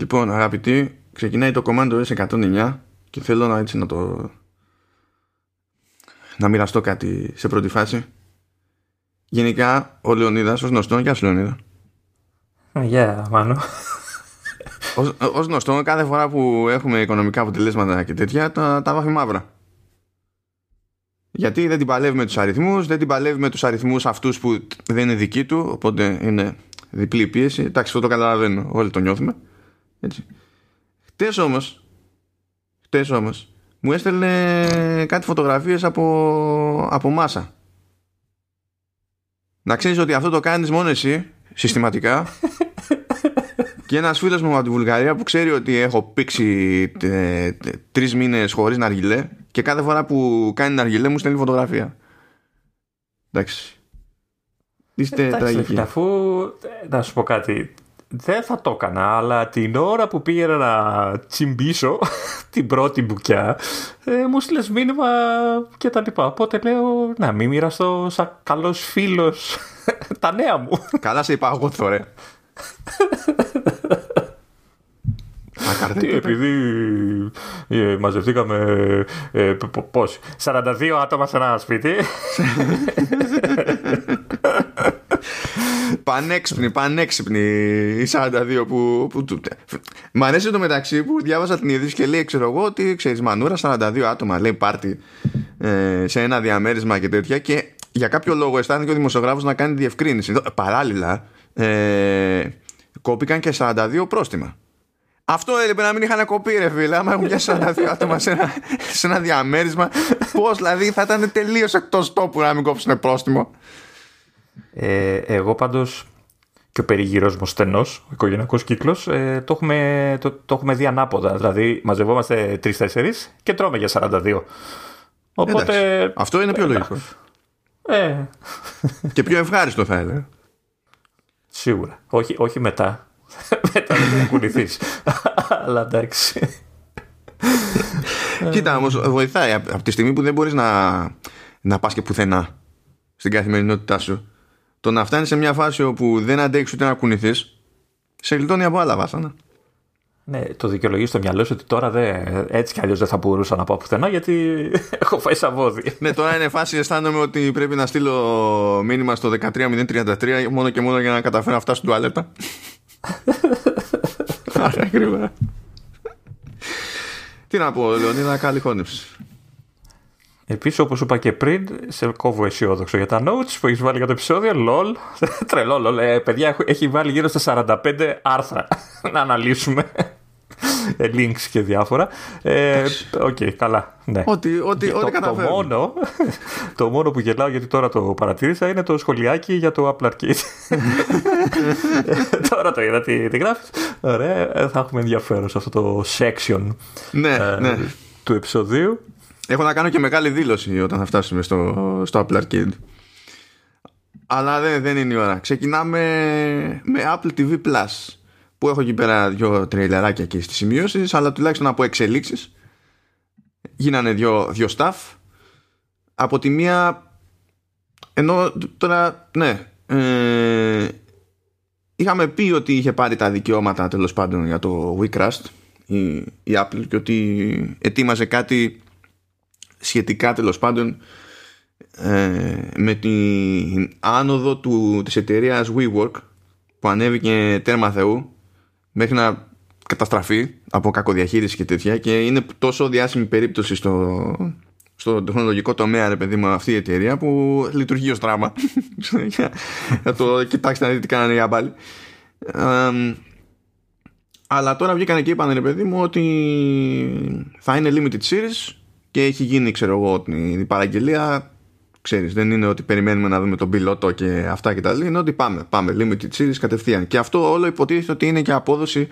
Λοιπόν, αγαπητοί, ξεκινάει το Commando S109 και θέλω να, έτσι, να το να μοιραστώ κάτι σε πρώτη φάση. Γενικά, ο Λεωνίδας, ως γνωστό, γεια σου Λεωνίδα. Γεια, yeah, Μάνο. Ως, ως γνωστό, κάθε φορά που έχουμε οικονομικά αποτελέσματα και τέτοια, τα, τα βάφει μαύρα. Γιατί δεν την παλεύει με τους αριθμούς, δεν την παλεύει με τους αριθμούς αυτούς που δεν είναι δικοί του, οπότε είναι διπλή πίεση. Εντάξει, αυτό το καταλαβαίνω, όλοι το νιώθουμε. Έτσι. Χτες όμως, χτες όμως, μου έστελνε κάτι φωτογραφίες από, από μάσα. Να ξέρεις ότι αυτό το κάνεις μόνο εσύ, συστηματικά. και ένας φίλος μου από τη Βουλγαρία που ξέρει ότι έχω πήξει ε, τρεις μήνες χωρίς ναργιλέ και κάθε φορά που κάνει ναργιλέ μου στέλνει φωτογραφία. Εντάξει. Είστε Εντάξει, τραγικοί. Αφού, ε, να σου πω κάτι, δεν θα το έκανα, αλλά την ώρα που πήγαινα να τσιμπήσω την πρώτη μπουκιά, ε, μου στείλες μήνυμα και τα λοιπά. Οπότε λέω, να μην μοιραστώ σαν καλός φίλος τα νέα μου. Καλά σε είπα εγώ τώρα. Τι, επειδή ε, μαζευτήκαμε ε, π- π- πώς, 42 άτομα σε ένα σπίτι. Πανέξυπνη, πανέξυπνη η 42 που, που, του- Μ' αρέσει το μεταξύ που διάβαζα την είδηση και λέει ξέρω εγώ ότι ξέρεις Μανούρα 42 άτομα λέει πάρτι ε, σε ένα διαμέρισμα και τέτοια και για κάποιο λόγο αισθάνθηκε ο δημοσιογράφος να κάνει διευκρίνηση. Ε, παράλληλα ε, κόπηκαν και 42 πρόστιμα. Αυτό έλειπε να μην είχαν κοπεί ρε φίλε άμα έχουν πιάσει 42 άτομα σε ένα, σε ένα διαμέρισμα πως δηλαδή θα ήταν τελείως εκτός τόπου να μην κόψουν πρόστιμο Ε, εγώ πάντως και ο περιγύρος μου στενός, ο οικογενειακός κύκλος, ε, το, έχουμε, το, το έχουμε δει ανάποδα. Δηλαδή μαζευόμαστε τρεις-τέσσερις και τρώμε για 42. Οπότε... Εντάξει, αυτό είναι πιο λογικό Ε, και πιο ευχάριστο θα έλεγα σίγουρα. Όχι, όχι μετά. μετά δεν θα κουνηθείς. Αλλά εντάξει. Κοίτα όμως, βοηθάει από από τη στιγμή που δεν μπορείς να, να πας και πουθενά στην καθημερινότητά σου. Το να φτάνεις σε μια φάση όπου δεν αντέχεις ούτε να κουνηθείς, σε γλιτώνει από άλλα βάσανα. ναι, το δικαιολογείς στο μυαλό σου ότι τώρα δεν, έτσι κι αλλιώς δεν θα μπορούσα να πάω πουθενά γιατί έχω φάει σαβόδι. ναι, τώρα είναι φάση αισθάνομαι ότι πρέπει να στείλω μήνυμα στο 13033 μόνο και μόνο για να καταφέρω να φτάσω στην τουαλέτα. Άρα γρήγορα. Τι να πω, Λεωνίδα, καλή χώνευση. Επίσης, όπως είπα και πριν, σε κόβω αισιόδοξο για τα notes που έχεις βάλει για το επεισόδιο. LOL. Τρελό, LOL. Ε, παιδιά, έχω- έχει βάλει γύρω στα 45 άρθρα να αναλύσουμε. Ε, links και διάφορα. Ε, Οκ, καλά. Ναι. Ό,τι, ό,τι, Και ό,τι το, το, καταφέρω. μόνο, το μόνο που γελάω γιατί τώρα το παρατήρησα είναι το σχολιάκι για το Apple Arcade. τώρα το είδα τι, τι γράφεις. Ωραία, ε, θα έχουμε ενδιαφέρον σε αυτό το section Ναι, ε, ναι. του επεισοδίου. Έχω να κάνω και μεγάλη δήλωση όταν θα φτάσουμε στο, στο Apple Arcade. Αλλά δεν, δεν είναι η ώρα. Ξεκινάμε με Apple TV Plus. Που έχω εκεί πέρα δύο τρέιλεράκια και στις σημειώσεις, αλλά τουλάχιστον από εξελίξεις. Γίνανε δύο, δύο staff. Από τη μία. Ενώ τώρα, ναι. Ε, είχαμε πει ότι είχε πάρει τα δικαιώματα τέλος πάντων για το WeCrust η, η Apple και ότι ετοίμαζε κάτι σχετικά τέλος πάντων ε, με την άνοδο του, της εταιρείας WeWork που ανέβηκε τέρμα θεού μέχρι να καταστραφεί από κακοδιαχείριση και τέτοια και είναι τόσο διάσημη περίπτωση στο, στο τεχνολογικό τομέα ρε παιδί μου αυτή η εταιρεία που λειτουργεί ως δράμα. Για να το κοιτάξτε να δείτε τι κάνανε οι άμπαλοι. Εμ, αλλά τώρα βγήκαν και είπαν ρε παιδί μου ότι θα είναι limited series και έχει γίνει ξέρω εγώ η παραγγελία ξέρεις δεν είναι ότι περιμένουμε να δούμε τον πιλότο και αυτά και τα λίγα είναι ότι πάμε, πάμε limited series κατευθείαν. Και αυτό όλο υποτίθεται ότι είναι και απόδοση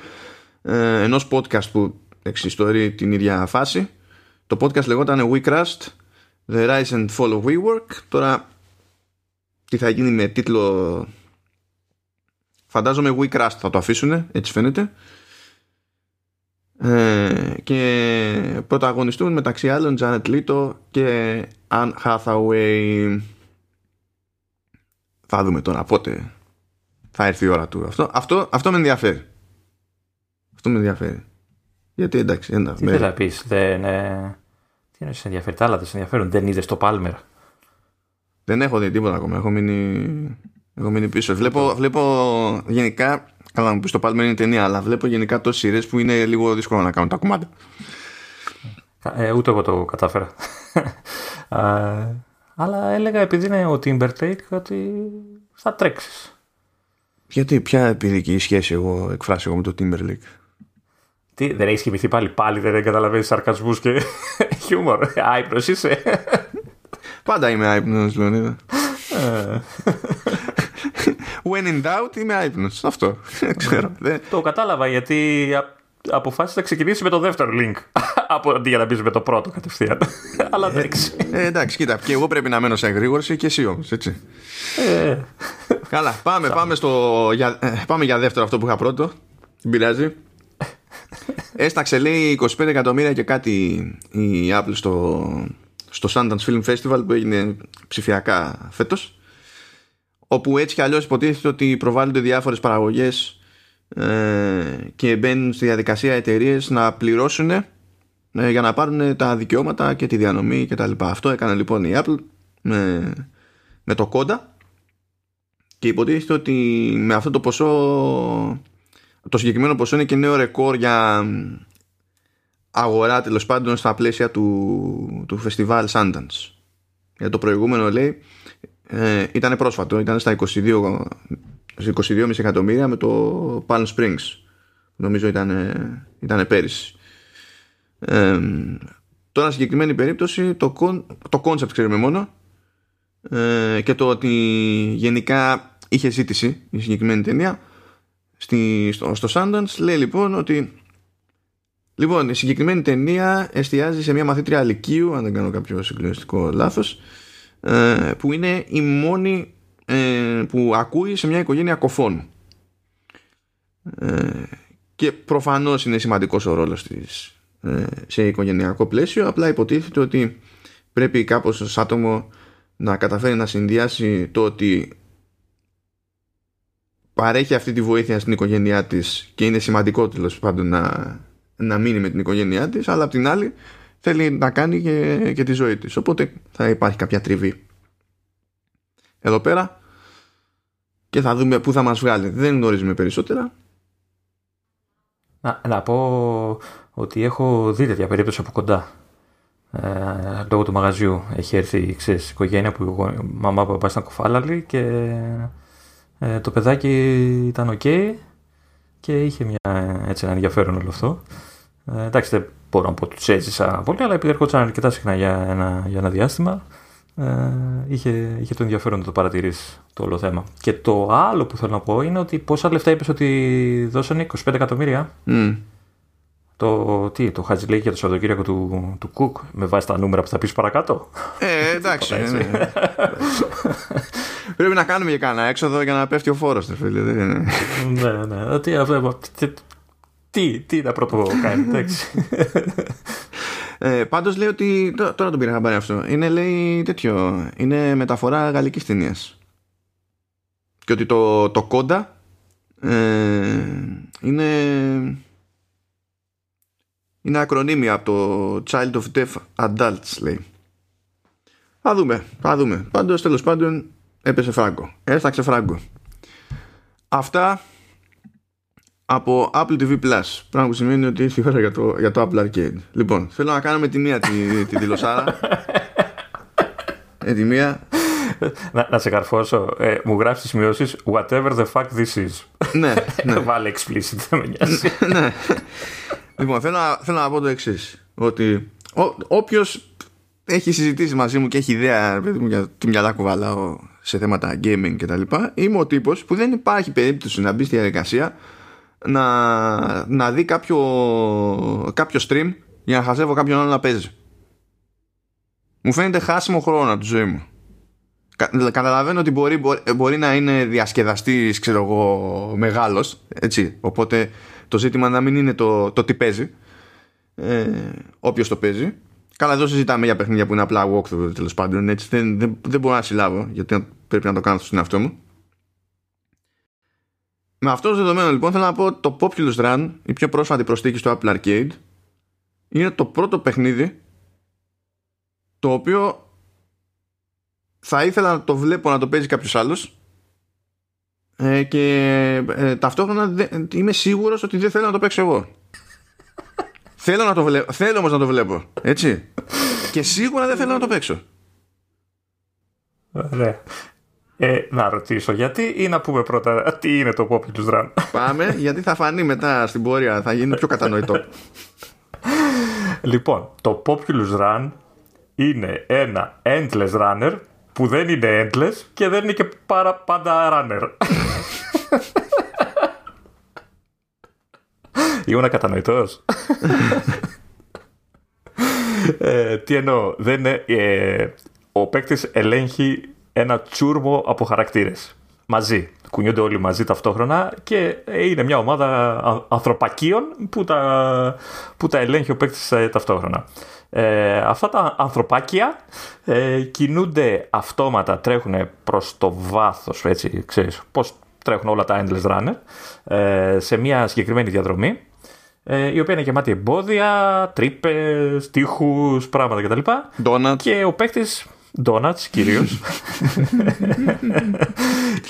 ε, ενός podcast που εξιστορεί την ίδια φάση. Το podcast λεγόταν We Crust The Rise and Fall of WeWork. Τώρα τι θα γίνει με τίτλο φαντάζομαι We Crust θα το αφήσουν έτσι φαίνεται ε, και πρωταγωνιστούν μεταξύ άλλων Janet Leto και Anne Hathaway θα δούμε τώρα πότε θα έρθει η ώρα του αυτό, αυτό, αυτό με ενδιαφέρει αυτό Αυτό με ενδιαφέρει. Γιατί εντάξει, ένα. Τι θες να πεις, δεν. Ε... Τι είναι, σε ενδιαφέρει, τα άλλα δεν σε ενδιαφέρουν. Δεν είδες το Πάλμερ. Δεν έχω δει τίποτα ακόμα. Έχω μείνει, έχω μείνει πίσω. Βλέπω, βλέπω γενικά. Καλά, μου πεις το Πάλμερ είναι ταινία, αλλά βλέπω γενικά τόσες σειρές που είναι λίγο δύσκολο να κάνουν τα κομμάτια. Ε, ούτε εγώ το κατάφερα. αλλά έλεγα επειδή είναι ο Timberlake ότι θα τρέξεις. Γιατί, ποια επιδική σχέση εγώ εκφράσει εγώ με το Timberlake; Τι, δεν έχεις κοιμηθεί πάλι, πάλι δεν καταλαβαίνεις σαρκασμούς και χιούμορ. Άϊπνος είσαι. Πάντα είμαι άϊπνος, Λεωνίδα. When in doubt είμαι άϊπνος. Αυτό. Ξέρω. Το κατάλαβα γιατί αποφάσισε να ξεκινήσει με το δεύτερο link. Από αντί για να μπεις με το πρώτο κατευθείαν. Αλλά εντάξει. Ε, εντάξει, κοίτα. Και εγώ πρέπει να μένω σε εγρήγορση και εσύ όμως, έτσι. Ε. Καλά, πάμε, πάμε, στο, για, ε, πάμε για δεύτερο αυτό που είχα πρώτο. Δεν πειράζει. Έσταξε λέει 25 εκατομμύρια και κάτι η Apple στο, στο Sundance Film Festival που έγινε ψηφιακά φέτος όπου έτσι κι αλλιώς υποτίθεται ότι προβάλλονται διάφορες παραγωγές ε, και μπαίνουν στη διαδικασία εταιρείες να πληρώσουν ε, για να πάρουν τα δικαιώματα και τη διανομή και τα λοιπά. Αυτό έκανε λοιπόν η Apple με, με το κόντα και υποτίθεται ότι με αυτό το ποσό το συγκεκριμένο ποσό είναι και νέο ρεκόρ για αγορά τέλος πάντων στα πλαίσια του, του φεστιβάλ Sundance. Για το προηγούμενο λέει ε, ήταν πρόσφατο, ήταν στα 22, 22,5 εκατομμύρια με το Palm Springs. Νομίζω ήταν, ήταν πέρυσι. Ε, τώρα συγκεκριμένη περίπτωση το, το concept ξέρουμε μόνο ε, και το ότι γενικά είχε ζήτηση η συγκεκριμένη ταινία στη, στο, στο Sundance λέει λοιπόν ότι λοιπόν η συγκεκριμένη ταινία εστιάζει σε μια μαθήτρια αλικίου αν δεν κάνω κάποιο συγκλονιστικό λάθος ε, που είναι η μόνη ε, που ακούει σε μια οικογένεια κοφών. Ε, και προφανώς είναι σημαντικός ο ρόλος της ε, σε οικογενειακό πλαίσιο. Απλά υποτίθεται ότι πρέπει κάπως ως άτομο να καταφέρει να συνδυάσει το ότι παρέχει αυτή τη βοήθεια στην οικογένειά της και είναι σημαντικό τέλος πάντων να, να μείνει με την οικογένειά της αλλά απ' την άλλη θέλει να κάνει και, και τη ζωή της. Οπότε θα υπάρχει κάποια τριβή. Εδώ πέρα και θα δούμε πού θα μας βγάλει. Δεν γνωρίζουμε περισσότερα. Να, να πω ότι έχω δει τέτοια περίπτωση από κοντά. Ε, λόγω του μαγαζιού έχει έρθει ξέρεις, η οικογένεια που η μαμά που πάει ήταν κοφάλαλη και ε, το παιδάκι ήταν ok και είχε μια, έτσι, ένα ενδιαφέρον όλο αυτό. Ε, εντάξει, δεν μπορώ να πω ότι τους έζησα πολύ, αλλά επειδή ερχόντουσαν αρκετά συχνά για ένα, για ένα διάστημα, ε, είχε, είχε το ενδιαφέρον να το παρατηρήσει το όλο θέμα. Και το άλλο που θέλω να πω είναι ότι πόσα λεφτά είπες ότι δώσανε 25 εκατομμύρια. Mm. Το, τι, το Χατζη λέει για το Σαββατοκύριακο του, του Κουκ με βάση τα νούμερα που θα πεις παρακάτω. Ε, εντάξει. ναι, ναι. Πρέπει να κάνουμε και κανένα έξοδο για να πέφτει ο φόρος, φίλε. ναι, ναι. Τι, τι, τι να πρώτο κάνει, εντάξει. Ε, Πάντως λέει ότι. Τώρα τον πήρα χαμπάρι αυτό. Είναι λέει τέτοιο. Είναι μεταφορά γαλλικής ταινίας. Και ότι το, το κόντα ε, είναι είναι ακρονίμια από το Child of Deaf Adults λέει. Θα δούμε, θα δούμε. Πάντως τέλος πάντων έπεσε φράγκο. Έφταξε φράγκο. Αυτά από Apple TV Plus. Πράγμα που σημαίνει ότι ήρθε η ώρα για το, για το Apple Arcade. Λοιπόν, θέλω να κάνουμε τη μία τη, τη δηλωσάρα. ε, τη μία. Να, να σε καρφώσω. Ε, μου γράφεις τις σημειώσεις whatever the fuck this is. ναι, ναι. Βάλε explicit, δεν με νοιάζει. ναι. Λοιπόν, θέλω να, θέλω να πω το εξής. Ότι όποιος έχει συζητήσει μαζί μου και έχει ιδέα παιδί μου, για τι μυαλά κουβαλάω σε θέματα gaming κτλ. Είμαι ο τύπος που δεν υπάρχει περίπτωση να μπει στη διαδικασία να, να δει κάποιο, κάποιο stream για να χαζεύω κάποιον άλλο να παίζει. Μου φαίνεται χάσιμο χρόνο από τη ζωή μου. Καταλαβαίνω ότι μπορεί, μπορεί, να είναι διασκεδαστής, ξέρω εγώ, μεγάλος. Έτσι. Οπότε το ζήτημα να μην είναι το, το τι παίζει. Ε, Όποιος το παίζει. Καλά, εδώ συζητάμε για παιχνίδια που είναι απλά walkthrough τέλος πάντων. Έτσι, δεν, δεν, δεν μπορώ να συλλάβω γιατί πρέπει να το κάνω στον εαυτό μου. Με αυτό το δεδομένο λοιπόν θέλω να πω ότι το Populous Run, η πιο πρόσφατη προσθήκη στο Apple Arcade, είναι το πρώτο παιχνίδι το οποίο θα ήθελα να το βλέπω να το παίζει κάποιος άλλος ε, και ε, ταυτόχρονα είμαι σίγουρος ότι δεν θέλω να το παίξω εγώ. θέλω, να το βλέπω, θέλω όμως να το βλέπω, έτσι. και σίγουρα δεν θέλω να το παίξω. Ωραία. Ε, να ρωτήσω γιατί ή να πούμε πρώτα τι είναι το Populous Run; Πάμε, γιατί θα φανεί μετά στην πορεία, θα γίνει πιο κατανοητό. λοιπόν, το Populous Run είναι ένα endless runner που δεν είναι endless και δεν είναι και πάρα πάντα runner. Ήμουν κατανοητός. ε, τι εννοώ, δεν είναι, ε, ο παίκτης ελέγχει ένα τσούρμο από χαρακτήρες μαζί. Κουνιούνται όλοι μαζί ταυτόχρονα και είναι μια ομάδα ανθρωπακίων που τα, που τα ελέγχει ο παίκτης ε, ταυτόχρονα. Ε, αυτά τα ανθρωπάκια ε, κινούνται αυτόματα, τρέχουν προς το βάθος, έτσι, ξέρεις, πώς τρέχουν όλα τα endless runner, ε, σε μια συγκεκριμένη διαδρομή, ε, η οποία είναι γεμάτη εμπόδια, τρύπες, τείχους, πράγματα κτλ. Donuts. Και ο παίκτης Donuts κυρίως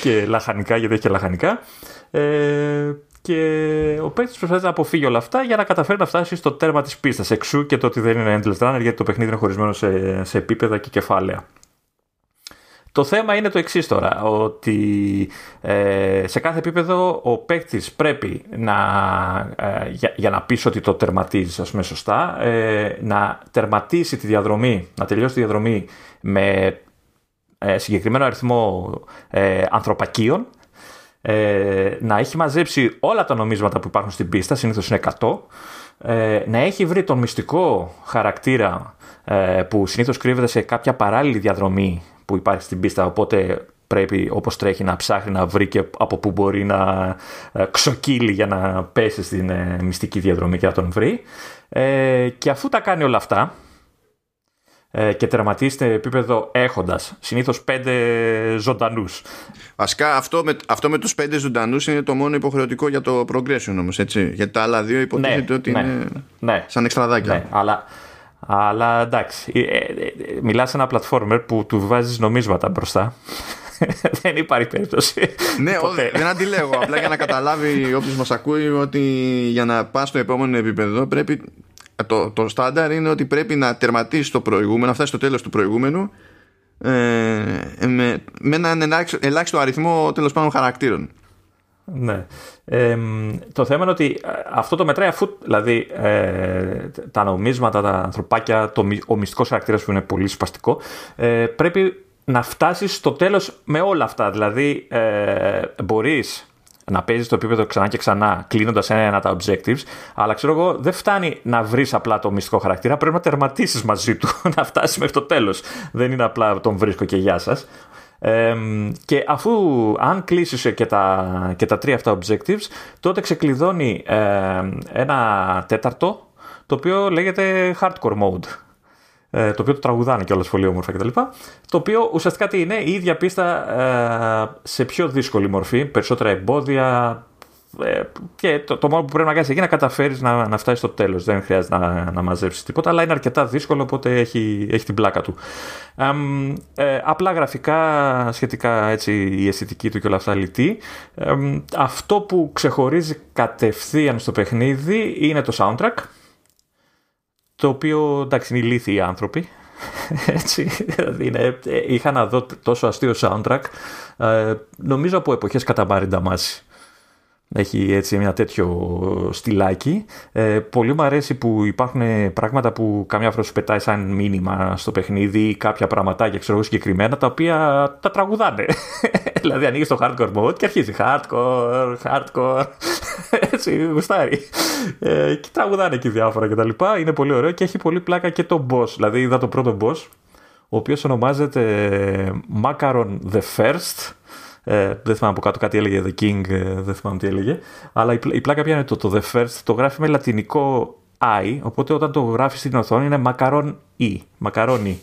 και λαχανικά γιατί έχει και λαχανικά ε, και ο παίκτης προσπαθεί να αποφύγει όλα αυτά για να καταφέρει να φτάσει στο τέρμα της πίστας. Εξού και το ότι δεν είναι endless runner, γιατί το παιχνίδι είναι χωρισμένο σε, σε επίπεδα και κεφάλαια. Το θέμα είναι το εξής τώρα, ότι ε, σε κάθε επίπεδο ο παίκτης πρέπει να, ε, για, να πείσει ότι το τερματίζεις ας πούμε σωστά, ε, να τερματίσει τη διαδρομή, να τελειώσει τη διαδρομή με συγκεκριμένο αριθμό ανθρωπακίων ε, να έχει μαζέψει όλα τα νομίσματα που υπάρχουν στην πίστα, συνήθως είναι 100, ε, να έχει βρει τον μυστικό χαρακτήρα ε, που συνήθως κρύβεται σε κάποια παράλληλη διαδρομή που υπάρχει στην πίστα, οπότε πρέπει όπως τρέχει να ψάχνει να βρει και από πού μπορεί να ε, ξοκύλει για να πέσει στην ε, μυστική διαδρομή και να τον βρει. Ε, και αφού τα κάνει όλα αυτά, ε, και τερματίσει επίπεδο έχοντας συνήθως πέντε ζωντανούς. Βασικά αυτό με, αυτό με τους πέντε ζωντανούς είναι το μόνο υποχρεωτικό για το progression όμως, έτσι. Γιατί τα άλλα δύο υποτίθεται ναι, ότι ναι, είναι ναι, σαν εξτραδάκια. Ναι, αλλά, αλλά εντάξει, ε, ε, μιλάς σε ένα platformer που του βάζεις νομίσματα μπροστά. δεν υπάρχει περίπτωση. ναι, δεν αντιλέγω. Απλά για να καταλάβει όποιος μας ακούει ότι για να πας στο επόμενο επίπεδο πρέπει ε, το, το στάνταρ είναι ότι πρέπει να τερματίσεις το προηγούμενο, να φτάσεις στο τέλος του προηγούμενου ε, με, με έναν ελάχιστο αριθμό τέλος πάντων χαρακτήρων. Ναι. Ε, το θέμα είναι ότι ε, αυτό το μετράει αφού δηλαδή ε, τα νομίσματα, τα ανθρωπάκια, το, ο μυστικός χαρακτήρας που είναι πολύ σπαστικό, ε, πρέπει να φτάσεις στο τέλος με όλα αυτά. Δηλαδή ε, μπορείς να παίζεις το επίπεδο ξανά και ξανά, κλείνοντας ένα τα objectives. Αλλά ξέρω εγώ, δεν φτάνει να βρεις απλά το μυστικό χαρακτήρα. Πρέπει να τερματίσεις μαζί του, να φτάσεις μέχρι το τέλος. Δεν είναι απλά τον βρίσκω και γεια σας. Ε, και αφού αν κλείσεις και τα, και τα τρία αυτά objectives, τότε ξεκλειδώνει ένα τέταρτο το οποίο λέγεται hardcore mode. Ε, το οποίο το τραγουδάνε κιόλας πολύ όμορφα κτλ. Το οποίο ουσιαστικά τι είναι, η ίδια πίστα ε, σε πιο δύσκολη μορφή, περισσότερα εμπόδια. Ε, και το, το μόνο που πρέπει να κάνεις εκεί είναι να καταφέρεις να, να φτάσεις στο τέλος. Δεν χρειάζεται να, να μαζέψεις τίποτα, αλλά είναι αρκετά δύσκολο, οπότε έχει, έχει την πλάκα του. Ε, απλά γραφικά, σχετικά έτσι, η αισθητική του και όλα αυτά λυτή. αυτό που ξεχωρίζει κατευθείαν στο παιχνίδι είναι το soundtrack το οποίο εντάξει είναι ηλίθιοι άνθρωποι. Έτσι, δηλαδή είναι, είχα να δω τόσο αστείο soundtrack ε, νομίζω από εποχές κατά Μάρι Νταμάση. Έχει έτσι ένα τέτοιο στυλάκι. Ε, πολύ μου αρέσει που υπάρχουν πράγματα που καμιά φορά σου πετάει σαν μήνυμα στο παιχνίδι ή κάποια πραγματάκια ξέρω συγκεκριμένα τα οποία τα τραγουδάνε. δηλαδή ανοίγεις το hardcore mode και αρχίζει hardcore, hardcore. έτσι γουστάρει. Ε, και τραγουδάνε εκεί διάφορα κτλ. Είναι πολύ ωραίο και έχει πολύ πλάκα και το boss. Δηλαδή είδα το πρώτο boss ο οποίος ονομάζεται Macaron the First ε, δεν θυμάμαι από κάτω κάτι έλεγε The King, ε, δεν θυμάμαι τι έλεγε. Αλλά η, η πλάκα πια είναι το, το The First, το γράφει με λατινικό I, οπότε όταν το γράφεις στην οθόνη είναι μακαρόν E. Μακαρόνι.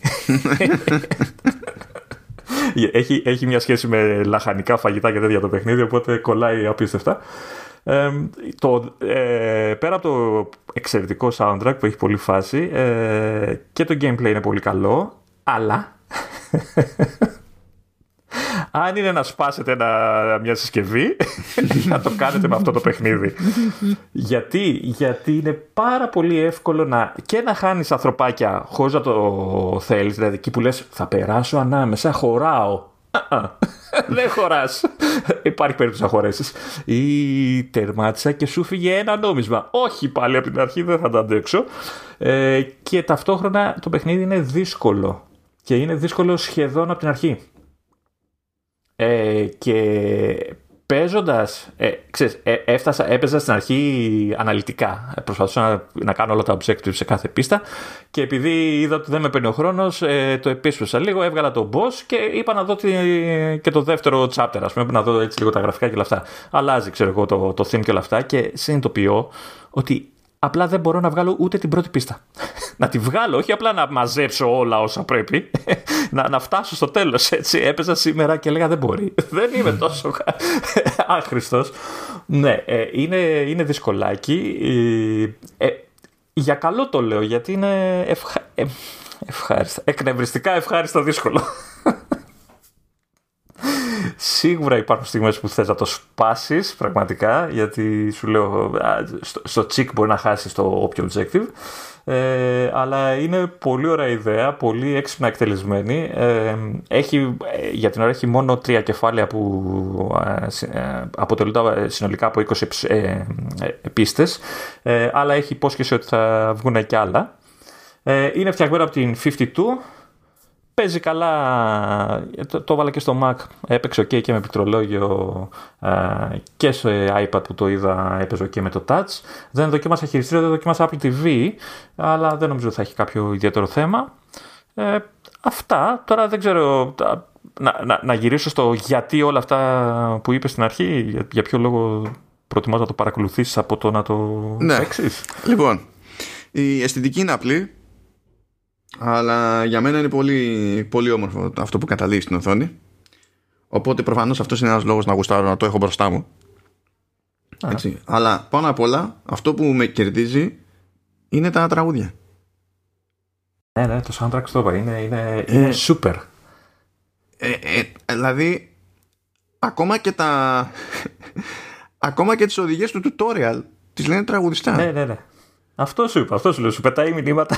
έχει, έχει μια σχέση με λαχανικά φαγητά και τέτοια το παιχνίδι, οπότε κολλάει απίστευτα. Ε, το, ε, πέρα από το εξαιρετικό soundtrack που έχει πολύ φάση ε, και το gameplay είναι πολύ καλό, αλλά αν είναι να σπάσετε ένα, μια συσκευή, να το κάνετε με αυτό το παιχνίδι. γιατί, γιατί είναι πάρα πολύ εύκολο να, και να χάνεις ανθρωπάκια χωρίς να το θέλεις, δηλαδή εκεί που λες θα περάσω ανάμεσα, χωράω. Δεν χωράς. Υπάρχει περίπτωση να χωρέσεις. Ή τερμάτισα και σου φύγε ένα νόμισμα. Όχι πάλι από την αρχή, δεν θα τα αντέξω. Ε, και ταυτόχρονα το παιχνίδι είναι δύσκολο. Και είναι δύσκολο σχεδόν από την αρχή. Ε, και παίζοντας. Ε, ε, έφτασα, έπαιζα στην αρχή αναλυτικά. Προσπαθούσα να, να κάνω όλα τα objectives σε κάθε πίστα. Και επειδή είδα ότι δεν με παίρνει ο χρόνος, ε, το επίσπευσα λίγο. Έβγαλα τον boss και είπα να δω και το δεύτερο chapter. Α πούμε, να δω έτσι λίγο τα γραφικά και όλα αυτά. Αλλάζει, ξέρω εγώ, το, το theme και όλα αυτά. Και συνειδητοποιώ ότι απλά δεν μπορώ να βγάλω ούτε την πρώτη πίστα. να τη βγάλω, όχι απλά να μαζέψω όλα όσα πρέπει, να, να φτάσω στο τέλος, έτσι. Έπαιζα σήμερα και έλεγα δεν μπορεί. δεν είμαι τόσο άχρηστος. ναι, ε, είναι, είναι δυσκολάκι. Ε, ε, για καλό το λέω, γιατί είναι ευχα... ε, ευχάριστα. Εκνευριστικά ευχάριστο δύσκολο. Σίγουρα υπάρχουν στιγμές που θες να το σπάσεις πραγματικά γιατί σου λέω στο, στο τσικ μπορεί να χάσεις το όποιο objective ε, αλλά είναι πολύ ωραία ιδέα, πολύ έξυπνα εκτελεσμένη. Ε, έχει, ε, για την ώρα έχει μόνο τρία κεφάλαια που ε, αποτελούνται συνολικά από 20 ε, πίστες, αλλά έχει υπόσχεση ότι θα βγουν και άλλα. είναι φτιαγμένο από την 52 Παίζει καλά, το, το βάλα και στο Mac, έπαιξε ok και με πληκτρολόγιο και στο iPad που το είδα έπαιζε ok με το Touch. Δεν δοκίμασα χειριστήριο, δεν δοκίμασα Apple TV, αλλά δεν νομίζω ότι θα έχει κάποιο ιδιαίτερο θέμα. Ε, αυτά, τώρα δεν ξέρω, να, να, να, γυρίσω στο γιατί όλα αυτά που είπες στην αρχή, για, για ποιο λόγο προτιμάς να το παρακολουθήσεις από το να το ναι. Λοιπόν, η αισθητική είναι απλή, αλλά για μένα είναι πολύ, πολύ όμορφο αυτό που καταλήγει στην οθόνη. Οπότε προφανώς αυτός είναι ένας λόγος να γουστάρω να το έχω μπροστά μου. Έτσι. Αλλά πάνω απ' όλα αυτό που με κερδίζει είναι τα τραγούδια. Ναι, ναι, το soundtrack στο είπα. Είναι, είναι, ε, είναι super. Ε, ε, δηλαδή, ακόμα και τα. ακόμα και τις οδηγίες του tutorial τις λένε τραγουδιστά. Ναι, ναι, ναι. Αυτό σου είπα, αυτό σου λέω. Σου πετάει μηνύματα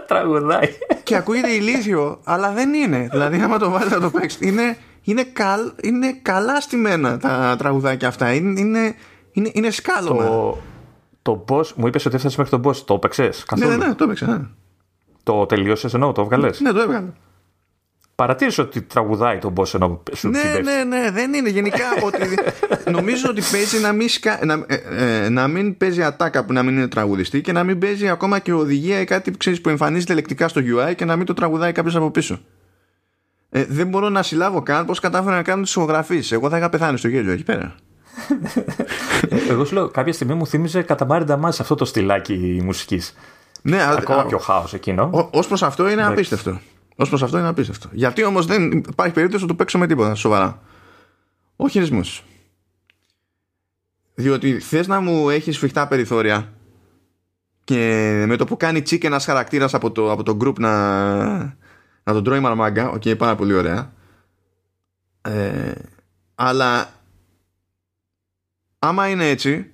τραγουδάει. Και ακούγεται ηλίθιο, αλλά δεν είναι. Δηλαδή, άμα το βάλετε να το παίξετε, είναι, είναι, καλ, είναι καλά στημένα τα τραγουδάκια αυτά. Είναι, είναι, είναι, είναι σκάλωμα. Το, το boss, μου είπες ότι έφτασες μέχρι τον boss. Το έπαιξες καθόλου. Ναι, ναι, ναι, το έπαιξε. Ναι. Το τελείωσες ενώ, το έβγαλες; Ναι, το έβγαλε. Παρατήρησε ότι τραγουδάει τον boss ενώ σου Ναι, ναι, ναι, δεν είναι γενικά ότι. νομίζω ότι παίζει να μην, σκα... να, ε, ε, να μην παίζει ατάκα που να μην είναι τραγουδιστή και να μην παίζει ακόμα και οδηγία ή κάτι που, ξέρεις, που εμφανίζεται λεκτικά στο UI και να μην το τραγουδάει κάποιος από πίσω. Ε, δεν μπορώ να συλλάβω καν πώς κατάφερα να κάνω τις ηχογραφίε. Εγώ θα είχα πεθάνει στο γέλιο εκεί πέρα. Εγώ σου λέω, κάποια στιγμή μου θύμιζε κατά Μάρι αυτό το στυλάκι μουσικής. Ναι, ακόμα πιο χάος εκείνο. Ω προς αυτό είναι απίστευτο. Ω προς αυτό είναι απίστευτο. Γιατί όμως δεν υπάρχει περίπτωση να το παίξω με τίποτα σοβαρά. Ο χειρισμό. Διότι θες να μου έχεις σφιχτά περιθώρια και με το που κάνει τσίκ ένας χαρακτήρας από το, από το group να, να τον τρώει μαρμάγκα. Οκ, okay, πάρα πολύ ωραία. Ε, αλλά άμα είναι έτσι,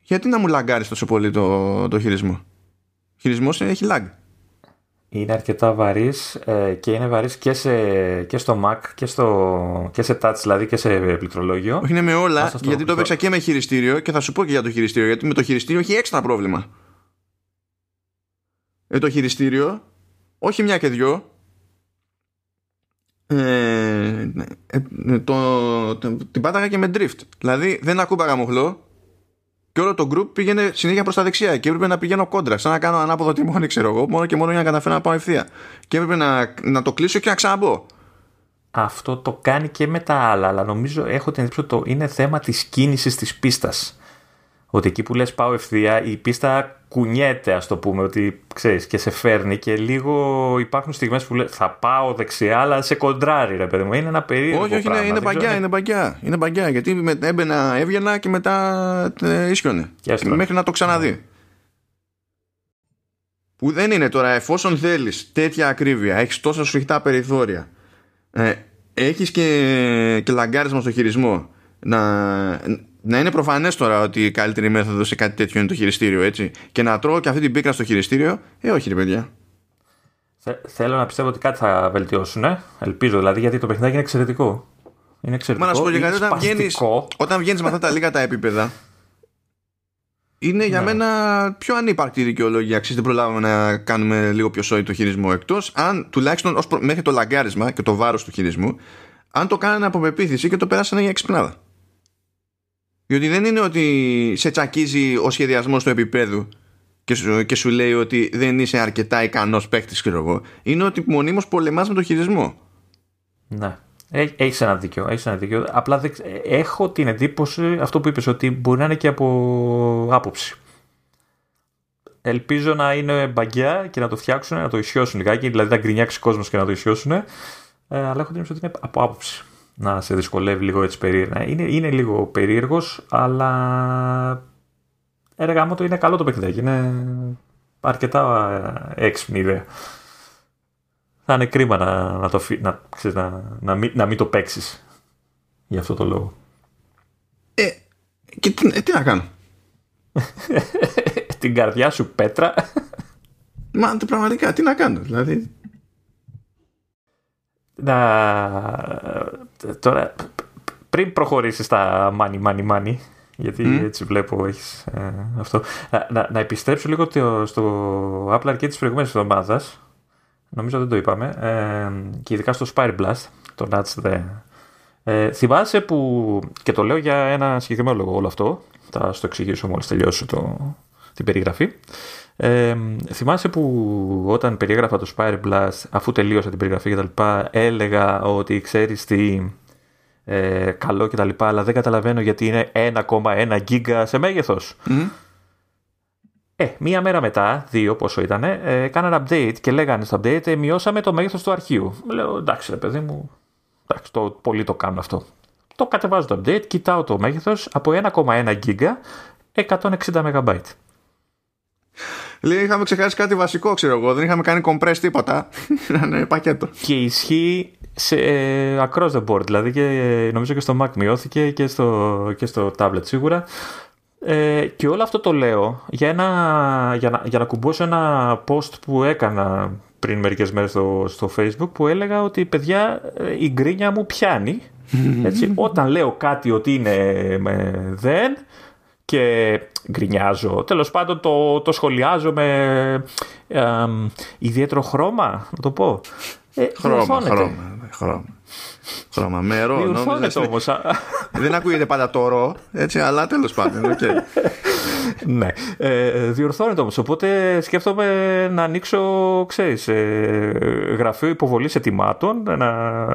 γιατί να μου λαγκάρεις τόσο πολύ το, το χειρισμό; Ο χειρισμός έχει lag είναι αρκετά βαρύς ε, και είναι βαρύς και, σε, και στο Mac και, στο, και σε touch δηλαδή και σε πληκτρολόγιο. Όχι είναι με όλα γιατί το έπαιξα και με χειριστήριο και θα σου πω και για το χειριστήριο γιατί με το χειριστήριο έχει έξτρα πρόβλημα. Ε, το χειριστήριο όχι μια και δυο ε, ε το, το, την πάταγα και με drift. Δηλαδή δεν ακούμπαγα μοχλό και όλο το group πήγαινε συνέχεια προς τα δεξιά και έπρεπε να πηγαίνω κόντρα. Σαν να κάνω ανάποδο τιμόνι, ξέρω εγώ, μόνο και μόνο για να καταφέρω να πάω ευθεία. Και έπρεπε να, να το κλείσω και να ξαναμπω. Αυτό το κάνει και με τα άλλα, αλλά νομίζω έχω την εντύπωση ότι είναι θέμα της κίνησης της πίστας. Ότι εκεί που λες πάω ευθεία, η πίστα κουνιέται, ας το πούμε, ότι ξέρεις και σε φέρνει και λίγο υπάρχουν στιγμές που λέει θα πάω δεξιά, αλλά σε κοντράρει, ρε παιδί μου. Είναι ένα περίεργο Όχι, όχι, πράγμα. είναι, είναι Δεν παγκιά, ξέρω, είναι παγκιά. Είναι παγκιά, γιατί με, έμπαινα, έβγαινα και μετά ε, ίσιονε. Και έστρωνε. Μέχρι να το ξαναδεί. Που δεν είναι τώρα, εφόσον θέλεις τέτοια ακρίβεια, έχεις τόσα σφιχτά περιθώρια, ε, έχεις και, και λαγκάρισμα στο χειρισμό. Να, να είναι προφανές τώρα ότι η καλύτερη μέθοδος σε κάτι τέτοιο είναι το χειριστήριο, έτσι. Και να τρώω και αυτή την πίκρα στο χειριστήριο, ε, όχι, ρε παιδιά. Θε- Θέλω να πιστεύω ότι κάτι θα βελτιώσουν. Ε; Ελπίζω δηλαδή, γιατί το παιχνιδάκι είναι εξαιρετικό. Είναι εξαιρετικό. Μα να σου πω και είναι κάτι, όταν βγαίνεις, σπαστικό. όταν βγαίνεις με αυτά τα λίγα τα επίπεδα, είναι για Ναι. μένα πιο ανύπαρκτη η δικαιολογία. Αξίζει δεν προλάβαμε να κάνουμε λίγο πιο σόι το χειρισμό. Εκτός αν τουλάχιστον ως προ- μέχρι το λαγκάρισμα και το βάρος του χειρισμού, αν το κάνανε από πεποίθηση και το περάσανε για εξυπνάδα. Διότι δεν είναι ότι σε τσακίζει ο σχεδιασμός του επίπεδου και σου, και σου λέει ότι δεν είσαι αρκετά ικανός παίκτης, ξέρω εγώ. Είναι ότι μονίμως πολεμάς με το χειρισμό. Ναι. Έχεις ένα δίκιο. Έχεις ένα δίκιο. Απλά δεν ξε- έχω την εντύπωση αυτό που είπες ότι μπορεί να είναι και από άποψη. Ελπίζω να είναι μπαγκιά και να το φτιάξουν, να το ισιώσουν λιγάκι, δηλαδή να γκρινιάξει κόσμος και να το ισιώσουν. Ε, αλλά έχω την εντύπωση ότι είναι από άποψη. Να σε δυσκολεύει λίγο έτσι περίεργα. Είναι, είναι λίγο περίεργος, αλλά. Έργα μου το είναι καλό το παιχνιδάκι. Είναι αρκετά ε, έξυπνη ιδέα. Θα είναι κρίμα να, να, το, φυ- να, ξέρεις, να, να, μην, να μην το παίξεις για αυτό το λόγο. Ε, και τι, ε, τι να κάνω; Την καρδιά σου πέτρα. Μα τε, πραγματικά, τι να κάνω. Δηλαδή, να... Τώρα, πριν προχωρήσεις στα money, money, money, γιατί Μμ. έτσι βλέπω έχεις ε, αυτό, να, να, να επιστρέψω λίγο το- στο Apple Arcade της προηγούμενης εβδομάδας, νομίζω δεν το είπαμε, ε, και ειδικά στο Spire Blast, το Nuts The. Ε, θυμάσαι που, και το λέω για ένα συγκεκριμένο λόγο όλο αυτό, θα στο εξηγήσω μόλις τελειώσω το, την περιγραφή. Ε, θυμάσαι που όταν περιέγραφα το Spire Blast, αφού τελείωσα την περιγραφή και τα λοιπά, έλεγα ότι ξέρεις τι ε, καλό και τα λοιπά, αλλά δεν καταλαβαίνω γιατί είναι 1,1 γίγκα σε μέγεθος. μμ, Ε, μία μέρα μετά, δύο πόσο ήταν, ε, έκαναν update και λέγανε στο update ε, μειώσαμε το μέγεθος του αρχείου. Λέω εντάξει ρε παιδί μου, εντάξει το, πολύ το κάνουν αυτό. Το κατεβάζω το update, κοιτάω το μέγεθος από 1,1 γίγκα 160 MB. Λέει, είχαμε ξεχάσει κάτι βασικό, ξέρω εγώ. Δεν είχαμε κάνει compress τίποτα. Ήταν πακέτο. Και ισχύει σε, ε, across the board, δηλαδή και, ε, νομίζω και στο Mac μειώθηκε και στο, και στο tablet σίγουρα. Ε, και όλο αυτό το λέω για, ένα, για, να, για να κουμπώσω ένα post που έκανα πριν μερικές μέρες στο, στο facebook που έλεγα ότι παιδιά ε, η γκρίνια μου πιάνει έτσι, όταν λέω κάτι ότι είναι ε, δεν και γκρινιάζω. Τέλος πάντων το, το σχολιάζω με ε, εμ, ιδιαίτερο χρώμα, να το πω. Ε, Χρώμα, διορθώνεται. χρώμα. Χρώμα. Χρώμα. Με ρο. Διορθώνεται νόμιζα- όμως. α. Δεν ακούγεται πάντα το ρο, έτσι, αλλά τέλος πάντων. οκ. ναι. Ε, διορθώνεται όμως. Οπότε σκέφτομαι να ανοίξω, ξέρεις, ε, γραφείο υποβολής αιτημάτων, να,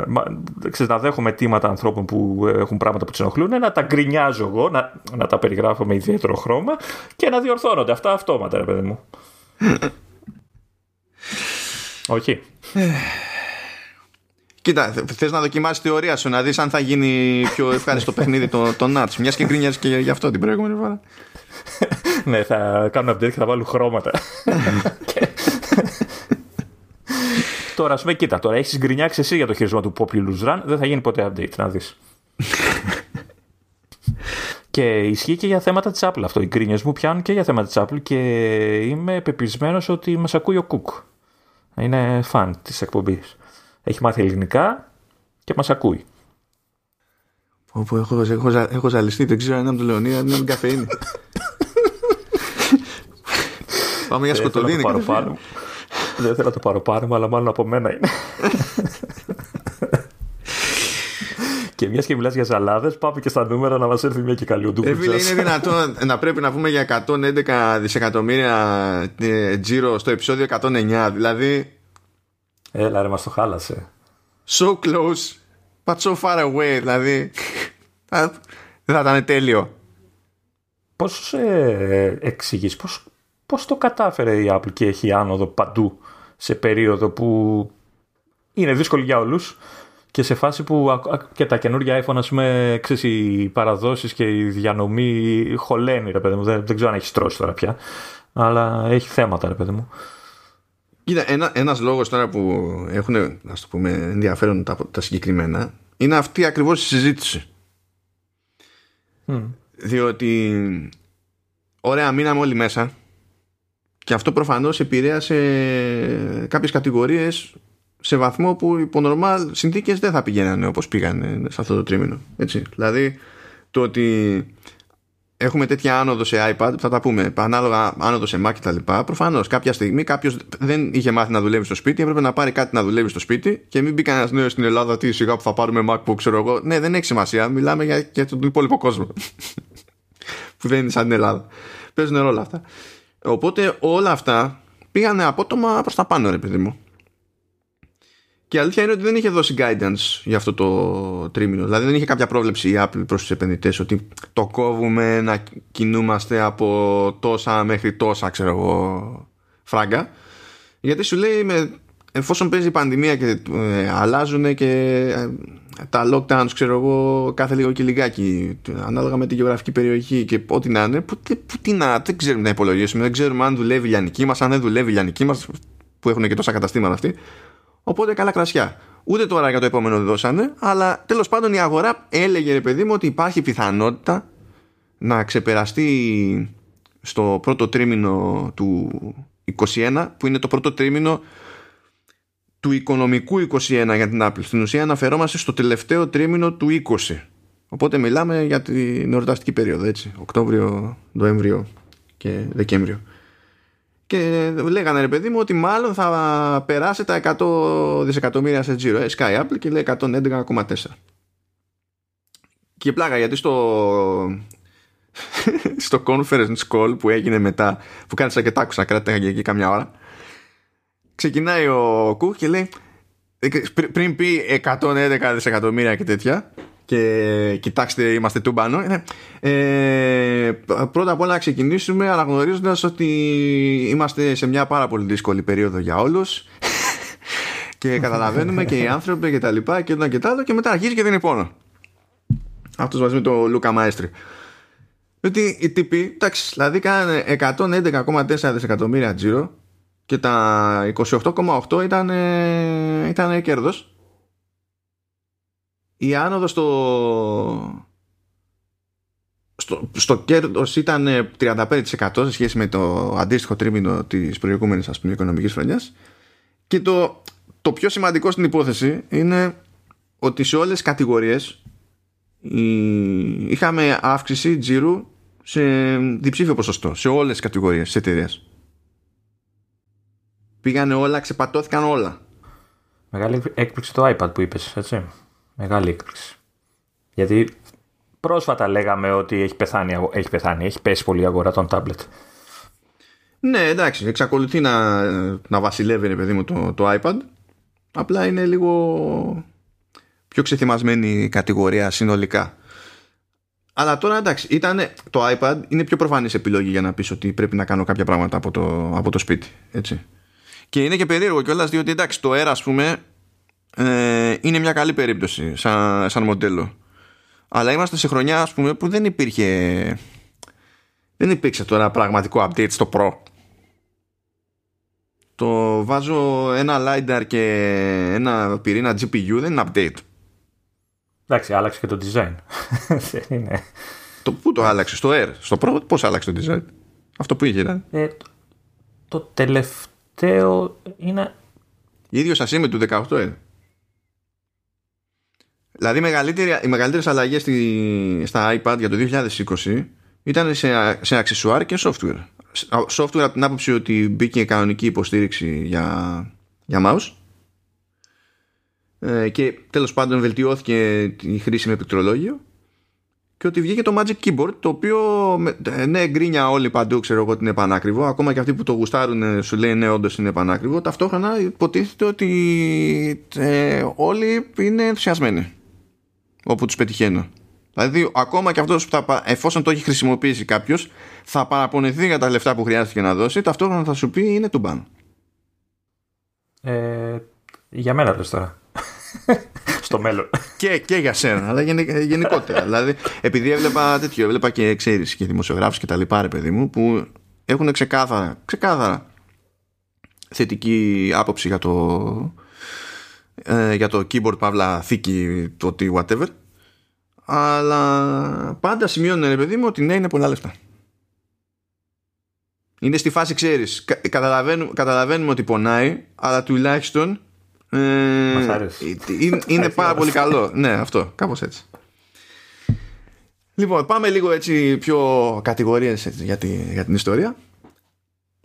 μα, ξέρεις, να δέχομαι αιτήματα ανθρώπων που έχουν πράγματα που τους ενοχλούν, να τα γκρινιάζω εγώ, να, να τα περιγράφω με ιδιαίτερο χρώμα και να διορθώνονται. Αυτά αυτόματα, ρε παιδί μου. Όχι. Κοίτα, θε να δοκιμάσεις τη θεωρία σου, να δεις αν θα γίνει πιο ευχάριστο παιχνίδι το, το Nuts. Μιας και γκρίνιαζες και γι' αυτό την προηγούμενη φορά. ναι, θα κάνουν update και θα βάλουν χρώματα. Και- τώρα, ας πούμε, κοίτα, τώρα έχεις γκρινιάξει εσύ για το χειρισμό του Populous Run, δεν θα γίνει ποτέ update, να δεις. και ισχύει και για θέματα της Apple αυτό. Οι γκρίνιες μου πιάνουν και για θέματα της Apple και είμαι πεπισμένος ότι μας ακούει ο Κουκ. Είναι φαν της εκπομπής. Έχει μάθει ελληνικά και μας ακούει. Όπου έχω, έχω, ζα- έχω ζαλιστεί, δεν ξέρω αν είναι από το Λεωνίδα, αν είναι από την καφεΐνη. Πάμε για Δεν θέλω να σκοτωδίνη. το πάρω πάνω μου. Δεν θέλω να το πάρω πάνω μου, αλλά μάλλον από μένα είναι. και μιας και μιλάς για ζαλάδες, πάμε και στα νούμερα να μας έρθει μια και καλή Ε, φίλε, ουντούμπιτζα. είναι δυνατόν να πρέπει να πούμε για 111 δισεκατομμύρια ε, τζίρο στο επεισόδιο 109. Δηλαδή, Έλα, ρε, μας το χάλασε. so close, but so far away. Δηλαδή, θα- δεν θα ήταν τέλειο. πώς ε, εξηγείς, πώς, πώς το κατάφερε η Apple και έχει άνοδο παντού σε περίοδο που είναι δύσκολη για όλους και σε φάση που και τα καινούργια iPhone, ας πούμε, ξέρεις, οι παραδόσεις και η διανομή χωλαίνει, ρε παιδί μου. Δεν, δεν ξέρω αν έχει τρώσει τώρα πια, αλλά έχει θέματα, ρε παιδί μου. Κοίτα, ένα, ένας λόγος τώρα που έχουν, ας το πούμε, ενδιαφέρον τα, τα συγκεκριμένα, είναι αυτή ακριβώς η συζήτηση. Διότι, ωραία, μείναμε όλοι μέσα και αυτό προφανώς επηρέασε κάποιες κατηγορίες σε βαθμό που υπό normal συνθήκες δεν θα πηγαίνανε όπως πήγανε σε αυτό το τρίμηνο. Έτσι. Δηλαδή το ότι έχουμε τέτοια άνοδο σε iPad, θα τα πούμε, ανάλογα άνοδο σε Mac κτλ. Προφανώς κάποια στιγμή κάποιος δεν είχε μάθει να δουλεύει στο σπίτι, έπρεπε να πάρει κάτι να δουλεύει στο σπίτι και μην μπει κανένας νέος στην Ελλάδα, τι σιγά που θα πάρουμε MacBook, ξέρω εγώ. Ναι, δεν έχει σημασία. Μιλάμε για, για τον υπόλοιπο κόσμο. που δεν είναι σαν την Ελλάδα. Παίζουν ρόλο αυτά. Οπότε όλα αυτά πήγανε απότομα προς τα πάνω, ρε παιδί μου. Και η αλήθεια είναι ότι δεν είχε δώσει guidance για αυτό το τρίμηνο. Δηλαδή δεν είχε κάποια πρόβλεψη η Apple προς τους επενδυτές ότι το κόβουμε να κινούμαστε από τόσα μέχρι τόσα ξέρω εγώ φράγκα. Γιατί σου λέει με, εφόσον παίζει η πανδημία και ε, αλλάζουν και ε, τα lockdowns ξέρω εγώ κάθε λίγο και λιγάκι ανάλογα με τη γεωγραφική περιοχή και ό,τι να είναι που, που, τι να, δεν ξέρουμε να υπολογίσουμε δεν ξέρουμε αν δουλεύει η λιανική μας αν δεν δουλεύει η λιανική μας που έχουν και τόσα καταστήματα αυτοί Οπότε καλά κρασιά. Ούτε τώρα για το επόμενο δεν δώσανε, αλλά τέλος πάντων η αγορά έλεγε ρε παιδί μου ότι υπάρχει πιθανότητα να ξεπεραστεί στο πρώτο τρίμηνο του 21 που είναι το πρώτο τρίμηνο του οικονομικού 21 για την Apple. Στην ουσία αναφερόμαστε στο τελευταίο τρίμηνο του 20. Οπότε μιλάμε για την εορταστική περίοδο, έτσι. Οκτώβριο, Νοέμβριο και Δεκέμβριο και λέγανε ρε παιδί μου ότι μάλλον θα περάσει τα 100 δισεκατομμύρια σε τζίρο. Ε, Sky Apple και λέει 111,4. Και πλάκα γιατί στο στο conference call που έγινε μετά που κάνεις σαν και τάκουσα κράτησα εκεί καμιά ώρα ξεκινάει ο Κουκ και λέει πριν πει 111 δισεκατομμύρια και τέτοια και κοιτάξτε είμαστε τούμπανο. Ε, πρώτα απ' όλα να ξεκινήσουμε αναγνωρίζοντας ότι είμαστε σε μια πάρα πολύ δύσκολη περίοδο για όλους. Και καταλαβαίνουμε και οι άνθρωποι και τα λοιπά και ένα και τα άλλο και μετά αρχίζει και δίνει πόνο. Αυτός μαζί με τον Λούκα Μαέστρη. Ότι οι τύποι εντάξει δηλαδή κάνανε 111,4 δισεκατομμύρια τζίρο και τα 28,8 ήταν, ήταν κέρδος η άνοδος στο, στο, στο κέρδος ήταν 35% σε σχέση με το αντίστοιχο τρίμηνο της προηγούμενης ας πούμε οικονομικής χρονιάς. Και το, το πιο σημαντικό στην υπόθεση είναι ότι σε όλες τις κατηγορίες είχαμε αύξηση τζίρου σε διψήφιο ποσοστό σε όλες τις κατηγορίες της εταιρείας πήγανε όλα, ξεπατώθηκαν όλα. Μεγάλη έκπληξη το iPad που είπες, έτσι. Μεγάλη έκπληξη. Γιατί πρόσφατα λέγαμε ότι έχει πεθάνει, έχει, πεθάνει, έχει πέσει πολύ η αγορά των τάμπλετ. Ναι, εντάξει, εξακολουθεί να, να βασιλεύει ρε παιδί μου το, το iPad. Απλά είναι λίγο πιο ξεθυμασμένη η κατηγορία συνολικά. Αλλά τώρα εντάξει, ήτανε, το iPad είναι πιο προφανής επιλογή για να πεις ότι πρέπει να κάνω κάποια πράγματα από το, από το σπίτι. Έτσι. Και είναι και περίεργο κιόλας διότι εντάξει, το Air, ας πούμε, ε, είναι μια καλή περίπτωση σαν, σαν μοντέλο. Αλλά είμαστε σε χρονιά ας πούμε, που δεν υπήρχε. Δεν υπήρξε τώρα πραγματικό update στο Pro. Το βάζω ένα LiDAR και ένα πυρήνα GPU δεν είναι update. Εντάξει, άλλαξε και το design. είναι. Το, πού το άλλαξες, στο Air, στο Pro, πώς άλλαξε το design; Αυτό που είχε ήταν. Ε, το, το τελευταίο είναι... Ίδιος σας είμαι του 18 είναι. Δηλαδή οι μεγαλύτερες αλλαγές στα iPad για το 2020 ήταν σε, σε αξισουάρ και software. Software από την άποψη ότι μπήκε κανονική υποστήριξη για, για mouse. Ε, και τέλος πάντων βελτιώθηκε η χρήση με πληκτρολόγιο και ότι βγήκε το Magic Keyboard το οποίο ε, ναι γκρίνια όλοι παντού ξέρω εγώ ότι είναι πανάκριβο. Ακόμα και αυτοί που το γουστάρουν σου λέει ναι όντως είναι πανάκριβο. Ταυτόχρονα υποτίθεται ότι ε, όλοι είναι ενθουσιασμένοι όπου τους πετυχαίνω. Δηλαδή, ακόμα και αυτός που θα, εφόσον το έχει χρησιμοποιήσει κάποιος, θα παραπονεθεί για τα λεφτά που χρειάστηκε να δώσει, ταυτόχρονα θα σου πει είναι του μπαν. Ε, για μένα λες τώρα. Στο μέλλον. και, και για σένα, αλλά γενικότερα. δηλαδή, επειδή έβλεπα τέτοιο, έβλεπα και ξέρει και δημοσιογράφους και τα λοιπά, ρε παιδί μου, που έχουν ξεκάθαρα, ξεκάθαρα θετική άποψη για το, ε, για το keyboard παύλα θήκη το ότι whatever. Αλλά πάντα σημειώνουν ρε παιδί μου ότι ναι είναι πολλά λεφτά. Είναι στη φάση ξέρεις καταλαβαίνουμε, καταλαβαίνουμε ότι πονάει αλλά τουλάχιστον ε, είναι, είναι πάρα πολύ καλό. ναι αυτό κάπως έτσι. Λοιπόν, πάμε λίγο έτσι πιο κατηγορίες για, για την ιστορία.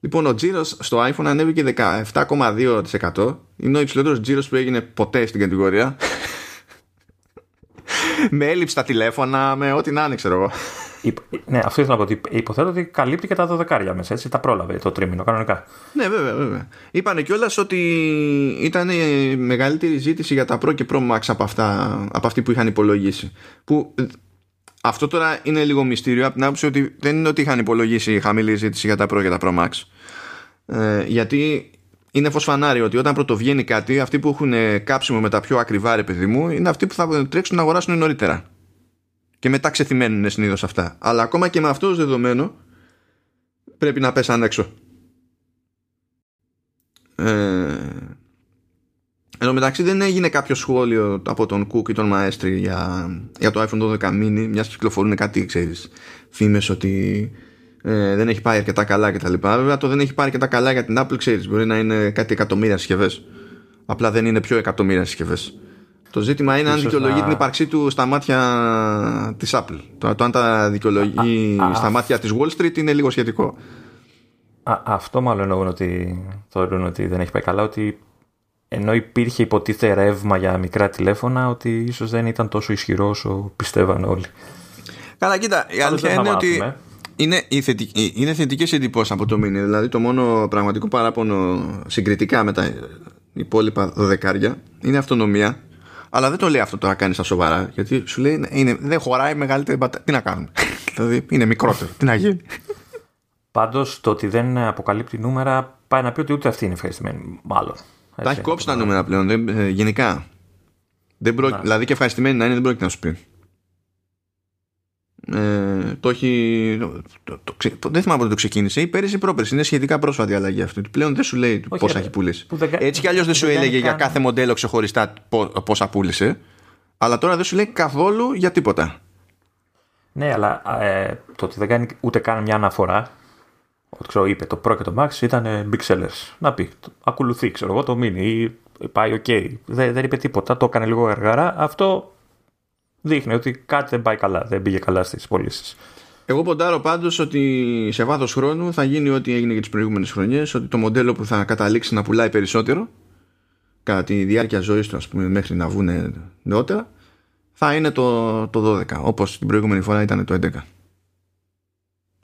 Λοιπόν, ο τζίρος στο iPhone ανέβηκε 17,2%. Είναι ο υψηλότερος τζίρος που έγινε ποτέ στην κατηγορία. με έλλειψη στα τηλέφωνα, με ό,τι να είναι, ξέρω εγώ. Ναι, αυτό ήθελα να πω ότι υποθέτω ότι καλύπτει και τα δωδεκάρια μέσα, έτσι. Τα πρόλαβε το τρίμηνο, κανονικά. Ναι, βέβαια, βέβαια. Είπανε κιόλας ότι ήταν μεγαλύτερη ζήτηση για τα Pro και Pro Max από, αυτά, από αυτή που είχαν υπολογίσει. Που αυτό τώρα είναι λίγο μυστήριο από την άποψη ότι δεν είναι ότι είχαν υπολογίσει χαμηλή ζήτηση για τα Pro και τα Pro Max. Ε, γιατί είναι φως φανάρι ότι όταν πρωτοβγαίνει κάτι, αυτοί που έχουν κάψιμο με τα πιο ακριβά ρε παιδί μου, είναι αυτοί που θα τρέξουν να αγοράσουν νωρίτερα. Και μετά ξεθυμένουν συνήθως αυτά. Αλλά ακόμα και με αυτό το δεδομένο, πρέπει να πέσαν έξω. Ε, Εν τω μεταξύ δεν έγινε κάποιο σχόλιο από τον Cook ή τον Maestri για, για το iPhone 12 mini, μιας και κυκλοφορούν κάτι, ξέρεις, φήμες ότι ε, δεν έχει πάει αρκετά καλά κτλ. Βέβαια το δεν έχει πάει αρκετά καλά για την Apple, ξέρεις, μπορεί να είναι κάτι εκατομμύρια συσκευές. Απλά δεν είναι πιο εκατομμύρια συσκευές. Το ζήτημα είναι αν δικαιολογεί την ύπαρξή του στα μάτια της Apple. Το, το αν τα δικαιολογεί στα μάτια της Wall Street είναι λίγο σχετικό. Α, αυτό μάλλον εννοούν ότι θεωρούν ότι δεν έχει πάει καλά, ότι ενώ υπήρχε υποτίθεται ρεύμα για μικρά τηλέφωνα, ότι ίσως δεν ήταν τόσο ισχυρό όσο πιστεύαν όλοι. Καλά, κοίτα, η αλήθεια είναι ότι είναι, θετική, είναι θετικές εντυπώσεις από το mini. Δηλαδή το μόνο πραγματικό παράπονο συγκριτικά με τα υπόλοιπα δωδεκάρια είναι αυτονομία. Αλλά δεν το λέει αυτό τώρα κάνεις στα σοβαρά. Γιατί σου λέει είναι, δεν χωράει μεγαλύτερη μπαταρία. Τι να κάνουμε. δηλαδή είναι μικρότερο. Τι να γίνει. Πάντως το ότι δεν αποκαλύπτει νούμερα πάει να πει ότι ούτε αυτή είναι ευχαριστημένη. Μάλλον. Τα έχει κόψει τα νούμερα πλέον. Δεν, ε, γενικά. Δεν προ... Δηλαδή και ευχαριστημένη να είναι δεν πρόκειται να σου πει. Ε, το έχει. Το, το, το, δεν θυμάμαι πότε το ξεκίνησε. Ή πέρυσι ή πρόπερσι. Είναι σχετικά πρόσφατη αλλαγή αυτή. Πλέον δεν σου λέει Όχι, πόσα έχει πουλήσει. Έτσι κι αλλιώς δεν σου έλεγε για κάθε μοντέλο ξεχωριστά πόσα πούλησε. Αλλά τώρα δεν σου λέει καθόλου για τίποτα. Ναι, αλλά ε, το ότι δεν κάνει ούτε καν μια αναφορά ότι ξέρω, είπε το Pro και το Max ήταν big sellers. Να πει, ακολουθεί, ξέρω εγώ, το Mini ή πάει ok. Δεν, δεν είπε τίποτα, το έκανε λίγο αργάρα. Αυτό δείχνει ότι κάτι δεν πάει καλά, δεν πήγε καλά στις πωλήσεις. Εγώ ποντάρω πάντως ότι σε βάθος χρόνου θα γίνει ό,τι έγινε για τις προηγούμενες χρονιές, ότι το μοντέλο που θα καταλήξει να πουλάει περισσότερο κατά τη διάρκεια ζωής του, ας πούμε, μέχρι να βγουν νεότερα, θα είναι το, το 12, όπως την προηγούμενη φορά ήταν το 11.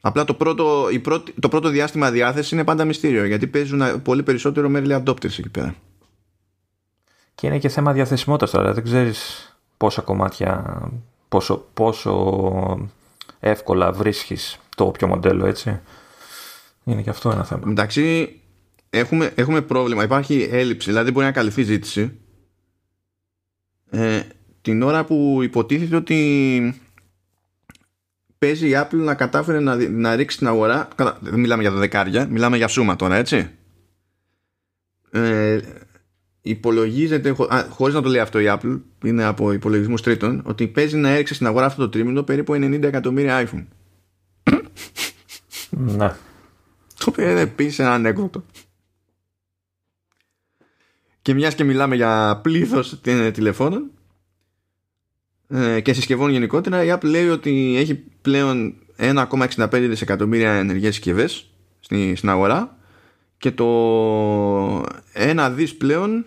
Απλά το πρώτο, η πρώτη, το πρώτο διάστημα διάθεση είναι πάντα μυστήριο γιατί παίζουν πολύ περισσότερο με early adopters εκεί πέρα. Και είναι και θέμα διαθεσιμότητας τώρα. Δεν ξέρεις πόσα κομμάτια, πόσο, πόσο εύκολα βρίσκεις το όποιο μοντέλο έτσι. Είναι και αυτό ένα θέμα. Εντάξει, έχουμε, έχουμε πρόβλημα. Υπάρχει έλλειψη, δηλαδή μπορεί να καλυφθεί ζήτηση. Ε, την ώρα που υποτίθεται ότι παίζει η Apple να κατάφερε να, να ρίξει την αγορά. Δεν μιλάμε για δεκάρια, μιλάμε για σούμα τώρα, έτσι. Ε, υπολογίζεται, χω, χωρίς να το λέει αυτό η Apple, είναι από υπολογισμούς τρίτων, ότι παίζει να έριξε στην αγορά αυτό το τρίμηνο περίπου 90 εκατομμύρια iPhone. Ναι. Το οποίο είναι επίσης ένα ανέκδοτο. Και μιας και μιλάμε για πλήθος τηλεφώνων, ε, και συσκευών γενικότερα η Apple λέει ότι έχει πλέον 1,65 δισεκατομμύρια ενεργές συσκευές στην αγορά και το ένα δις πλέον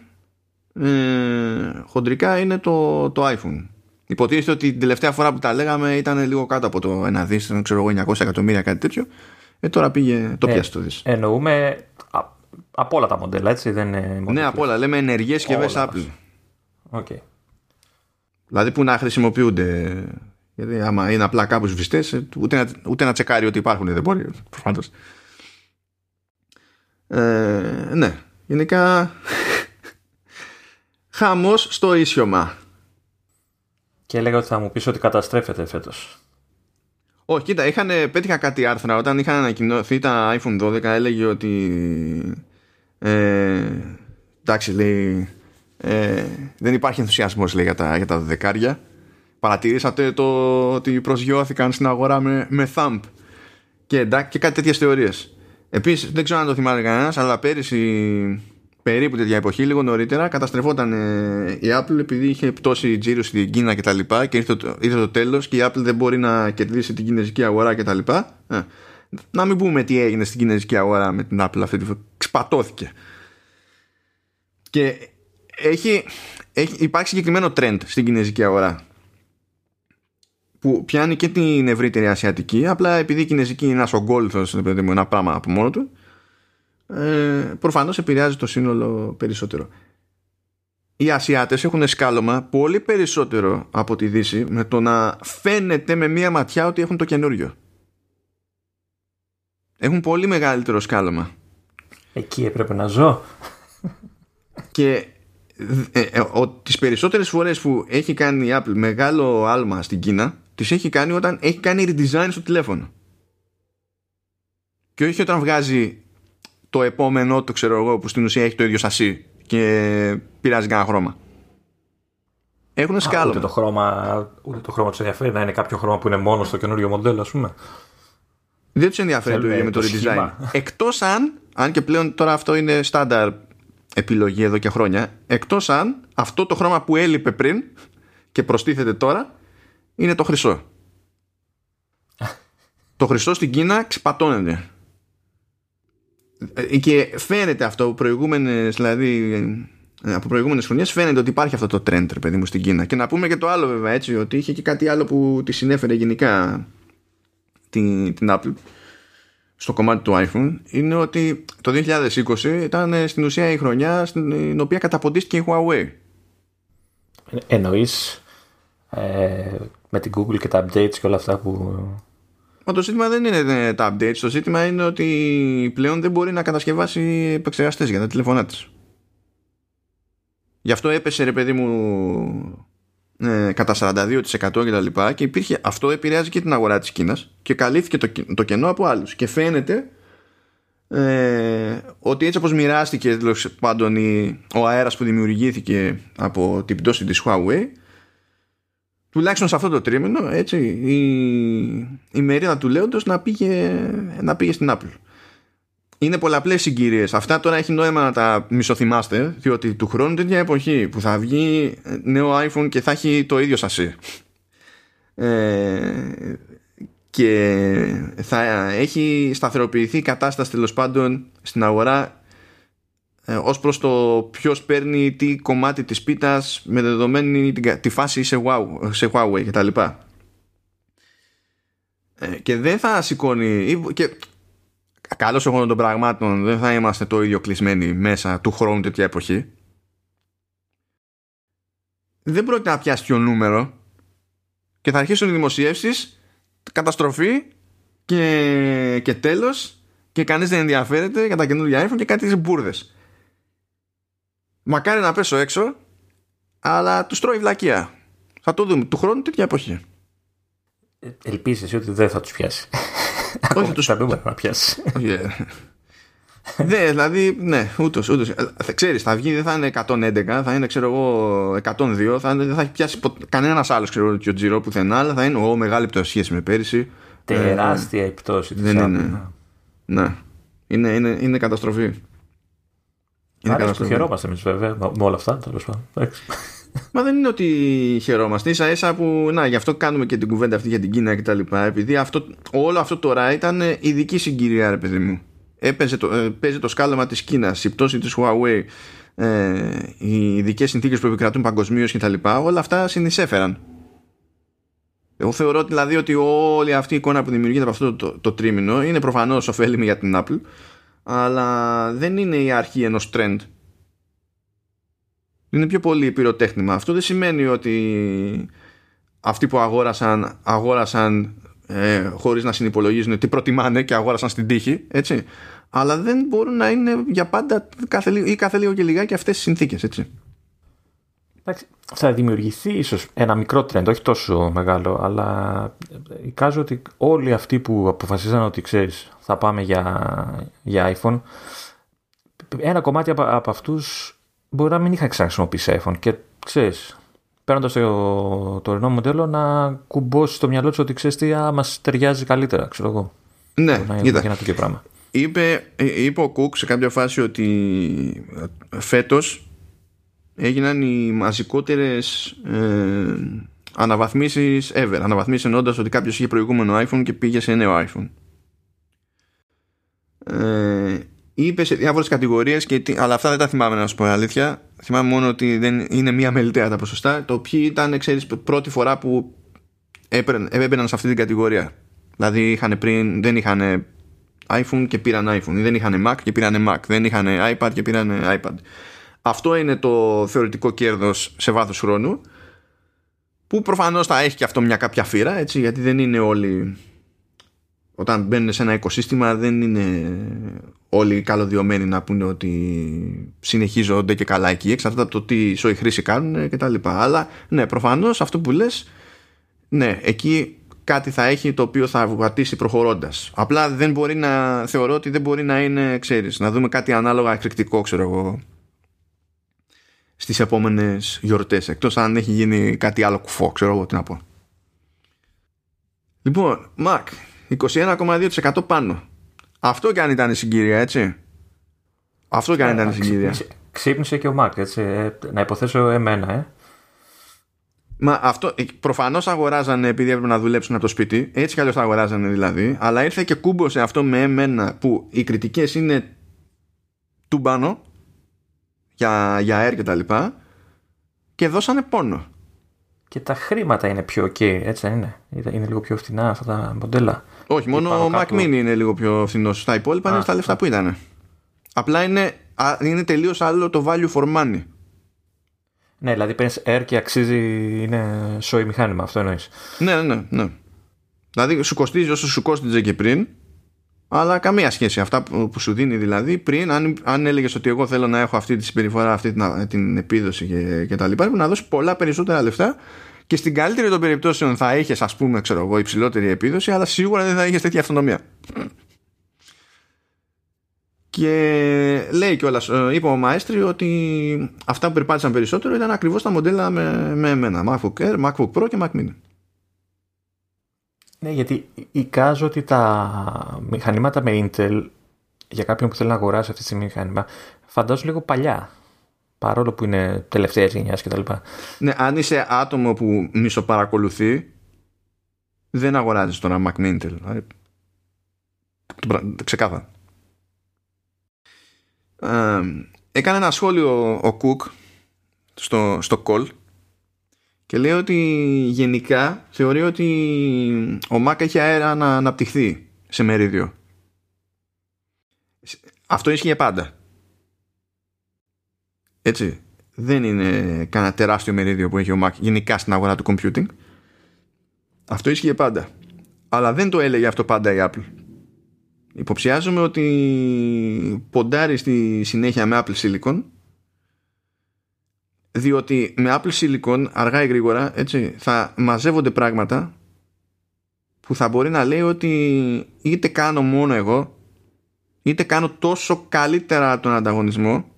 ε, χοντρικά είναι το, το iPhone. Υποτίθεται ότι την τελευταία φορά που τα λέγαμε ήταν λίγο κάτω από το ένα δις, ξέρω εγώ 900 εκατομμύρια κάτι τέτοιο. Ε, τώρα πήγε, το ε, πιάσει το δις. Εννοούμε από όλα τα μοντέλα, έτσι δεν είναι... Ναι, από όλα. Λέμε ενεργές συσκευές Apple. Okay. Δηλαδή που να χρησιμοποιούνται; Γιατί άμα είναι απλά κάπου σβηστέ, ε, ούτε, να, ούτε να τσεκάρει ότι υπάρχουν δεν μπορεί. Προφανώς. Ε, ναι, γενικά χαμός στο ίσιωμα. Και έλεγα ότι θα μου πεις ότι καταστρέφεται φέτος. Όχι, κοίτα, είχαν, πέτυχα κάτι άρθρα όταν είχαν ανακοινωθεί τα iPhone 12 έλεγε ότι ε, εντάξει λέει ε, δεν υπάρχει ενθουσιασμός λέει για τα, για τα δεκάρια παρατηρήσατε το ότι προσγειώθηκαν στην αγορά με, με thumb και, εντάξει, και κάτι τέτοιες θεωρίες επίσης δεν ξέρω αν το θυμάται κανένας, αλλά πέρυσι περίπου τέτοια εποχή, λίγο νωρίτερα, καταστρεφόταν ε, η Apple επειδή είχε πτώσει τζίρο στην Κίνα και τα λοιπά και ήρθε το, ήρθε το τέλος και η Apple δεν μπορεί να κερδίσει την κινέζικη αγορά και τα λοιπά. Ε, να μην πούμε τι έγινε στην κινέζικη αγορά με την Apple αυτή, ξπατώθηκε. Και έχει, έχει υπάρχει συγκεκριμένο trend στην κινέζικη αγορά που πιάνει και την ευρύτερη ασιατική απλά επειδή η κινέζικη είναι ένας ογκόλυθος ένα πράγμα από μόνο του ε, προφανώς επηρεάζει το σύνολο περισσότερο. Οι Ασιάτες έχουν σκάλωμα πολύ περισσότερο από τη Δύση με το να φαίνεται με μία ματιά ότι έχουν το καινούριο. Έχουν πολύ μεγαλύτερο σκάλωμα. Εκεί έπρεπε να ζω. Και ε, ε, ο, τις περισσότερες φορές που έχει κάνει η Apple μεγάλο άλμα στην Κίνα τις έχει κάνει όταν έχει κάνει redesign στο τηλέφωνο. Και όχι όταν βγάζει το επόμενο το ξέρω εγώ που στην ουσία έχει το ίδιο σασί και πειράζει κανένα χρώμα. Έχουν σκάλωμα. Ούτε το χρώμα, ούτε το χρώμα τους ενδιαφέρει να είναι κάποιο χρώμα που είναι μόνο στο καινούριο μοντέλο, ας πούμε. Δεν τους ενδιαφέρει το ίδιο με το, redesign. Εκτός αν, αν και πλέον τώρα αυτό είναι στάνταρ επιλογή εδώ και χρόνια, εκτός αν αυτό το χρώμα που έλειπε πριν και προστίθεται τώρα είναι το χρυσό. το χρυσό στην Κίνα ξεπατώνεται. Ε, και φαίνεται αυτό προηγούμενες, δηλαδή ε, από προηγούμενες χρονιές φαίνεται ότι υπάρχει αυτό το trend, ρε παιδί μου, στην Κίνα. Και να πούμε και το άλλο, βέβαια, έτσι, ότι είχε και κάτι άλλο που τη συνέφερε γενικά την, την Apple στο κομμάτι του iPhone είναι ότι το 2020 ήταν ε, στην ουσία η χρονιά στην οποία καταποντίστηκε η Huawei. Εννοείς ε, με την Google και τα updates και όλα αυτά που Μα το ζήτημα δεν είναι τα updates. Το ζήτημα είναι ότι πλέον δεν μπορεί να κατασκευάσει επεξεργαστές για τα τηλεφωνά της. Γι' αυτό έπεσε ρε παιδί μου ε, κατά 42% και τα λοιπά και υπήρχε, αυτό επηρεάζει και την αγορά της Κίνας και καλύφθηκε το, το κενό από άλλους και φαίνεται ε, ότι έτσι όπως μοιράστηκε πάντων ο αέρας που δημιουργήθηκε από την πτώση της Huawei τουλάχιστον σε αυτό το τρίμηνο έτσι, η, η μερίδα του λέοντος να πήγε, να πήγε στην Apple. Είναι πολλαπλές συγκυρίες. Αυτά τώρα έχει νόημα να τα μισοθυμάστε διότι του χρόνου τέτοια εποχή που θα βγει νέο iPhone και θα έχει το ίδιο σασί ε, και θα έχει σταθεροποιηθεί η κατάσταση τέλος πάντων στην αγορά ε, ως προς το ποιος παίρνει τι κομμάτι της πίτας με δεδομένη τη φάση σε, wow, σε Huawei και τα λοιπά. Ε, και δεν θα σηκώνει και καλώς εγώ των πραγμάτων δεν θα είμαστε το ίδιο κλεισμένοι μέσα του χρόνου τέτοια εποχή δεν πρόκειται να πιάσει πιο νούμερο και θα αρχίσουν οι δημοσιεύσεις καταστροφή και, και τέλος και κανείς δεν ενδιαφέρεται για τα καινούργια iPhone και κάτι μπουρδες Μακάρι να πέσω έξω, αλλά τους τρώει βλακεία. Θα το δούμε του χρόνου τέτοια εποχή. Ε, Ελπίζεις εσύ ότι δεν θα τους πιάσει. Όχι, του θα να πιάσει. Ναι, δηλαδή, ναι, ούτως. Ούτως. Ε, ξέρεις, θα βγει, δεν θα είναι 111, θα είναι, ξέρω εγώ, 102, θα, δεν θα έχει πιάσει κανένας άλλος, ξέρω εγώ, τζιρό πουθενά, αλλά θα είναι, ο μεγάλη πτώση σχέση με πέρυσι. Τεράστια η πτώση δεν είναι. Ναι. Είναι, είναι, είναι καταστροφή. Είναι Άρα που χαιρόμαστε εμείς βέβαια με όλα αυτά τέλος πάντων. Μα δεν είναι ότι χαιρόμαστε. σα ίσα που. Να, γι' αυτό κάνουμε και την κουβέντα αυτή για την Κίνα κτλ. Επειδή αυτό, όλο αυτό τώρα ήταν ειδική συγκυρία, ρε παιδί μου. Έπαιζε το, ε, παίζει το σκάλαμα της Κίνας, η πτώση της Huawei, ε, οι ειδικές συνθήκες που επικρατούν παγκοσμίως κτλ. Όλα αυτά συνεισέφεραν. Εγώ θεωρώ δηλαδή ότι όλη αυτή η εικόνα που δημιουργείται από αυτό το, το, το τρίμηνο είναι προφανώς ωφέλιμη για την Apple αλλά δεν είναι η αρχή ενός trend είναι πιο πολύ πυροτέχνημα αυτό δεν σημαίνει ότι αυτοί που αγόρασαν, αγόρασαν ε, χωρίς να συνυπολογίζουν τι προτιμάνε και αγόρασαν στην τύχη, έτσι. Αλλά δεν μπορούν να είναι για πάντα κάθε, ή κάθε λίγο και λιγάκι αυτές οι συνθήκες, έτσι. Εντάξει, θα δημιουργηθεί ίσως ένα μικρό τρέντ, όχι τόσο μεγάλο, αλλά εικάζω ότι όλοι αυτοί που αποφασίζαν ότι ξέρεις θα πάμε για, για iPhone, ένα κομμάτι από, από αυτούς μπορεί να μην είχαν ξαναχρησιμοποιήσει iPhone και ξέρεις, παίρνοντας το τωρινό μοντέλο να κουμπώσει στο μυαλό του ότι ξέρεις τι μας ταιριάζει καλύτερα, ξέρω εγώ. Ναι, να κοίτα. ένα τέτοιο πράγμα. Είπε, είπε ο Κουκ σε κάποια φάση ότι φέτος έγιναν οι μαζικότερες ε, αναβαθμίσεις ever. Αναβαθμίσεις εννοώντας ότι κάποιος είχε προηγούμενο iPhone και πήγε σε νέο iPhone. Ε, είπες σε διάφορες κατηγορίες και, αλλά αυτά δεν τα θυμάμαι να σου πω αλήθεια. Θυμάμαι μόνο ότι δεν είναι μία μελιτέα τα ποσοστά. Το οποίο ήταν ξέρεις, πρώτη φορά που έμπαιναν σε αυτή την κατηγορία. Δηλαδή είχαν πριν, δεν είχαν iPhone και πήραν iPhone. Ή δεν είχαν Mac και πήραν Mac. Δεν είχαν iPad και πήραν iPad. Αυτό είναι το θεωρητικό κέρδος σε βάθος χρόνου που προφανώς θα έχει και αυτό μια κάποια φύρα έτσι, γιατί δεν είναι όλοι όταν μπαίνουν σε ένα οικοσύστημα δεν είναι όλοι καλωδιωμένοι να πούνε ότι συνεχίζονται και καλά εκεί εξαρτάται από το τι σοϊ χρήση κάνουν και τα λοιπά. Αλλά ναι προφανώς αυτό που λες ναι εκεί κάτι θα έχει το οποίο θα βοηθήσει προχωρώντας. Απλά δεν μπορεί να θεωρώ ότι δεν μπορεί να είναι ξέρεις να δούμε κάτι ανάλογα εκρηκτικό ξέρω εγώ στις επόμενες γιορτές εκτός αν έχει γίνει κάτι άλλο κουφό ξέρω εγώ τι να πω. Λοιπόν Mac 21,2% πάνω. Αυτό και αν ήταν η συγκυρία, έτσι. Αυτό και αν ήταν η συγκυρία. Ξύπνησε και ο Μάρκ, έτσι. Ε, να υποθέσω εμένα, ε. Μα αυτό ε, προφανώς αγοράζανε επειδή έπρεπε να δουλέψουν από το σπίτι. Έτσι κι αλλιώς τα αγοράζανε δηλαδή. Αλλά ήρθε και κούμπωσε αυτό με εμένα που οι κριτικές είναι του μπάνο για, για air και τα λοιπά και δώσανε πόνο και τα χρήματα είναι πιο ok, έτσι δεν είναι. Είναι λίγο πιο φθηνά αυτά τα μοντέλα. Όχι, μόνο ο Mac Mini είναι λίγο πιο φθηνός. Στα υπόλοιπα είναι στα λεφτά που ήταν. Απλά είναι, είναι τελείως άλλο το value for money. Ναι, δηλαδή παίρνεις Air και αξίζει, είναι σόι μηχάνημα, αυτό εννοείς. Ναι, ναι, ναι, ναι. Δηλαδή σου κοστίζει όσο σου κόστιζε και πριν, αλλά καμία σχέση. Αυτά που σου δίνει δηλαδή πριν, αν, αν έλεγες ότι εγώ θέλω να έχω αυτή τη συμπεριφορά, αυτή την, την επίδοση και, και τα λοιπά, πρέπει να δώσεις πολλά περισσότερα λεφτά και στην καλύτερη των περιπτώσεων θα είχε, ας πούμε, ξέρω εγώ, υψηλότερη επίδοση, αλλά σίγουρα δεν θα είχε τέτοια αυτονομία. Και λέει κιόλας, ε, είπε ο Μαέστρη ότι αυτά που περπάτησαν περισσότερο ήταν ακριβώς τα μοντέλα με, με εμένα. MacBook Air, MacBook Pro και Mac Mini. Ναι, γιατί εικάζω ότι τα μηχανήματα με Intel για κάποιον που θέλει να αγοράσει αυτή τη στιγμή μηχανήμα φαντάζομαι λίγο παλιά. Παρόλο που είναι τελευταίας γενιάς κτλ. Ναι, αν είσαι άτομο που μισοπαρακολουθεί, δεν αγοράζεις τώρα Mac με Intel. Δηλαδή, ξεκάθαρα. Ε, έκανε ένα σχόλιο ο Cook στο, στο call και λέει ότι γενικά θεωρεί ότι ο Mac έχει αέρα να αναπτυχθεί σε μερίδιο. Αυτό ίσχυε πάντα. Έτσι. Δεν είναι κανένα τεράστιο μερίδιο που έχει ο Mac γενικά στην αγορά του computing. Αυτό ίσχυε πάντα. Αλλά δεν το έλεγε αυτό πάντα η Apple. Υποψιάζομαι ότι ποντάρει στη συνέχεια με Apple Silicon διότι με Apple Silicon αργά ή γρήγορα έτσι, θα μαζεύονται πράγματα που θα μπορεί να λέει ότι είτε κάνω μόνο εγώ είτε κάνω τόσο καλύτερα τον ανταγωνισμό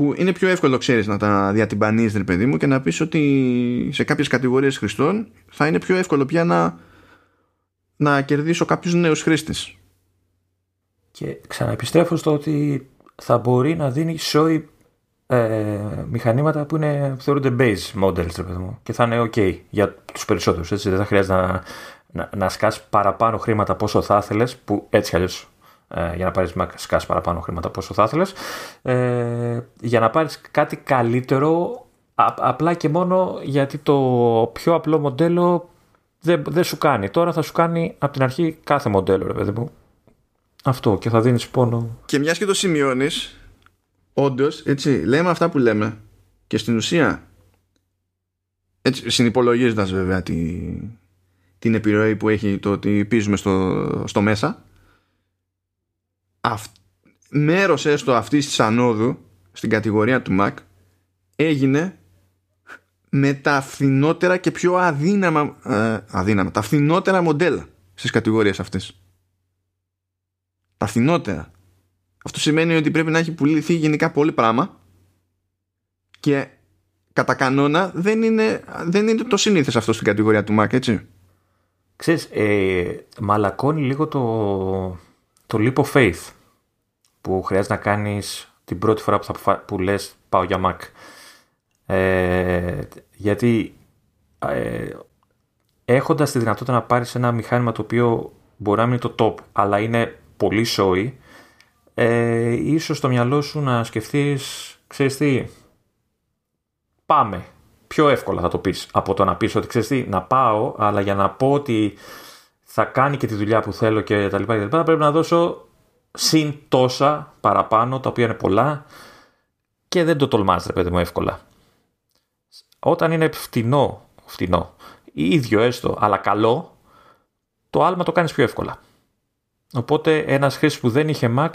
που είναι πιο εύκολο ξέρεις να τα διατυμπανείς ρε παιδί μου και να πεις ότι σε κάποιες κατηγορίες χρηστών θα είναι πιο εύκολο πια να, να κερδίσω κάποιους νέους χρήστες. Και ξαναεπιστρέφω στο ότι θα μπορεί να δίνει σόι ε, μηχανήματα που, είναι, που θεωρούνται base models ρε παιδί μου, και θα είναι ok για τους περισσότερους έτσι, δεν θα χρειάζεται να, να, να σκάς παραπάνω χρήματα πόσο θα ήθελες που έτσι αλλιώς ε, για να πάρεις Mac σκάς παραπάνω χρήματα πόσο θα ήθελες ε, για να πάρεις κάτι καλύτερο απλά και μόνο γιατί το πιο απλό μοντέλο δεν, δεν σου κάνει. Τώρα θα σου κάνει από την αρχή κάθε μοντέλο, ρε παιδί μου. Αυτό και θα δίνεις πόνο. Και μιας και το σημειώνεις, όντως, έτσι, λέμε αυτά που λέμε και στην ουσία έτσι, συνυπολογίζοντας βέβαια τη, την επιρροή που έχει το ότι πίζουμε στο, στο μέσα αυ, μέρος έστω αυτής της ανόδου στην κατηγορία του Mac έγινε με τα φθηνότερα και πιο αδύναμα, ε, αδύναμα τα φθηνότερα μοντέλα στις κατηγορίες αυτές τα φθηνότερα αυτό σημαίνει ότι πρέπει να έχει πουληθεί γενικά πολύ πράγμα και κατά κανόνα δεν είναι, δεν είναι το σύνηθες αυτό στην κατηγορία του Mac, έτσι. Ξέρεις, ε, μαλακώνει λίγο το, το leap of faith που χρειάζεται να κάνεις την πρώτη φορά που, θα, που λες πάω για Mac. Ε, γιατί ε, έχοντας τη δυνατότητα να πάρεις ένα μηχάνημα το οποίο μπορεί να μην είναι το top αλλά είναι πολύ σόι ε, ίσως στο μυαλό σου να σκεφτείς ξέρεις τι πάμε πιο εύκολα θα το πεις από το να πεις ότι ξέρεις τι να πάω αλλά για να πω ότι θα κάνει και τη δουλειά που θέλω και τα λοιπά, και τα λοιπά πρέπει να δώσω συν τόσα παραπάνω τα οποία είναι πολλά και δεν το τολμάς ρε παιδί μου εύκολα όταν είναι φτηνό, φτηνό ή ίδιο έστω, αλλά καλό, το άλμα το κάνεις πιο εύκολα. Οπότε ένας χρήστη που δεν είχε Mac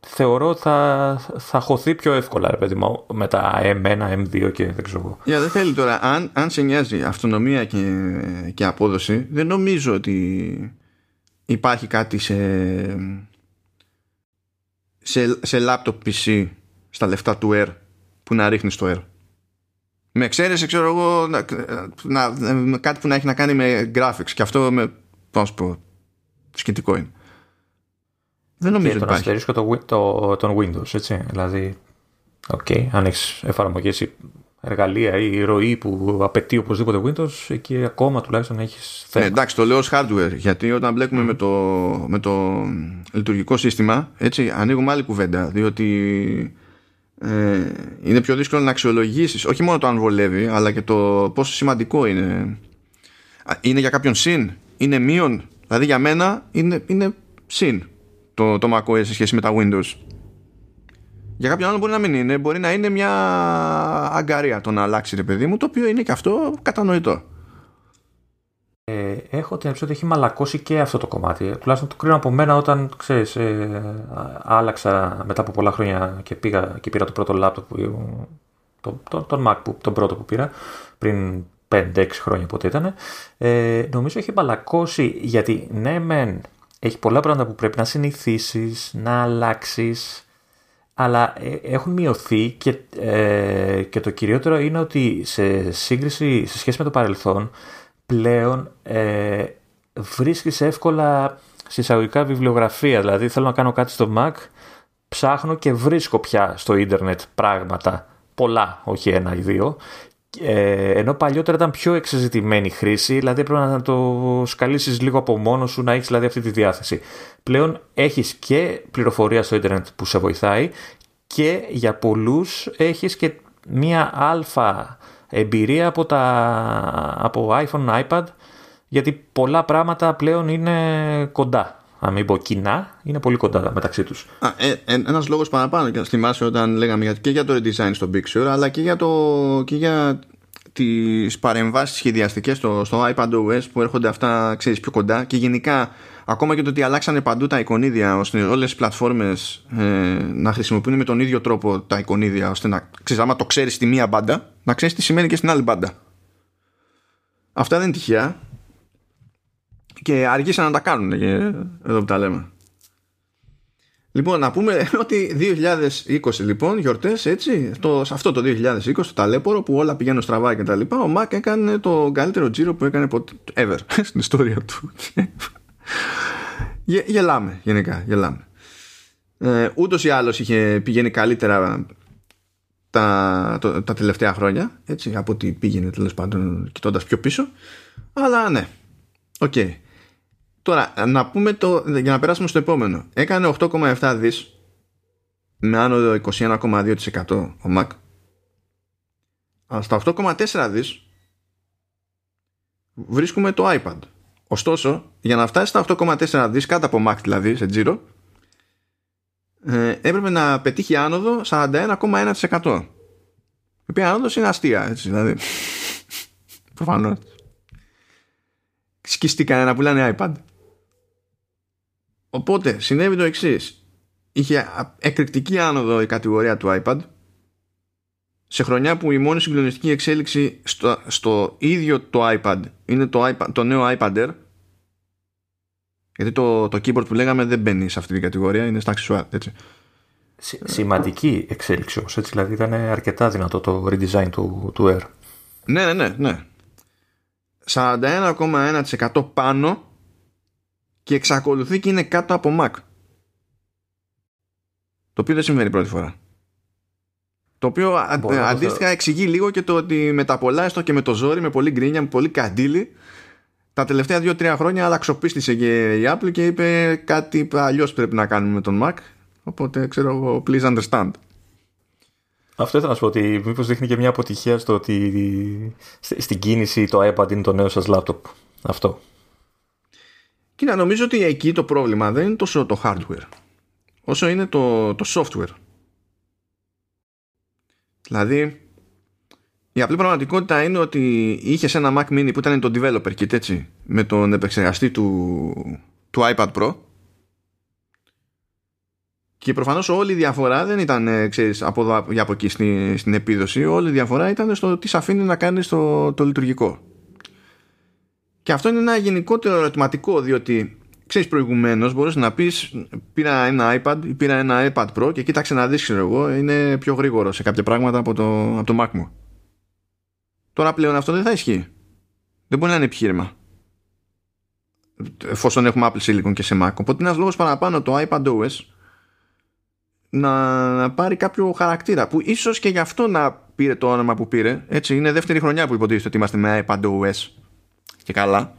θεωρώ θα, θα χωθεί πιο εύκολα ρε παιδί μου, με τα M1, M2 και δεν ξέρω εγώ. Για δεν θέλει τώρα, αν, αν σε νοιάζει αυτονομία και, και απόδοση, δεν νομίζω ότι υπάρχει κάτι σε, σε, σε laptop PC στα λεφτά του Air που να ρίχνεις στο Air. Με εξαίρεση, ξέρω εγώ, να, να, κάτι που να έχει να κάνει με graphics και αυτό με, πώς σου πω, σχετικό είναι. Δεν νομίζω και τον αστερίσκο το, το, τον Windows, έτσι. Δηλαδή, OK, okay, αν έχεις εφαρμογές ή εργαλεία ή ροή που απαιτεί οπωσδήποτε Windows, εκεί ακόμα τουλάχιστον έχεις θέμα. Ναι, εντάξει, το λέω ως hardware, γιατί όταν μπλέκουμε με, το, με το λειτουργικό σύστημα, έτσι, ανοίγουμε άλλη κουβέντα, διότι ε, είναι πιο δύσκολο να αξιολογήσεις όχι μόνο το αν βολεύει, αλλά και το πόσο σημαντικό είναι. Είναι για κάποιον συν, είναι μείον. Δηλαδή για μένα είναι, είναι συν το, το macOS σε σχέση με τα Windows. Για κάποιον άλλο μπορεί να μην είναι, μπορεί να είναι μια αγκαρία το να αλλάξει το παιδί μου, το οποίο είναι και αυτό κατανοητό. Ε, έχω την ότι έχει μαλακώσει και αυτό το κομμάτι. Τουλάχιστον το κρίνω από μένα όταν ξέρεις, ε, άλλαξα μετά από πολλά χρόνια και, πήγα, και πήρα το πρώτο λάπτοπ, το, το, τον Mac, που, τον πρώτο που πήρα, πριν 5-6 χρόνια πότε ήταν. Ε, νομίζω έχει μαλακώσει γιατί ναι, μεν έχει πολλά πράγματα που πρέπει να συνηθίσεις, να αλλάξεις, αλλά ε, έχουν μειωθεί και, ε, και το κυριότερο είναι ότι σε σύγκριση, σε σχέση με το παρελθόν, πλέον ε, βρίσκεις εύκολα συσσαγωγικά βιβλιογραφία. Δηλαδή θέλω να κάνω κάτι στο Mac, ψάχνω και βρίσκω πια στο ίντερνετ πράγματα. Πολλά, όχι ένα ή δύο. Ε, ενώ παλιότερα ήταν πιο εξεζητημένη χρήση, δηλαδή πρέπει να το σκαλίσεις λίγο από μόνος σου, να έχεις δηλαδή αυτή τη διάθεση. Πλέον έχεις και πληροφορία στο ίντερνετ που σε βοηθάει και για πολλούς έχεις και μία αλφα εμπειρία από, τα, από iPhone, iPad, γιατί πολλά πράγματα πλέον είναι κοντά. Αν μην πω κοινά, είναι πολύ κοντά μεταξύ τους. ε, ε, ένας λόγος παραπάνω και θυμάσαι όταν λέγαμε και για το redesign στο Big Sur αλλά και για, το, και για τις παρεμβάσεις σχεδιαστικές στο, στο iPadOS που έρχονται αυτά ξέρεις πιο κοντά και γενικά ακόμα και το ότι αλλάξανε παντού τα εικονίδια ώστε όλες τις πλατφόρμες ε, να χρησιμοποιούν με τον ίδιο τρόπο τα εικονίδια ώστε να ξέρεις άμα το ξέρεις στη μία μπάντα να ξέρεις τι σημαίνει και στην άλλη μπάντα αυτά δεν είναι τυχαία και αργήσαν να τα κάνουν και εδώ που τα λέμε Λοιπόν, να πούμε ότι 2020 λοιπόν, γιορτές έτσι, το, σε αυτό το 2020, το ταλέπορο που όλα πηγαίνουν στραβά και τα λοιπά, ο Μακ έκανε το καλύτερο τζίρο που έκανε ποτέ, ever στην ιστορία του. Γε, γελάμε, γενικά, γελάμε. Ε, ούτως ή άλλως είχε πηγαίνει καλύτερα τα, το, τα τελευταία χρόνια, έτσι, από ότι πήγαινε τέλος πάντων κοιτώντας πιο πίσω, αλλά ναι, OK. Okay. Τώρα, να πούμε το, για να περάσουμε στο επόμενο. Έκανε 8,7 δις με άνοδο 21,2% ο Mac. Αλλά στα 8,4 δις βρίσκουμε το iPad. Ωστόσο, για να φτάσει στα 8,4 δις κάτω από Mac δηλαδή, σε τζίρο, ε, έπρεπε να πετύχει άνοδο 41,1%. Η οποία άνοδος είναι αστεία, έτσι, δηλαδή. Προφανώς. Σκιστήκανε να πουλάνε iPad. Οπότε συνέβη το εξής. Είχε εκρηκτική άνοδο η κατηγορία του iPad σε χρονιά που η μόνη συγκλονιστική εξέλιξη στο, στο ίδιο το iPad είναι το, iPad, το νέο iPad Air γιατί το, το keyboard που λέγαμε δεν μπαίνει σε αυτή την κατηγορία είναι στα αξισουάρ έτσι. Σημαντική εξέλιξη όμως έτσι δηλαδή ήταν αρκετά δυνατό το redesign του, του Air ναι ναι ναι, ναι. 41,1% πάνω και εξακολουθεί και είναι κάτω από Mac το οποίο δεν συμβαίνει πρώτη φορά το οποίο αντίστοιχα εξηγεί λίγο και το ότι με τα πολλά, έστω και με το ζόρι, με πολύ γκρίνια, με πολύ καντήλι, τα τελευταία 2-3 χρόνια αλλαξοπίστησε και η Apple και είπε κάτι αλλιώς πρέπει να κάνουμε με τον Mac. Οπότε ξέρω εγώ, please understand. Αυτό ήθελα να σου πω ότι μήπως δείχνει και μια αποτυχία στο ότι στην κίνηση το iPad είναι το νέο σας λάπτοπ. Αυτό. Κοίτα, νομίζω ότι εκεί το πρόβλημα δεν είναι τόσο το hardware όσο είναι το, το software. Δηλαδή, η απλή πραγματικότητα είναι ότι είχες ένα Mac Mini που ήταν το developer kit έτσι, με τον επεξεργαστή του, του iPad Pro. Και προφανώς όλη η διαφορά δεν ήταν ε, ξέρεις, από εδώ για από εκεί στην, στην επίδοση. Όλη η διαφορά ήταν στο τι σε αφήνει να κάνεις το, το λειτουργικό και αυτό είναι ένα γενικότερο ερωτηματικό διότι ξέρεις προηγουμένως μπορείς να πεις πήρα ένα iPad ή πήρα ένα iPad Pro και κοίταξε να δεις ξέρω εγώ είναι πιο γρήγορο σε κάποια πράγματα από το, από το Mac μου. Τώρα πλέον αυτό δεν θα ισχύει. Δεν μπορεί να είναι επιχείρημα. Εφόσον έχουμε Apple Silicon και σε Mac. Οπότε είναι ένας λόγος παραπάνω το iPad OS να πάρει κάποιο χαρακτήρα που ίσως και γι' αυτό να πήρε το όνομα που πήρε έτσι είναι δεύτερη χρονιά που υποτίθεται ότι είμαστε με iPad OS και καλά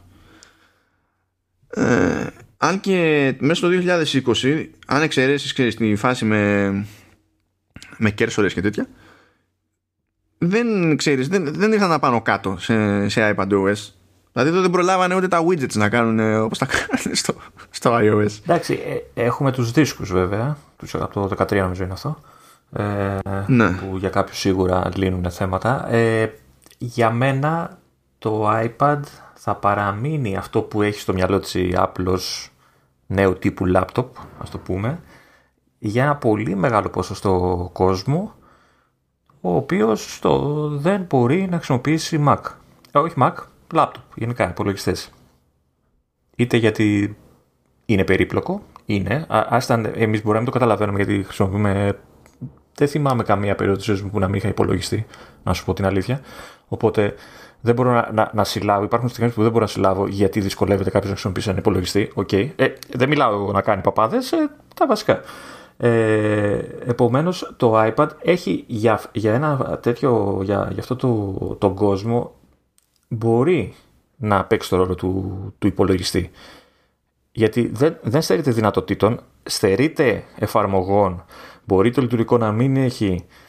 ε, αν και μέσα στο 2020 αν εξαιρέσεις ξέρεις τη φάση με με κέρσορες και τέτοια δεν ξέρεις δεν, δεν ήρθαν να πάνω κάτω σε, σε iPadOS Δηλαδή εδώ δεν προλάβανε ούτε τα widgets να κάνουν ε, όπως τα κάνουν στο, στο iOS. Εντάξει, ε, έχουμε τους δίσκους βέβαια, τους, από το 13 νομίζω είναι αυτό, ε, ναι. που για κάποιους σίγουρα λύνουν θέματα. Ε, για μένα το iPad θα παραμείνει αυτό που έχει στο μυαλό της η Apple ως νέου τύπου laptop, ας το πούμε, για ένα πολύ μεγάλο ποσοστό κόσμο, ο οποίος το δεν μπορεί να χρησιμοποιήσει Mac. Ε, όχι Mac, laptop, γενικά υπολογιστές. Είτε γιατί είναι περίπλοκο, είναι. Άστα εμείς μπορούμε να το καταλαβαίνουμε γιατί χρησιμοποιούμε... Δεν θυμάμαι καμία περίοδο της μου που να μην είχα υπολογιστεί, να σου πω την αλήθεια. Οπότε δεν μπορώ να, να, να συλλάβω. Υπάρχουν στιγμές που δεν μπορώ να συλλάβω γιατί δυσκολεύεται κάποιος να χρησιμοποιήσει ένα υπολογιστή. Okay. Ε, δεν μιλάω εγώ να κάνει παπάδες, ε, τα βασικά. Ε, Επομένως, το iPad έχει για, για ένα τέτοιο, για, για αυτό το, τον κόσμο, μπορεί να παίξει το ρόλο του, του υπολογιστή. Γιατί δεν, δεν στερείται δυνατοτήτων, στερείται εφαρμογών. Μπορεί το λειτουργικό να μην έχει ε,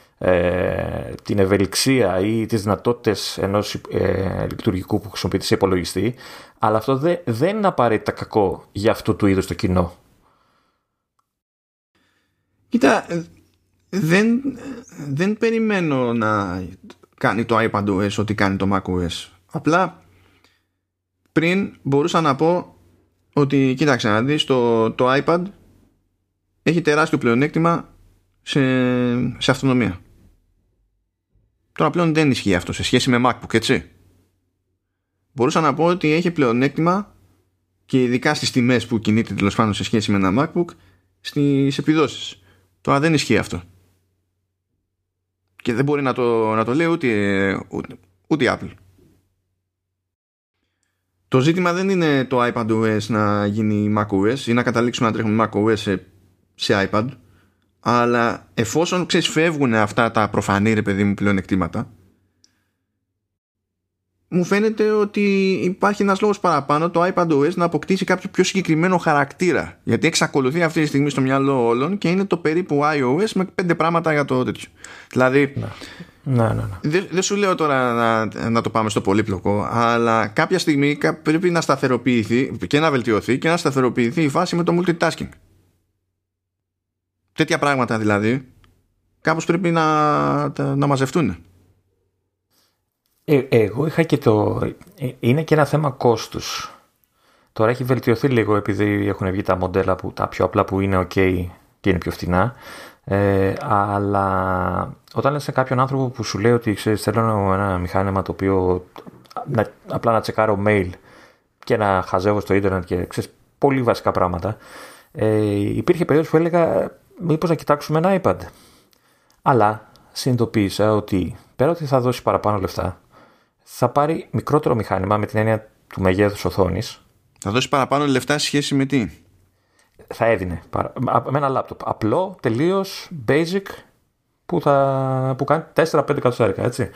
την ευελιξία ή τις δυνατότητες ενός ε, λειτουργικού που χρησιμοποιείται σε υπολογιστή, αλλά αυτό δεν, δεν είναι απαραίτητα κακό για αυτό του είδους το κοινό. Κοίτα, δεν, δεν περιμένω να κάνει το iPadOS ό,τι κάνει το macOS. Απλά πριν μπορούσα να πω ότι κοίταξε να δεις το, το iPad έχει τεράστιο πλεονέκτημα σε, σε αυτονομία. Τώρα πλέον δεν ισχύει αυτό σε σχέση με MacBook, έτσι. Μπορούσα να πω ότι έχει πλεονέκτημα και ειδικά στις τιμές που κινείται τέλος πάντων σε σχέση με ένα MacBook στις επιδόσεις. Τώρα δεν ισχύει αυτό. Και δεν μπορεί να το, να το λέει ούτε, ούτε, ούτε η Apple. Το ζήτημα δεν είναι το iPadOS να γίνει macOS ή να καταλήξουμε να τρέχουμε macOS σε, σε iPad αλλά εφόσον ξέρεις φεύγουν αυτά τα προφανή ρε παιδί μου πλεονεκτήματα μου φαίνεται ότι υπάρχει ένας λόγος παραπάνω το iPadOS να αποκτήσει κάποιο πιο συγκεκριμένο χαρακτήρα γιατί εξακολουθεί αυτή τη στιγμή στο μυαλό όλων και είναι το περίπου iOS με πέντε πράγματα για το τέτοιο δηλαδή ναι. Ναι, ναι, ναι. Δεν δε σου λέω τώρα να, να το πάμε στο πολύπλοκο, αλλά κάποια στιγμή πρέπει να σταθεροποιηθεί και να βελτιωθεί και να σταθεροποιηθεί η φάση με το multitasking. Τέτοια πράγματα δηλαδή, κάπως πρέπει να, να μαζευτούν. Ε, εγώ είχα και το... ε, Είναι και ένα θέμα κόστους. Τώρα έχει βελτιωθεί λίγο επειδή έχουν βγει τα μοντέλα που, τα πιο απλά που είναι ok και είναι πιο φθηνά. Ε, αλλά όταν λες σε κάποιον άνθρωπο που σου λέει ότι ξέρεις, θέλω ένα μηχάνημα το οποίο να, απλά να τσεκάρω mail και να χαζεύω στο ίντερνετ και ξέρεις, πολύ βασικά πράγματα. Ε, υπήρχε περίοδος που έλεγα μήπως να κοιτάξουμε ένα iPad. Αλλά συνειδητοποίησα ότι πέρα ότι θα δώσει παραπάνω λεφτά θα πάρει μικρότερο μηχάνημα με την έννοια του μεγέθους οθόνης Θα δώσει παραπάνω λεφτά σε σχέση με τι; θα έδινε παρα- α- με ένα λάπτοπ. Απλό, τελείως, basic, που, θα, που κάνει 4-5 εκατοστάρικα, έτσι.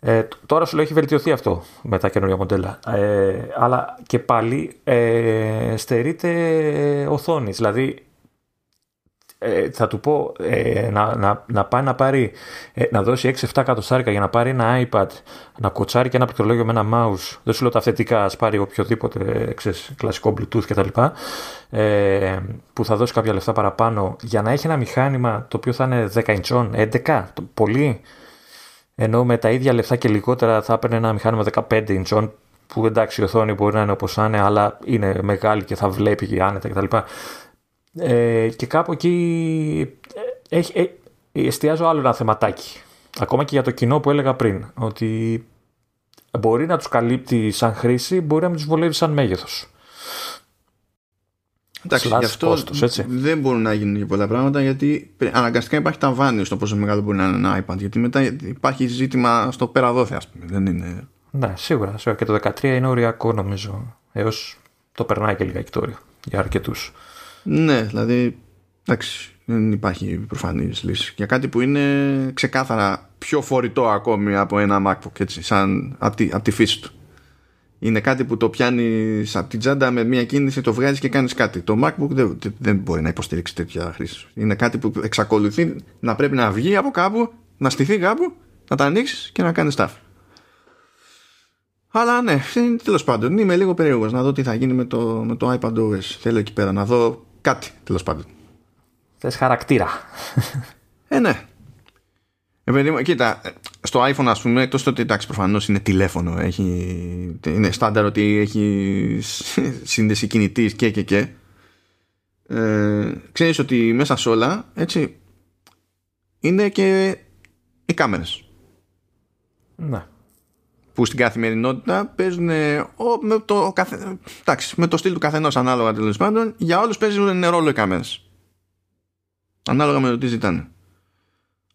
Ε, τ- τώρα σου λέω έχει βελτιωθεί αυτό με τα καινούργια μοντέλα. Ε, αλλά και πάλι ε, στερείται οθόνης. Δηλαδή ε, θα του πω ε, να, να, να πάει να πάρει ε, να δώσει 6-7 εκατοστάρικα για να πάρει ένα iPad να κοτσάρει και ένα πληκτρολόγιο με ένα mouse. Δεν σου λέω τα θετικά ας πάρει οποιοδήποτε ε, ξέρεις, κλασικό bluetooth κτλ ε, που θα δώσει κάποια λεφτά παραπάνω για να έχει ένα μηχάνημα το οποίο θα είναι 10 inchών 11 το, πολύ. Ενώ με τα ίδια λεφτά και λιγότερα θα έπαιρνε ένα μηχάνημα 15 inchών που εντάξει η οθόνη μπορεί να είναι όπως να είναι αλλά είναι μεγάλη και θα βλέπει και άνετα κτλ ε, και κάπου εκεί ε, έχει, ε, εστιάζω άλλο ένα θεματάκι. Ακόμα και για το κοινό που έλεγα πριν. Ότι μπορεί να τους καλύπτει σαν χρήση, μπορεί να μην τους βολεύει σαν μέγεθος. Εντάξει, Slash γι' αυτό κόστος, έτσι. δεν μπορούν να γίνουν και πολλά πράγματα γιατί πρέ- αναγκαστικά υπάρχει ταβάνι στο πόσο μεγάλο μπορεί να είναι ένα iPad. Γιατί μετά υπάρχει ζήτημα στο πέρα δόθε, ας πούμε. Δεν είναι. Ναι, σίγουρα, σίγουρα. Και το 13 είναι οριακό νομίζω. Έως το περνάει και λιγάκι το όριο για αρκετούς. Ναι, δηλαδή. Εντάξει, δεν υπάρχει προφανής λύση. Για κάτι που είναι ξεκάθαρα πιο φορητό ακόμη από ένα MacBook, έτσι, σαν από τη, απ' τη φύση του. Είναι κάτι που το πιάνεις από την τσάντα με μία κίνηση, το βγάζεις και κάνεις κάτι. Το MacBook δεν, δεν μπορεί να υποστηρίξει τέτοια χρήση. Είναι κάτι που εξακολουθεί να πρέπει να βγει από κάπου, να στηθεί κάπου, να τα ανοίξεις και να κάνεις stuff. Αλλά ναι, τέλος πάντων, είμαι λίγο περίεργος να δω τι θα γίνει με το, με το iPad OS. Θέλω εκεί πέρα να δω κάτι, τέλος πάντων. Θες χαρακτήρα. Ε, ναι. Ε, παιδί μου, κοίτα, στο iPhone ας πούμε, εκτός το ότι εντάξει προφανώς είναι τηλέφωνο, έχει, είναι στάνταρ ότι έχει σύνδεση κινητής και και και. Ε, ξέρεις ότι μέσα σε όλα, έτσι, είναι και οι κάμερες ναι. Που στην καθημερινότητα παίζουν ο, με, το, καθε, εντάξει, με το στυλ του καθενός ανάλογα τέλος πάντων για όλους παίζουν ρόλο οι κάμερες. Ανάλογα με το τι ζητάνε.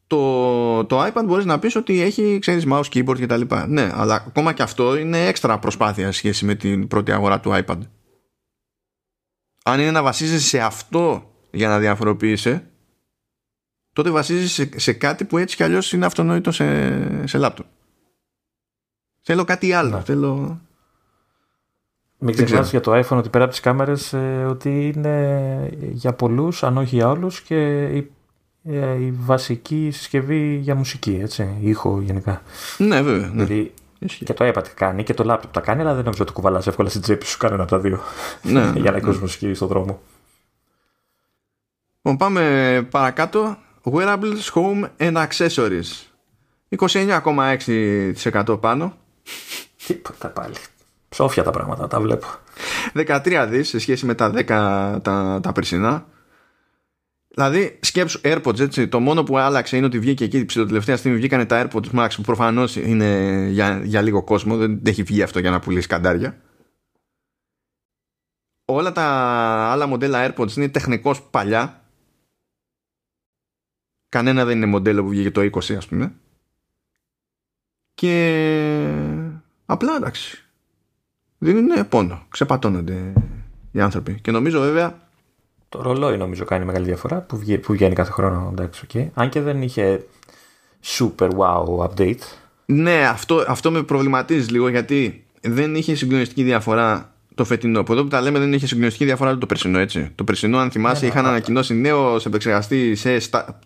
Το, το iPad μπορείς να πεις ότι έχει ξέρεις mouse, keyboard και τα λοιπά. Ναι, αλλά ακόμα και αυτό είναι έξτρα προσπάθεια σε σχέση με την πρώτη αγορά του iPad. Αν είναι να βασίζεσαι σε αυτό για να διαφοροποιείσαι τότε βασίζεσαι σε, σε κάτι που έτσι κι αλλιώς είναι αυτονόητο σε, σε laptop Θέλω κάτι άλλο. Ναι. Θέλω... Μην Δεν ξεχνάς ξέρω. για το iPhone ότι πέρα από τις κάμερες ε, ότι είναι για πολλούς, αν όχι για όλους και η, ε, η βασική συσκευή για μουσική, έτσι, ήχο γενικά. Ναι, βέβαια. Ναι. Δηλαδή Ισχύει. και το iPad κάνει και το laptop τα κάνει, αλλά δεν νομίζω ότι το κουβαλάς εύκολα στην τσέπη σου κανένα από τα δύο ναι, για να ναι. ακούσει μουσική στον δρόμο. Λοιπόν, πάμε παρακάτω. Wearables, Home and Accessories. 29,6% πάνω. Τίποτα πάλι. Ψόφια τα πράγματα, τα βλέπω. 13 δις σε σχέση με τα 10 τα, τα περσινά. Δηλαδή, σκέψου AirPods, έτσι. Το μόνο που άλλαξε είναι ότι βγήκε εκεί την τελευταία στιγμή βγήκαν τα AirPods Max που προφανώς είναι για, για λίγο κόσμο. Δεν έχει βγει αυτό για να πουλήσει καντάρια. Όλα τα άλλα μοντέλα AirPods είναι τεχνικώς παλιά. Κανένα δεν είναι μοντέλο που βγήκε το 20 ας πούμε. Και απλά εντάξει. Δίνουν πόνο. Ξεπατώνονται οι άνθρωποι. Και νομίζω βέβαια Το ρολόι νομίζω κάνει μεγάλη διαφορά που, βγει, που βγαίνει κάθε χρόνο. Εντάξει, okay. Αν και δεν είχε super wow update. Ναι, αυτό, αυτό με προβληματίζει λίγο γιατί δεν είχε συγκλονιστική διαφορά το φετινό. Από εδώ που τα λέμε δεν είχε συγκλονιστική διαφορά το περσινό, έτσι. Το περσινό, αν θυμάσαι, Ναι, είχαν ναι, ανακοινώσει νέο σε επεξεργαστή σε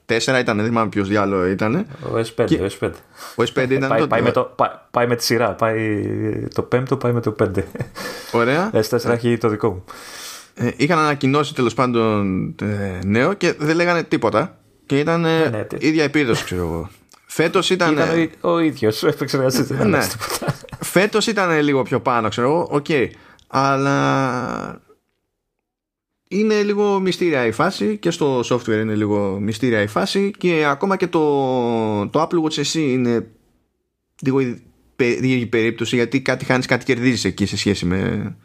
4 ήταν, δεν θυμάμαι ποιος διάλογο ήταν. Ο S5. Και- Ο S5. Ο S5 ήταν πάει, τότε. πάει, με το, πάει, πάει με τη σειρά. Πάει το πέμπτο, πάει με το 5. Ωραία. S4 έχει το δικό μου. Ε, είχαν ανακοινώσει τέλος πάντων ε, νέο και δεν λέγανε τίποτα. Και ήταν ε, Ναι, ναι, τι- ίδια επίδοση, ξέρω εγώ. Φέτος ήταν... Ήταν ο, ο ίδιος, έπαιξε να συζητήσει. ναι. Φέτος ήταν λίγο πιο πάνω, ξέρω εγώ, OK. Okay. Αλλά είναι λίγο μυστήρια η φάση και στο software είναι λίγο μυστήρια η φάση και ακόμα και το, το Apple Watch SE είναι λίγο περίεργη περίπτωση γιατί κάτι χάνεις κάτι κερδίζεις εκεί σε σχέση με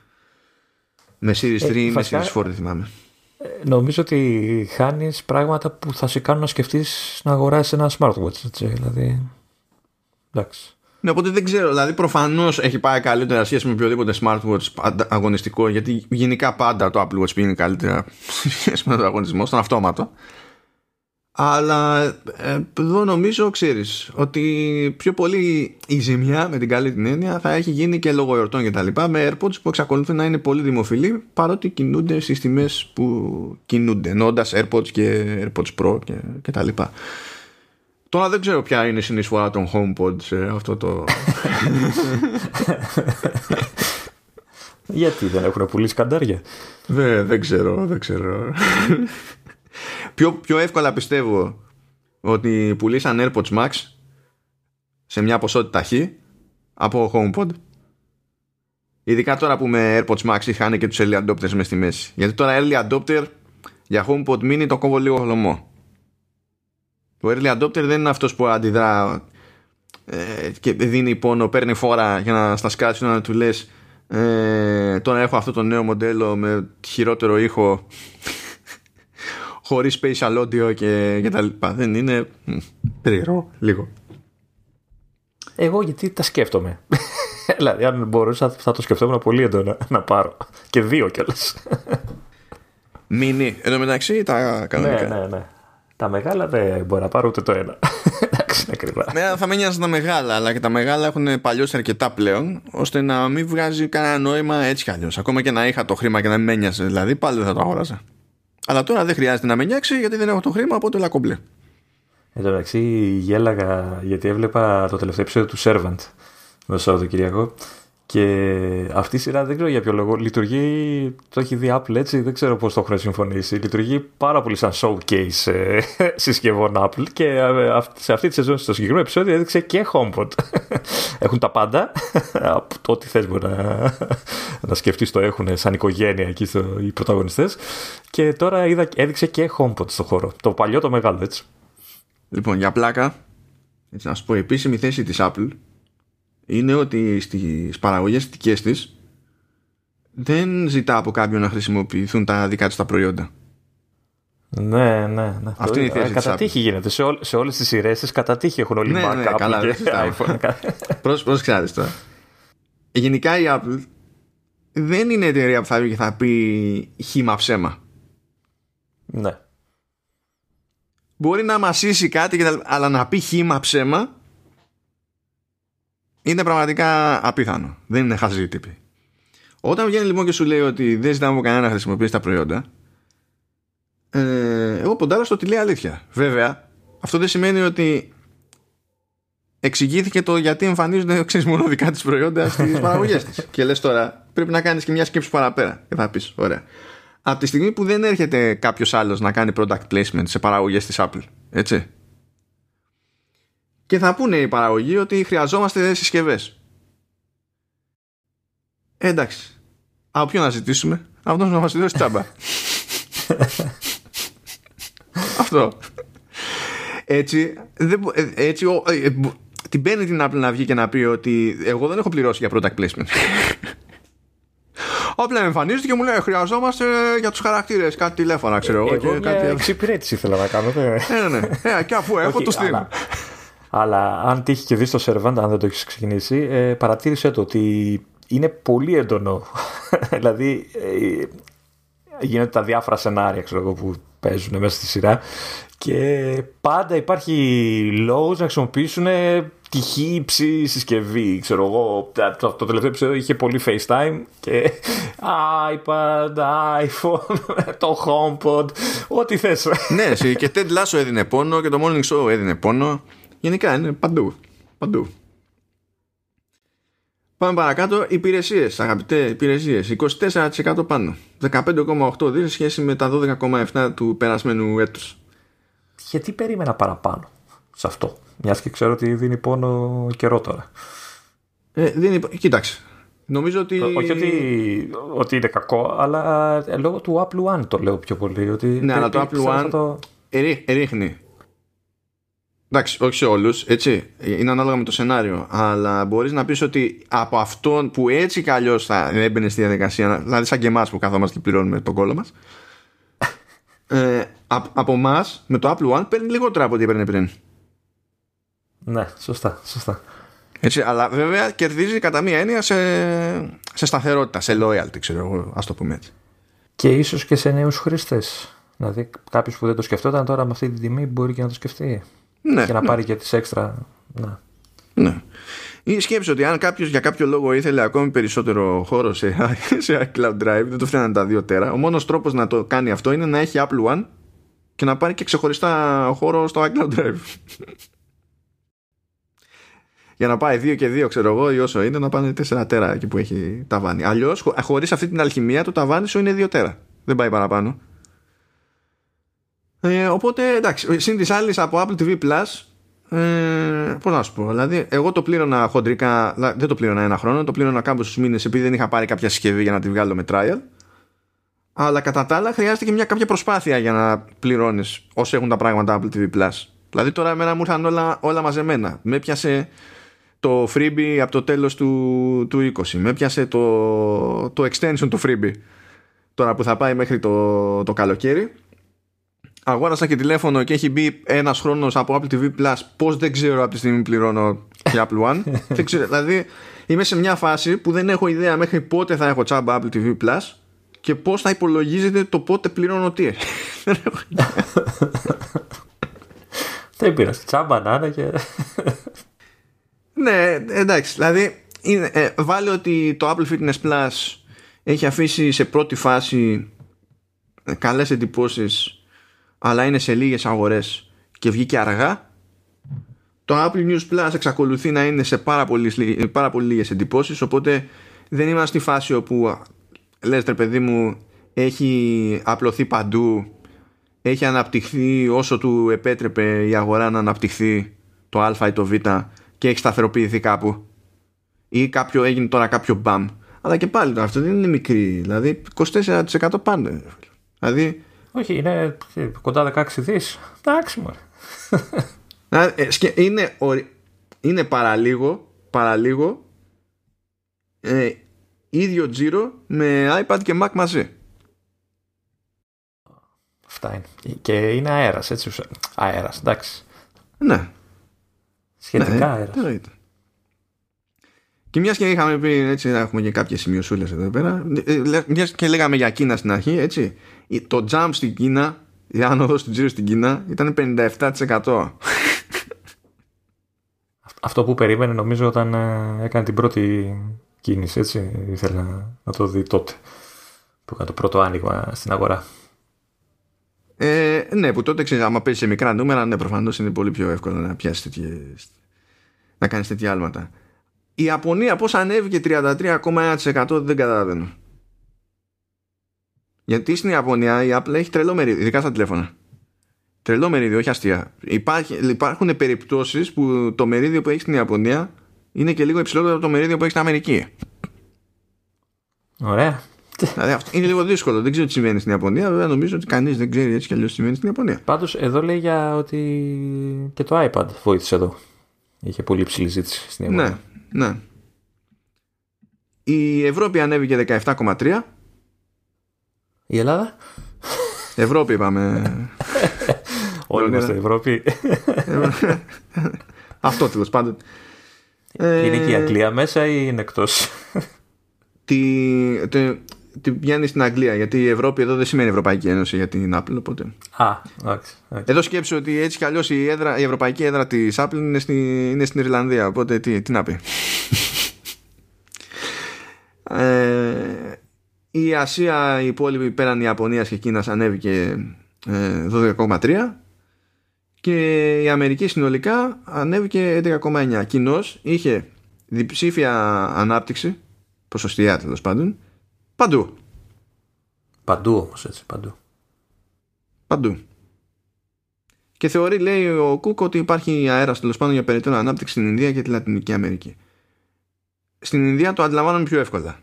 με Series 3 ή με Series 4 δεν θυμάμαι. ε, νομίζω ότι χάνεις πράγματα που θα σε κάνουν να σκεφτείς να αγοράσεις ένα smartwatch έτσι, δηλαδή εντάξει ναι, οπότε δεν ξέρω. Δηλαδή, προφανώς έχει πάει καλύτερα σχέση με οποιοδήποτε smartwatch αγωνιστικό, γιατί γενικά πάντα το Apple Watch πηγαίνει καλύτερα σχέση με τον αγωνισμό, στον αυτόματο. Αλλά ε, εδώ νομίζω, ξέρεις, ότι πιο πολύ η ζημιά με την καλή την έννοια θα έχει γίνει και λόγω εορτών και τα λοιπά με AirPods που εξακολουθούν να είναι πολύ δημοφιλή παρότι κινούνται στις τιμές που κινούνται, εννοώντας AirPods και AirPods Pro και, και τα λοιπά. Τώρα δεν ξέρω ποια είναι η συνεισφορά των HomePod σε αυτό το... Γιατί δεν έχουν πουλήσει καντάρια; Δεν, δεν ξέρω, δεν ξέρω. πιο, πιο εύκολα πιστεύω ότι πουλήσαν AirPods Max σε μια ποσότητα χ από HomePod. Ειδικά τώρα που με AirPods Max είχαν και τους early adopters μες στη μέση. Γιατί τώρα early adopter για HomePod mini το κόβω λίγο χλωμό. Ο early adopter δεν είναι αυτός που αντιδρά ε, και δίνει πόνο, παίρνει φόρα για να στα σκάτσουν να του λες ε, τώρα έχω αυτό το νέο μοντέλο με χειρότερο ήχο χωρίς spatial audio και, και τα λοιπά. Δεν είναι περίεργο λίγο. Εγώ γιατί τα σκέφτομαι. δηλαδή αν μπορούσα θα το σκεφτόμουν πολύ έντονα να πάρω. Και δύο κιόλας. Μίνι. Εν τω μεταξύ τα κανονικά. Ναι, ναι, ναι. Τα μεγάλα δεν μπορεί να πάρω ούτε το ένα. Εντάξει, ακριβά. Ναι, θα με νοιάζει τα μεγάλα, αλλά και τα μεγάλα έχουν παλιώσει αρκετά πλέον, ώστε να μην βγάζει κανένα νόημα έτσι κι αλλιώς. Ακόμα και να είχα το χρήμα και να μην με νοιάζει, δηλαδή πάλι δεν θα το αγόραζα. Αλλά τώρα δεν χρειάζεται να με νοιάξει γιατί δεν έχω το χρήμα, οπότε λακομπλέ. Εν τω μεταξύ γέλαγα γιατί έβλεπα το τελευταίο επεισόδιο του Servant το Σαββατοκυριακό και αυτή η σειρά δεν ξέρω για ποιο λόγο. Λειτουργεί, το έχει δει Apple έτσι, δεν ξέρω πώς το έχουν συμφωνήσει. Λειτουργεί πάρα πολύ σαν showcase ε, συσκευών Apple και ε, σε αυτή τη σεζόν, στο συγκεκριμένο επεισόδιο, έδειξε και HomePod. Έχουν τα πάντα. Από το ό,τι θες μπορεί να, να σκεφτείς το έχουν σαν οικογένεια εκεί στο, οι πρωταγωνιστές. Και τώρα είδα, έδειξε και HomePod στο χώρο. Το παλιό, το μεγάλο έτσι. Λοιπόν, για πλάκα, έτσι να σου πω, η επίσημη θέση της Apple είναι ότι στις παραγωγές δικές της δεν ζητά από κάποιον να χρησιμοποιηθούν τα δικά της τα προϊόντα. Ναι, ναι, ναι. Αυτή είναι η θέση Κατά τύχη γίνεται. Σε, ό, σε όλες τις σειρές κατά τύχη έχουν όλοι ναι, ναι, καλά, και iPhone. Πρόσεξε τώρα. Γενικά η Apple δεν είναι εταιρεία που θα βγει και θα πει χήμα ψέμα. Ναι. Μπορεί να μασίσει κάτι, αλλά να πει χήμα ψέμα είναι πραγματικά απίθανο. Δεν είναι χαζή τύπη. Όταν βγαίνει λοιπόν και σου λέει ότι δεν ζητάμε από κανένα να χρησιμοποιήσει τα προϊόντα, ε, εγώ ποντάρω στο ότι λέει αλήθεια. Βέβαια, αυτό δεν σημαίνει ότι εξηγήθηκε το γιατί εμφανίζονται ξέρεις, μόνο δικά τη προϊόντα στις παραγωγές της. και λες τώρα, πρέπει να κάνεις και μια σκέψη παραπέρα. Και θα πεις, ωραία. Από τη στιγμή που δεν έρχεται κάποιος άλλος να κάνει product placement σε παραγωγές της Apple, έτσι, και θα πούνε οι παραγωγοί ότι χρειαζόμαστε συσκευές. Ε, εντάξει. Από ποιο να ζητήσουμε, αυτό να μας δώσει τσάμπα. Αυτό. Έτσι, δεν, ε, έτσι ε, ε, την παίρνει την Apple να βγει και να πει ότι εγώ δεν έχω πληρώσει για product placement. Όπλα εμφανίζεται και μου λέει χρειαζόμαστε για τους χαρακτήρες κάτι τηλέφωνα, ξέρω εγώ. Εγώ κάτι... εξυπηρέτηση ήθελα να κάνω. Ναι, ναι, ναι. Ε, και αφού έχω, το στείλω. Αλλά αν τύχει και δεις το Servant, αν δεν το έχεις ξεκινήσει, ε, παρατήρησε το ότι είναι πολύ έντονο. δηλαδή ε, γίνονται τα διάφορα σενάρια ξέρω εγώ, που παίζουν μέσα στη σειρά και πάντα υπάρχει λόγος να χρησιμοποιήσουν τυχή υψή συσκευή. Ξέρω εγώ, το, το τελευταίο επεισόδιο είχε πολύ FaceTime και iPad, iPhone, το HomePod, ό,τι θες. ναι, και Ted Lasso έδινε πόνο και το Morning Show έδινε πόνο. Γενικά είναι παντού. Παντού. Πάμε παρακάτω. Υπηρεσίες, αγαπητέ υπηρεσίες. 24% πάνω. 15,8 δις σχέση με τα 12,7 του περασμένου έτους. Γιατί περίμενα παραπάνω. σε αυτό. Μιας και ξέρω ότι δίνει πόνο καιρό τώρα. Ε, δίνει... Κοίταξε. Νομίζω ότι. Όχι ότι, ότι είναι κακό, αλλά ε, λόγω του Apple One το λέω πιο πολύ. Ότι ναι, αλλά το Apple One το... ρίχνει. Εντάξει, όχι σε όλους, έτσι. Είναι ανάλογα με το σενάριο. Αλλά μπορείς να πεις ότι από αυτόν που έτσι κι αλλιώς θα έμπαινε στη διαδικασία, δηλαδή σαν και εμάς που καθόμαστε και πληρώνουμε τον κόλλο μας, ε, από εμάς με το Apple One παίρνει λιγότερα από ό,τι έπαιρνε πριν. Ναι, σωστά, σωστά. Έτσι, αλλά βέβαια κερδίζει κατά μία έννοια σε, σε σταθερότητα, σε loyalty, ξέρω εγώ, ας το πούμε έτσι. Και ίσως και σε νέους χρήστες. Δηλαδή, κάποιος που δεν το σκεφτόταν τώρα με αυτή τη τιμή μπορεί και να το σκεφτεί. Ναι, και να ναι. πάρει και τις έξτρα. Ναι. ναι. Ή σκέψη ότι αν κάποιος για κάποιο λόγο ήθελε ακόμη περισσότερο χώρο σε, σε iCloud Drive, δεν το φτιάχνει τα 2 τέρα. Ο μόνος τρόπος να το κάνει αυτό είναι να έχει Apple One και να πάρει και ξεχωριστά χώρο στο iCloud Drive. για να πάει 2 και 2, ξέρω εγώ, ή όσο είναι, να πάνε 4 τέρα εκεί που έχει ταβάνι. Αλλιώς, χωρίς αυτή την αλχημία, το ταβάνι σου είναι 2 τέρα. Δεν πάει παραπάνω. Ε, οπότε εντάξει, συν της άλλης από Apple TV Plus, ε, πώς να σου πω, δηλαδή, εγώ το πλήρωνα χοντρικά, δεν το πλήρωνα ένα χρόνο, το πλήρωνα κάποιου μήνες επειδή δεν είχα πάρει κάποια συσκευή για να τη βγάλω με trial. Αλλά κατά τα άλλα χρειάζεται και μια κάποια προσπάθεια για να πληρώνεις όσο έχουν τα πράγματα Apple TV Plus. Δηλαδή τώρα εμένα μου ήρθαν όλα, όλα μαζεμένα. Με πιάσε το freebie από το τέλος του, του 20. Με πιάσε το, το extension του freebie τώρα που θα πάει μέχρι το, το καλοκαίρι αγόρασα και τηλέφωνο και έχει μπει ένας χρόνος από Apple TV Plus. Πως δεν ξέρω από τη στιγμή πληρώνω και Apple One. Δεν ξέρω, δηλαδή είμαι σε μια φάση που δεν έχω ιδέα μέχρι πότε θα έχω τσάμπα Apple TV Plus και πως θα υπολογίζεται το πότε πληρώνω τι. Δεν έχω ιδέα. Δεν πειράζει. Τσάμπα να είναι και ναι εντάξει δηλαδή είναι, ε, βάλε ότι το Apple Fitness Plus έχει αφήσει σε πρώτη φάση καλές εντυπώσεις αλλά είναι σε λίγες αγορές και βγήκε αργά. Το Apple News Plus εξακολουθεί να είναι σε πάρα πολύ, πάρα πολύ λίγες εντυπώσεις οπότε δεν είμαστε στη φάση όπου λες τρε παιδί μου έχει απλωθεί παντού έχει αναπτυχθεί όσο του επέτρεπε η αγορά να αναπτυχθεί το α ή το β και έχει σταθεροποιηθεί κάπου ή κάποιο έγινε τώρα κάποιο μπαμ. Αλλά και πάλι αυτό δεν είναι μικρή δηλαδή 24% πάνε δηλαδή όχι, είναι κοντά 16 δις. Εντάξει μου. είναι, είναι παραλίγο, παραλίγο ε, ίδιο τζίρο με iPad και Mac μαζί. Αυτά είναι. Και είναι αέρας, έτσι. Αέρας, εντάξει. Ναι. Σχετικά ναι, αέρας. Και μιας και είχαμε πει έτσι, έχουμε και κάποιες σημειωσούλες εδώ πέρα. Μιας και λέγαμε για Κίνα στην αρχή, έτσι. Το jump στην Κίνα, η άνοδος του τζίρου στην Κίνα ήταν 57%. Αυτό που περίμενε νομίζω όταν ε, έκανε την πρώτη κίνηση, έτσι. Ήθελα να το δει τότε. Που έκανε το πρώτο άνοιγμα στην αγορά. Ε, ναι, που τότε ξέρεις, άμα παίζει σε μικρά νούμερα, ναι, προφανώς είναι πολύ πιο εύκολο να πιάσεις τέτοιες, να κάνεις τέτοια άλματα. Η Ιαπωνία πώς ανέβηκε 33,1% δεν καταλαβαίνω. Γιατί στην Ιαπωνία η Apple έχει τρελό μερίδιο, ειδικά στα τηλέφωνα. Τρελό μερίδιο, όχι αστεία. Υπάρχει, υπάρχουν περιπτώσεις που το μερίδιο που έχει στην Ιαπωνία είναι και λίγο υψηλότερο από το μερίδιο που έχει στην Αμερική. Ωραία. Δηλαδή αυτό είναι λίγο δύσκολο. Δεν ξέρω τι συμβαίνει στην Ιαπωνία. Βέβαια νομίζω ότι κανείς δεν ξέρει έτσι κι αλλιώς τι συμβαίνει στην Ιαπωνία. Πάντως εδώ λέει για ότι και το iPad βοήθησε εδώ. Είχε πολύ υψηλή ζήτηση στην Ιαπωνία. Ναι, ναι. Η Ευρώπη ανέβηκε 17,3. Η Ελλάδα; Ευρώπη είπαμε. Όλοι είμαστε Ευρώπη. Αυτό τέλος πάντων. Είναι και η Αγγλία μέσα ή είναι εκτός; Τι, τι πιάνει στην Αγγλία γιατί η Ευρώπη εδώ δεν σημαίνει Ευρωπαϊκή Ένωση για την Apple οπότε. Α, εντάξει. Εδώ σκέψω ότι έτσι κι αλλιώς η, η ευρωπαϊκή έδρα της Apple είναι, στη, είναι στην Ιρλανδία οπότε τι, τι να πει ε, η Ασία η υπόλοιπη πέραν Ιαπωνίας και Κίνας ανέβηκε ε, 12,3 και η Αμερική συνολικά ανέβηκε 11,9 κοινώς είχε διψήφια ανάπτυξη ποσοστιαία τέλος πάντων παντού παντού όμως έτσι παντού παντού Και θεωρεί, λέει ο Κούκ, ότι υπάρχει αέρας τέλος πάντων για περαιτέρω ανάπτυξη στην Ινδία και τη Λατινική Αμερική. Στην Ινδία το αντιλαμβάνομαι πιο εύκολα.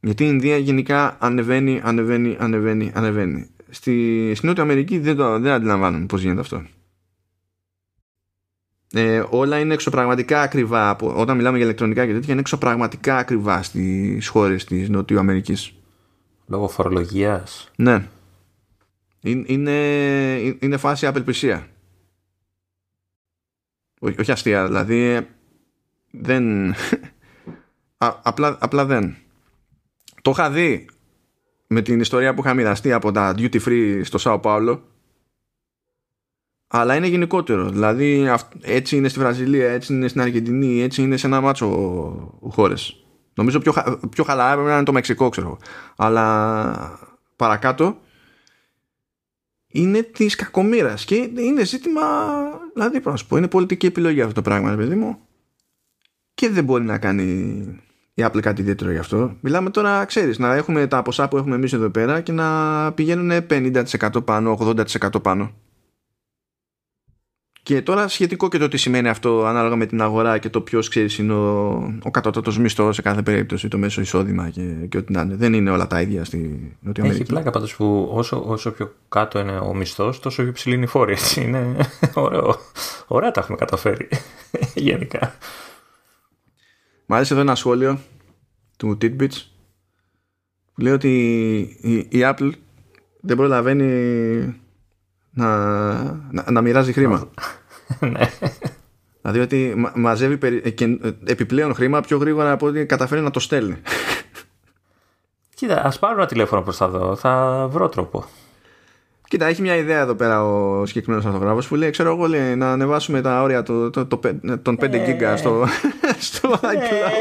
Γιατί η Ινδία γενικά ανεβαίνει, ανεβαίνει, ανεβαίνει, ανεβαίνει. Στη, στην Νότια Αμερική δεν, το, δεν αντιλαμβάνομαι πώς γίνεται αυτό. Ε, όλα είναι εξωπραγματικά ακριβά. Όταν μιλάμε για ηλεκτρονικά και τέτοια, είναι εξωπραγματικά ακριβά στις χώρες της Νότιου Αμερικής. Λόγω φορολογίας. Ναι. Είναι, είναι φάση απελπισία. όχι αστεία, δηλαδή δεν. απλά, απλά δεν. Το είχα δει με την ιστορία που είχα μοιραστεί από τα duty free στο Σάο Πάολο αλλά είναι γενικότερο. Δηλαδή έτσι είναι στη Βραζιλία, έτσι είναι στην Αργεντινή, έτσι είναι σε ένα μάτσο χώρες. Νομίζω πιο, πιο χαλαρά πρέπει να είναι το Μεξικό, ξέρω. Αλλά παρακάτω είναι της κακομήρα. Και είναι ζήτημα. Δηλαδή, πώς να σου πω, είναι πολιτική επιλογή αυτό το πράγμα, παιδί μου. Και δεν μπορεί να κάνει η Apple κάτι ιδιαίτερο γι' αυτό. Μιλάμε τώρα, ξέρεις, να έχουμε τα ποσά που έχουμε εμείς εδώ πέρα και να πηγαίνουν 50% πάνω, 80% πάνω. Και τώρα σχετικό και το τι σημαίνει αυτό ανάλογα με την αγορά και το ποιος ξέρεις είναι ο, ο κατώτατος μισθός σε κάθε περίπτωση, το μέσο εισόδημα και, και ό,τι να είναι. Δεν είναι όλα τα ίδια στη Νότια Αμερική. Έχει πλάκα πάντως που όσο, όσο πιο κάτω είναι ο μισθός, τόσο πιο ψηλή είναι η φόρη. Είναι ωραίο. Ωραία τα έχουμε καταφέρει γενικά. Μ' άρεσε εδώ ένα σχόλιο του Titbits που λέει ότι η, η Apple δεν προλαβαίνει να, να, να μοιράζει χρήμα. ναι. Δηλαδή ότι μαζεύει περι... και επιπλέον χρήμα πιο γρήγορα από ότι καταφέρει να το στέλνει. Κοίτα, ας πάρω ένα τηλέφωνο προς τα δω. Θα βρω τρόπο. Κοίτα, έχει μια ιδέα εδώ πέρα ο συγκεκριμένος αυτογράφος που λέει: Ξέρω εγώ, λέει, να ανεβάσουμε τα όρια το, το, το, των 5 γίγκα στο, στο iCloud.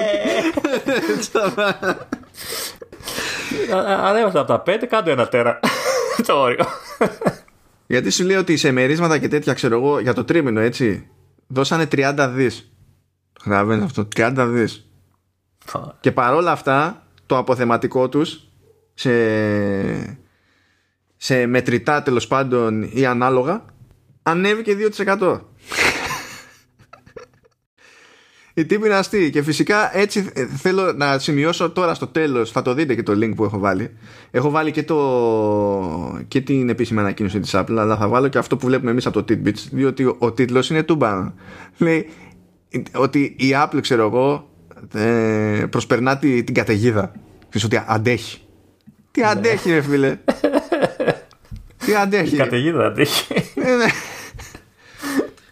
Ανέβασα από τα 5, κάτω ένα τέρα το όριο. Γιατί σου λέει ότι σε μερίσματα και τέτοια, ξέρω εγώ, για το τρίμηνο, έτσι, δώσανε 30 δις. Καταλαβαίνεις αυτό, 30 δις. Και παρόλα αυτά, το αποθεματικό τους σε, σε μετρητά τέλος πάντων ή ανάλογα ανέβηκε 2% η τύπη είναι αστεί. Και φυσικά έτσι ε, θέλω να σημειώσω τώρα στο τέλος, θα το δείτε και το link που έχω βάλει. Έχω βάλει και, το, και την επίσημη ανακοίνωση της Apple, αλλά θα βάλω και αυτό που βλέπουμε εμείς από το Titbits, διότι ο, ο τίτλος είναι τούμπα. Λέει ότι η Apple, ξέρω εγώ, ε, προσπερνά την, την καταιγίδα. Ξέρεις ότι αντέχει. Τι ναι. αντέχει, ρε φίλε. Τι αντέχει. Η καταιγίδα αντέχει. Ε, ναι.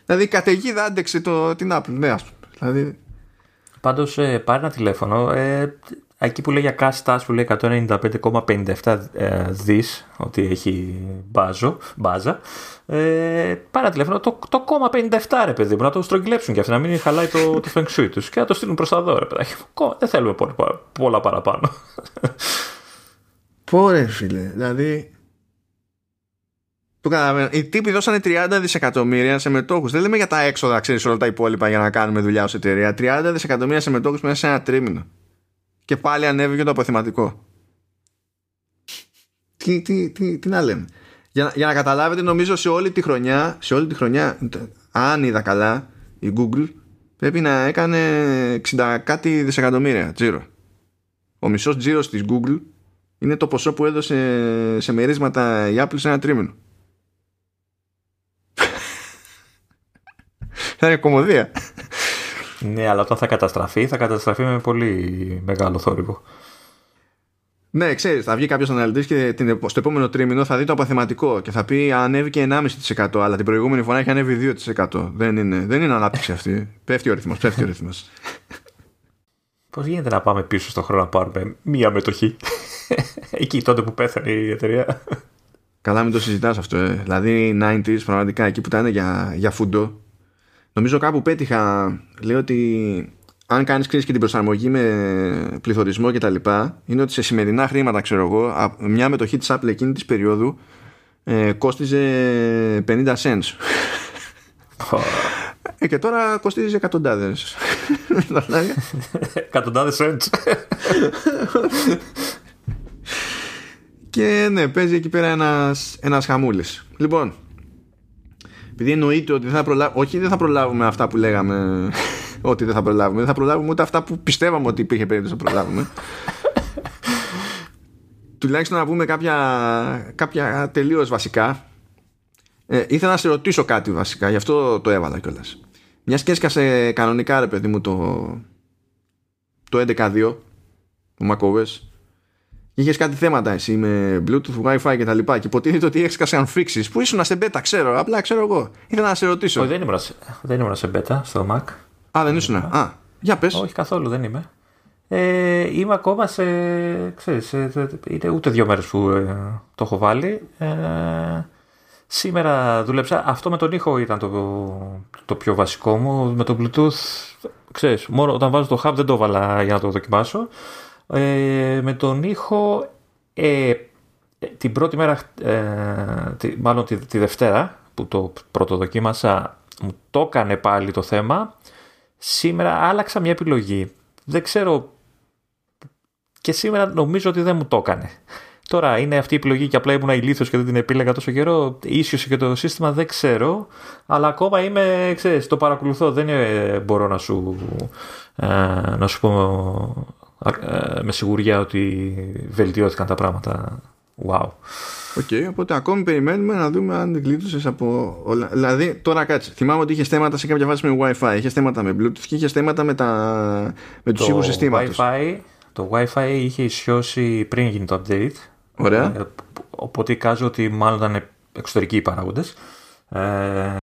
Δηλαδή η καταιγίδα άντεξε το, την Apple. Ναι, ας πούμε. Δηλαδή... Πάντως ε, πάρει ένα τηλέφωνο, ε, εκεί που λέει για cash stars που λέει 195,57 ε, δις, ότι έχει μπάζο, μπάζα, ε, πάρει ένα τηλέφωνο, το, το 57 ρε παιδί μου, να το στρογγυλέψουν και αυτοί, να μην χαλάει το, το feng shui τους και να το στείλουν προς τα δω ρε παιδάκι. Δεν θέλουμε πολλά, πολλά παραπάνω. Πόρε φίλε, δηλαδή οι τύποι δώσανε 30 δισεκατομμύρια σε μετόχους. Δεν λέμε για τα έξοδα, ξέρεις όλα τα υπόλοιπα για να κάνουμε δουλειά ως εταιρεία. 30 δισεκατομμύρια σε μετόχους μέσα σε ένα τρίμηνο. Και πάλι ανέβηκε το αποθεματικό. Τι, τι, τι, τι να λέμε. Για, για να καταλάβετε, νομίζω σε όλη τη χρονιά, σε όλη τη χρονιά, αν είδα καλά, η Google πρέπει να έκανε 60 κάτι δισεκατομμύρια τζίρο. Ο μισός τζίρος της Google είναι το ποσό που έδωσε σε μερίσματα η Apple σε ένα τρίμηνο. Θα είναι κομμωδία. Ναι, αλλά όταν θα καταστραφεί, θα καταστραφεί με πολύ μεγάλο θόρυβο. Ναι, ξέρεις, θα βγει κάποιος αναλυτής και την, στο επόμενο τρίμηνο θα δει το αποθεματικό και θα πει ανέβηκε 1,5% αλλά την προηγούμενη φορά έχει ανέβει 2%. Δεν είναι, δεν είναι ανάπτυξη αυτή. πέφτει ο ρυθμός, πέφτει ο ρυθμός. Πώς γίνεται να πάμε πίσω στον χρόνο να πάρουμε μία μετοχή; Εκεί τότε που πέθανε η εταιρεία. Καλά, μην το συζητάς αυτό. Ε. Δηλαδή, 90s πραγματικά εκεί που ήταν για, για φουντό Νομίζω κάπου πέτυχα, λέω ότι αν κάνεις κρίση και την προσαρμογή με πληθωρισμό και τα λοιπά, είναι ότι σε σημερινά χρήματα, ξέρω εγώ, μια μετοχή της Apple εκείνη της περίοδου ε, κόστιζε 50 cents. ε, και τώρα κοστίζει εκατοντάδες. εκατοντάδες cents. και ναι, παίζει εκεί πέρα ένας, ένας χαμούλης. Λοιπόν, επειδή εννοείται ότι δεν θα προλάβουμε, όχι δεν θα προλάβουμε αυτά που λέγαμε ότι δεν θα προλάβουμε, δεν θα προλάβουμε ούτε αυτά που πιστεύαμε ότι υπήρχε περίπτωση να προλάβουμε. Τουλάχιστον να πούμε κάποια, κάποια τελείως βασικά. Ε, ήθελα να σε ρωτήσω κάτι βασικά, γι' αυτό το έβαλα κιόλας. Μιας και έσκασε κανονικά ρε παιδί μου το, το 11.2 το macOS είχες κάτι θέματα εσύ με Bluetooth, Wi-Fi και τα λοιπά και υποτίθεται ότι έσκασαν φρίξει που ήσουν σε beta, ξέρω, απλά ξέρω εγώ. Ήθελα να σε ρωτήσω. Όχι, δεν ήμουν, σε, δεν ήμουν σε beta στο Mac. Α, δεν ήσουν. Α, για πες. Όχι, καθόλου δεν είμαι. Ε, είμαι ακόμα σε, ξέρεις, σε, είναι ούτε δύο μέρες που ε, το έχω βάλει. Ε, σήμερα δούλεψα, αυτό με τον ήχο ήταν το, το πιο βασικό μου, με το Bluetooth, ξέρεις, μόνο όταν βάζω το hub δεν το έβαλα για να το δοκιμάσω. Ε, με τον ήχο, ε, την πρώτη μέρα, τη, μάλλον τη, τη Δευτέρα που το πρώτο δοκίμασα, μου το έκανε πάλι το θέμα. Σήμερα άλλαξα μια επιλογή. Δεν ξέρω και σήμερα νομίζω ότι δεν μου το έκανε. Τώρα είναι αυτή η επιλογή και απλά ήμουν ηλίθιος και δεν την επίλεγα τόσο καιρό. Ίσως και το σύστημα δεν ξέρω. Αλλά ακόμα είμαι, ξέρεις, το παρακολουθώ. Δεν μπορώ να σου, ε, να σου πω ε, με σιγουριά ότι βελτιώθηκαν τα πράγματα. Wow. OK, okay, οπότε ακόμη περιμένουμε να δούμε αν γλίτωσες από όλα. Δηλαδή, τώρα κάτσε. Θυμάμαι ότι είχες θέματα σε κάποια φάση με WiFi, είχες θέματα με Bluetooth και είχες θέματα με, τα... με τους ήχους συστήματος. Το Wi-Fi είχε ισιώσει πριν γίνει το update. Ωραία. Ε, οπότε εικάζω ότι μάλλον ήταν εξωτερικοί οι παράγοντες. Ε,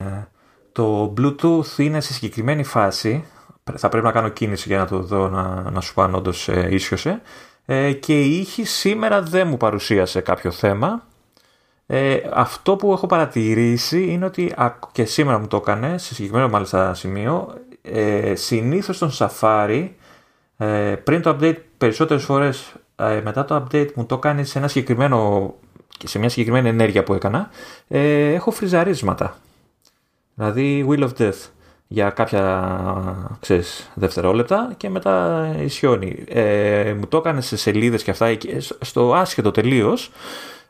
το Bluetooth είναι σε συγκεκριμένη φάση. Θα πρέπει να κάνω κίνηση για να το δω να, να σου πω αν όντως ε, ίσιοσε. Ε, και η ήχη σήμερα δεν μου παρουσίασε κάποιο θέμα. Ε, αυτό που έχω παρατηρήσει είναι ότι και σήμερα μου το έκανε, σε συγκεκριμένο μάλιστα σημείο, ε, συνήθως στον Safari ε, πριν το update περισσότερες φορές ε, μετά το update μου το κάνει σε ένα συγκεκριμένο σε μια συγκεκριμένη ενέργεια που έκανα ε, έχω φριζαρίσματα δηλαδή Wheel of Death για κάποια ξέρεις, δευτερόλεπτα και μετά ισιώνει. Ε, μου το έκανε σε σελίδες και αυτά στο άσχετο τελείως.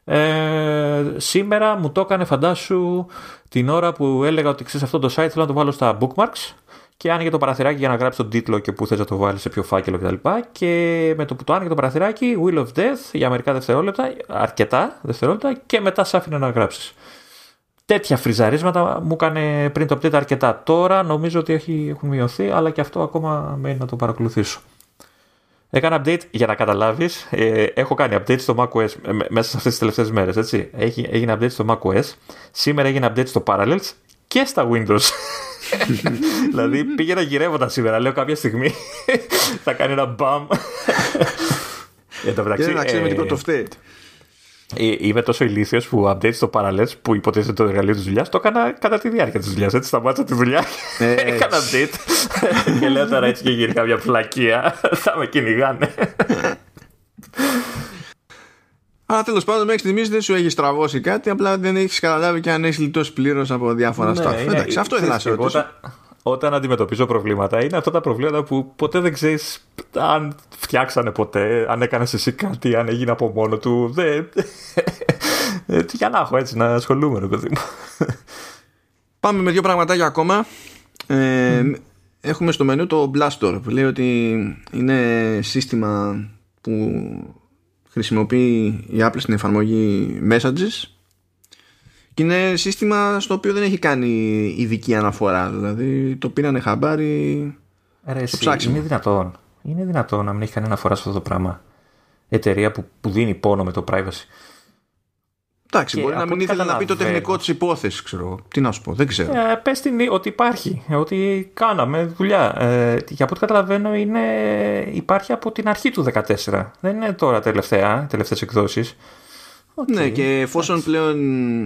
Ε, σήμερα μου το έκανε φαντάσου την ώρα που έλεγα ότι ξέρεις αυτό το site θέλω να το βάλω στα bookmarks και άνοιγε το παραθυράκι για να γράψει τον τίτλο και πού θες να το βάλεις, σε ποιο φάκελο κτλ. Και, και με το που το άνοιγε το παραθυράκι, Wheel of Death για μερικά δευτερόλεπτα, αρκετά δευτερόλεπτα και μετά σ' άφηνε να γράψεις. Τέτοια φριζαρίσματα μου έκανε πριν το update αρκετά. Τώρα νομίζω ότι έχουν μειωθεί, αλλά και αυτό ακόμα μένει να το παρακολουθήσω. Έκανα update για να καταλάβεις. Ε, έχω κάνει update στο macOS ε, μέσα σε αυτές τις τελευταίες μέρες. Έγινε update στο macOS. Σήμερα έγινε update στο Parallels και στα Windows. δηλαδή πήγαινα γυρεύοντα σήμερα. Λέω κάποια στιγμή θα κάνει ένα μπαμ. Για το μεταξύ. Και να ξέρουμε τι πρώτο φταίει. Είμαι τόσο ηλίθιος που update στο Parallels που υποτίθεται το εργαλείο της δουλειάς το έκανα κατά τη διάρκεια της δουλειάς. Έτσι σταμάτησα τη δουλειά. Ε, έκανα update. και λέω τώρα έτσι και γίνει κάποια φλακία. θα με κυνηγάνε. Αλλά τέλος πάντων μέχρι στιγμής δεν σου έχει στραβώσει κάτι, απλά δεν έχεις καταλάβει και αν έχεις λιτώσει πλήρως από διάφορα ναι, Εντάξει, αυτό ήθελα να σε ρωτήσω. Όταν, όταν αντιμετωπίζω προβλήματα, είναι αυτά τα προβλήματα που ποτέ δεν ξέρεις αν φτιάξανε ποτέ, αν έκανες εσύ κάτι, αν έγινε από μόνο του. Δεν... Ε, για να έχω έτσι να ασχολούμαι, παιδί μου. Πάμε με δύο πραγματάκια ακόμα. Ε, Έχουμε στο μενού το Blastor που λέει ότι είναι σύστημα που χρησιμοποιεί η Apple στην εφαρμογή Messages και είναι σύστημα στο οποίο δεν έχει κάνει ειδική αναφορά δηλαδή το πήρανε χαμπάρι Ρε, στο ψάξιμο. Είναι δυνατόν. Είναι δυνατόν να μην έχει κανένα αναφορά σε αυτό το πράγμα. Εταιρεία που, που δίνει πόνο με το privacy. Εντάξει, μπορεί να μην ήθελε να πει το τεχνικό της υπόθεσης, ξέρω. Τι να σου πω, δεν ξέρω. Ε, Πες την ότι υπάρχει, ότι κάναμε δουλειά. Ε, για ό,τι καταλαβαίνω, είναι, υπάρχει από την αρχή του 2014. Δεν είναι τώρα τελευταία, τελευταίες εκδόσεις. Ναι, και εφόσον πλέον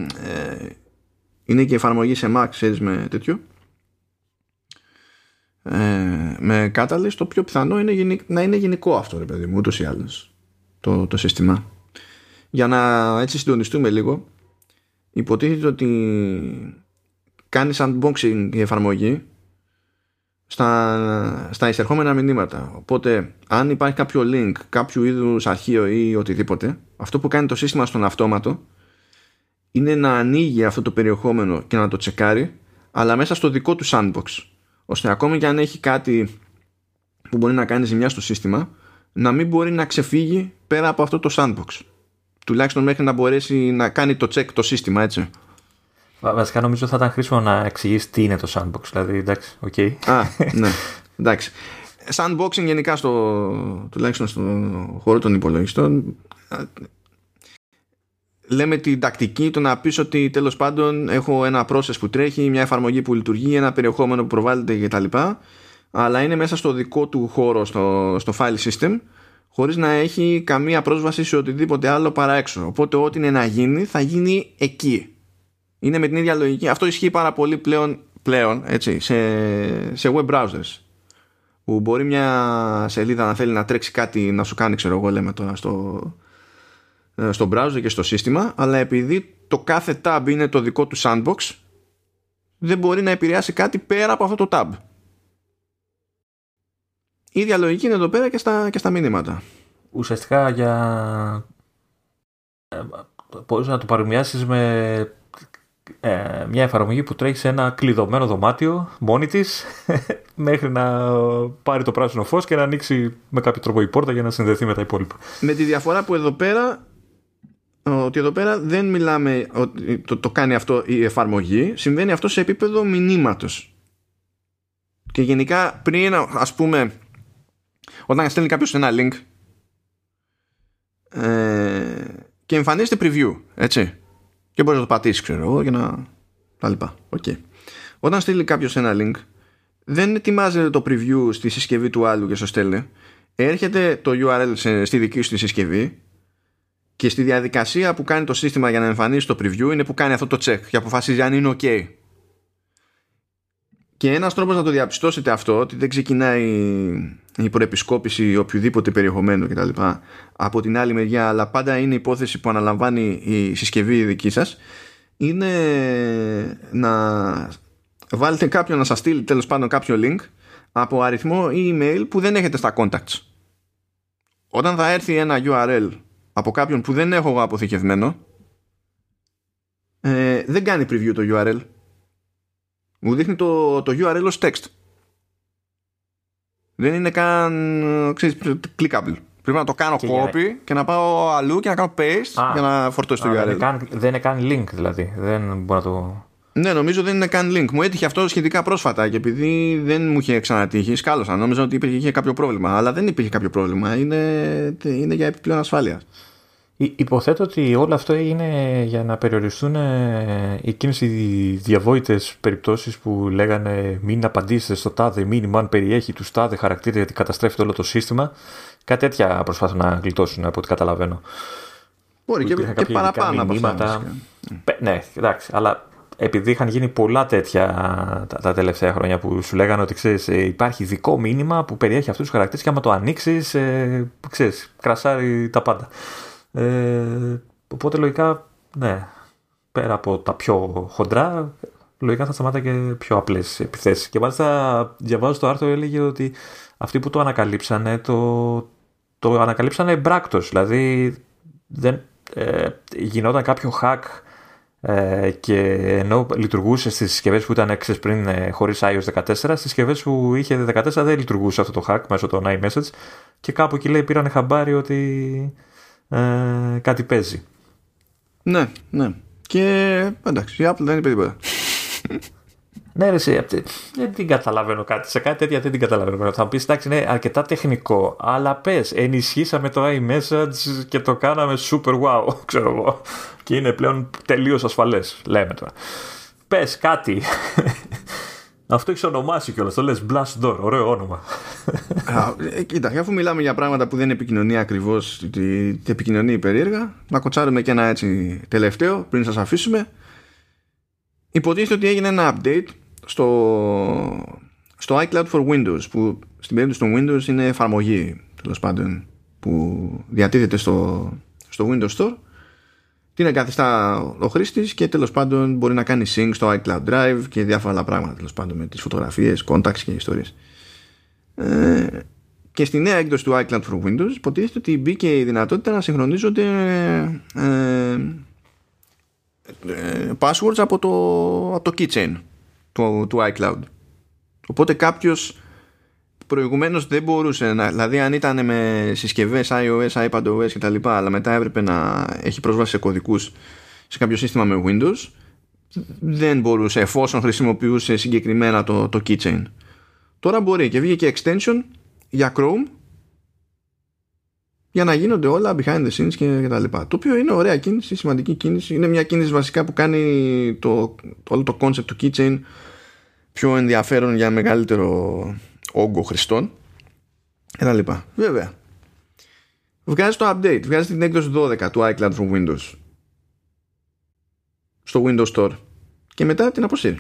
ε, είναι και εφαρμογή σε Mac, ξέρεις με τέτοιο. Ε, με Catalyst, το πιο πιθανό είναι να είναι γενικό αυτό, ρε παιδί μου, ούτως ή άλλως το, το σύστημα για να έτσι συντονιστούμε λίγο υποτίθεται ότι κάνει unboxing η εφαρμογή στα, στα εισερχόμενα μηνύματα. Οπότε αν υπάρχει κάποιο link κάποιο είδους αρχείο ή οτιδήποτε αυτό που κάνει το σύστημα στον αυτόματο είναι να ανοίγει αυτό το περιεχόμενο και να το τσεκάρει αλλά μέσα στο δικό του sandbox. Ώστε ακόμη και αν έχει κάτι που μπορεί να κάνει ζημιά στο σύστημα να μην μπορεί να ξεφύγει πέρα από αυτό το sandbox. Τουλάχιστον μέχρι να μπορέσει να κάνει το check το σύστημα έτσι Βασικά νομίζω θα ήταν χρήσιμο να εξηγήσεις τι είναι το sandbox δηλαδή εντάξει, OK okay. Α, ναι, εντάξει sandboxing γενικά στο, τουλάχιστον στο χώρο των υπολογιστών λέμε την τακτική το να πεις ότι τέλος πάντων έχω ένα process που τρέχει, μια εφαρμογή που λειτουργεί, ένα περιεχόμενο που προβάλλεται κτλ. Αλλά είναι μέσα στο δικό του χώρο, στο, στο file system, χωρίς να έχει καμία πρόσβαση σε οτιδήποτε άλλο παρά έξω. Οπότε ό,τι είναι να γίνει θα γίνει εκεί. Είναι με την ίδια λογική. Αυτό ισχύει πάρα πολύ πλέον, πλέον έτσι, σε, σε web browsers. Που μπορεί μια σελίδα να θέλει να τρέξει κάτι να σου κάνει, ξέρω εγώ, λέμε τώρα στο, ε, στο browser και στο σύστημα αλλά επειδή το κάθε tab είναι το δικό του sandbox δεν μπορεί να επηρεάσει κάτι πέρα από αυτό το tab. Η ίδια λογική είναι εδώ πέρα και στα, και στα μηνύματα. Ουσιαστικά για... Ε, μπορείς να το παρομοιάσεις με ε, μια εφαρμογή που τρέχει σε ένα κλειδωμένο δωμάτιο μόνη της μέχρι να πάρει το πράσινο φως και να ανοίξει με κάποιο τρόπο η πόρτα για να συνδεθεί με τα υπόλοιπα. Με τη διαφορά που εδώ πέρα ότι εδώ πέρα δεν μιλάμε ότι το, το κάνει αυτό η εφαρμογή, συμβαίνει αυτό σε επίπεδο μηνύματος. Και γενικά πριν ας πούμε όταν στέλνει κάποιος ένα link ε, και εμφανίζεται preview, έτσι. Και μπορείς να το πατήσεις, ξέρω εγώ, για να. τα λοιπά. Okay. Όταν στείλει κάποιος ένα link, δεν ετοιμάζεται το preview στη συσκευή του άλλου και στο στέλνει. Έρχεται το URL στη δική σου τη συσκευή και στη διαδικασία που κάνει το σύστημα για να εμφανίσει το preview είναι που κάνει αυτό το check και αποφασίζει αν είναι ok. Και ένας τρόπος να το διαπιστώσετε αυτό ότι δεν ξεκινάει η προεπισκόπηση οποιοδήποτε περιεχομένου κτλ. από την άλλη μεριά αλλά πάντα είναι υπόθεση που αναλαμβάνει η συσκευή δική σας είναι να βάλετε κάποιον να σας στείλει τέλος πάντων κάποιο link από αριθμό email που δεν έχετε στα contacts. Όταν θα έρθει ένα URL από κάποιον που δεν έχω αποθηκευμένο ε, δεν κάνει preview το URL μου δείχνει το, το URL ως text δεν είναι καν ξέρεις, clickable πρέπει να το κάνω και copy για... και να πάω αλλού και να κάνω paste για να φορτώσει το URL δεν είναι, καν, δεν είναι καν link δηλαδή δεν μπορεί να το ναι, νομίζω δεν είναι καν link. Μου έτυχε αυτό σχετικά πρόσφατα και επειδή δεν μου είχε ξανατύχει, σκάλωσα. Νόμιζα ότι υπήρχε κάποιο πρόβλημα. Αλλά δεν υπήρχε κάποιο πρόβλημα. Είναι, είναι για επιπλέον ασφάλεια. Υποθέτω ότι όλο αυτό έγινε για να περιοριστούν ε, εκείνες οι διαβόητες περιπτώσεις που λέγανε μην απαντήσετε στο τάδε μήνυμα αν περιέχει τους τάδε χαρακτήρες γιατί καταστρέφεται όλο το σύστημα. Κάτι τέτοια προσπάθουν να γλιτώσουν από ό,τι καταλαβαίνω. Μπορεί και, και παραπάνω από αυτά. Ναι, εντάξει, αλλά επειδή είχαν γίνει πολλά τέτοια τα, τα τελευταία χρόνια που σου λέγανε ότι ξέρεις, ε, υπάρχει ειδικό μήνυμα που περιέχει αυτούς τους χαρακτήρες και άμα το ανοίξεις, ε, ξέρεις, κρασάρει τα πάντα. Ε, οπότε λογικά, ναι, πέρα από τα πιο χοντρά, λογικά θα σταμάτα και πιο απλές επιθέσεις. Και μάλιστα διαβάζω το άρθρο έλεγε ότι αυτοί που το ανακαλύψανε, το, το ανακαλύψανε μπράκτος. Δηλαδή δεν, ε, γινόταν κάποιο hack ε, και ενώ λειτουργούσε στις συσκευές που ήταν έξω πριν ε, χωρίς iOS 14, στις συσκευές που είχε 14 δεν λειτουργούσε αυτό το hack μέσω των iMessage και κάπου εκεί λέει πήρανε χαμπάρι ότι ε, κάτι παίζει. Ναι, ναι. Και εντάξει, η Apple δεν είπε τίποτα. Ναι, ρε, δεν την καταλαβαίνω κάτι. Σε κάτι τέτοια δεν την καταλαβαίνω. Θα πεις εντάξει, είναι αρκετά τεχνικό. Αλλά πες, ενισχύσαμε το iMessage και το κάναμε super wow, ξέρω εγώ. Και είναι πλέον τελείως ασφαλές, λέμε τώρα. Πες κάτι. Αυτό έχεις ονομάσει κιόλας. Το λες Blast Door. Ωραίο όνομα. Ε, κοίτα, αφού μιλάμε για πράγματα που δεν είναι επικοινωνία ακριβώς, τη επικοινωνεί περίεργα, να κοτσάρουμε και ένα έτσι τελευταίο πριν σας αφήσουμε. Υποτίθεται ότι έγινε ένα update στο, στο iCloud for Windows που στην περίπτωση των Windows είναι εφαρμογή τέλος πάντων που διατίθεται στο, στο Windows Store την εγκαθιστά ο χρήστης και τέλος πάντων μπορεί να κάνει sync στο iCloud Drive και διάφορα άλλα πράγματα τέλος πάντων με τις φωτογραφίες, contacts και ιστορίες. Ε, και στη νέα έκδοση του iCloud for Windows υποτίθεται ότι μπήκε η δυνατότητα να συγχρονίζονται ε, ε, passwords από το, από το keychain του, του iCloud. Οπότε κάποιος προηγουμένως δεν μπορούσε να, δηλαδή αν ήταν με συσκευές iOS, iPadOS και τα λοιπά αλλά μετά έπρεπε να έχει πρόσβαση σε κωδικούς σε κάποιο σύστημα με Windows δεν μπορούσε εφόσον χρησιμοποιούσε συγκεκριμένα το, το keychain. Τώρα μπορεί και βγήκε και extension για Chrome για να γίνονται όλα behind the scenes και, τα λοιπά. Το οποίο είναι ωραία κίνηση, σημαντική κίνηση. Είναι μια κίνηση βασικά που κάνει το, όλο το concept του keychain πιο ενδιαφέρον για μεγαλύτερο όγκο χρηστών και τα λοιπά. Βέβαια, βγάζει το update, βγάζει την έκδοση 12 του iCloud from Windows στο Windows Store και μετά την αποσύρει.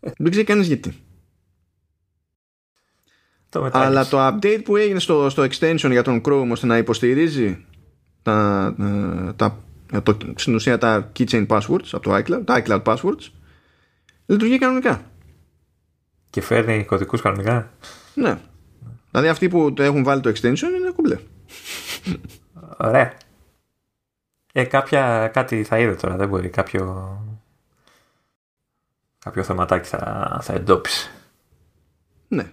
Δεν ξέρει κανείς γιατί. Το Αλλά το update που έγινε στο, στο extension για τον Chrome ώστε να υποστηρίζει τα, τα, το, στην ουσία τα keychain passwords από το iCloud, τα iCloud passwords λειτουργεί κανονικά. Και φέρνει κωδικούς κανονικά. Ναι. Δηλαδή αυτοί που το έχουν βάλει το extension είναι κουμπλέ. Ωραία. Ε, κάποια, κάτι θα είδε τώρα, δεν μπορεί. Κάποιο, κάποιο θεματάκι θα, θα εντόπισε. Ναι.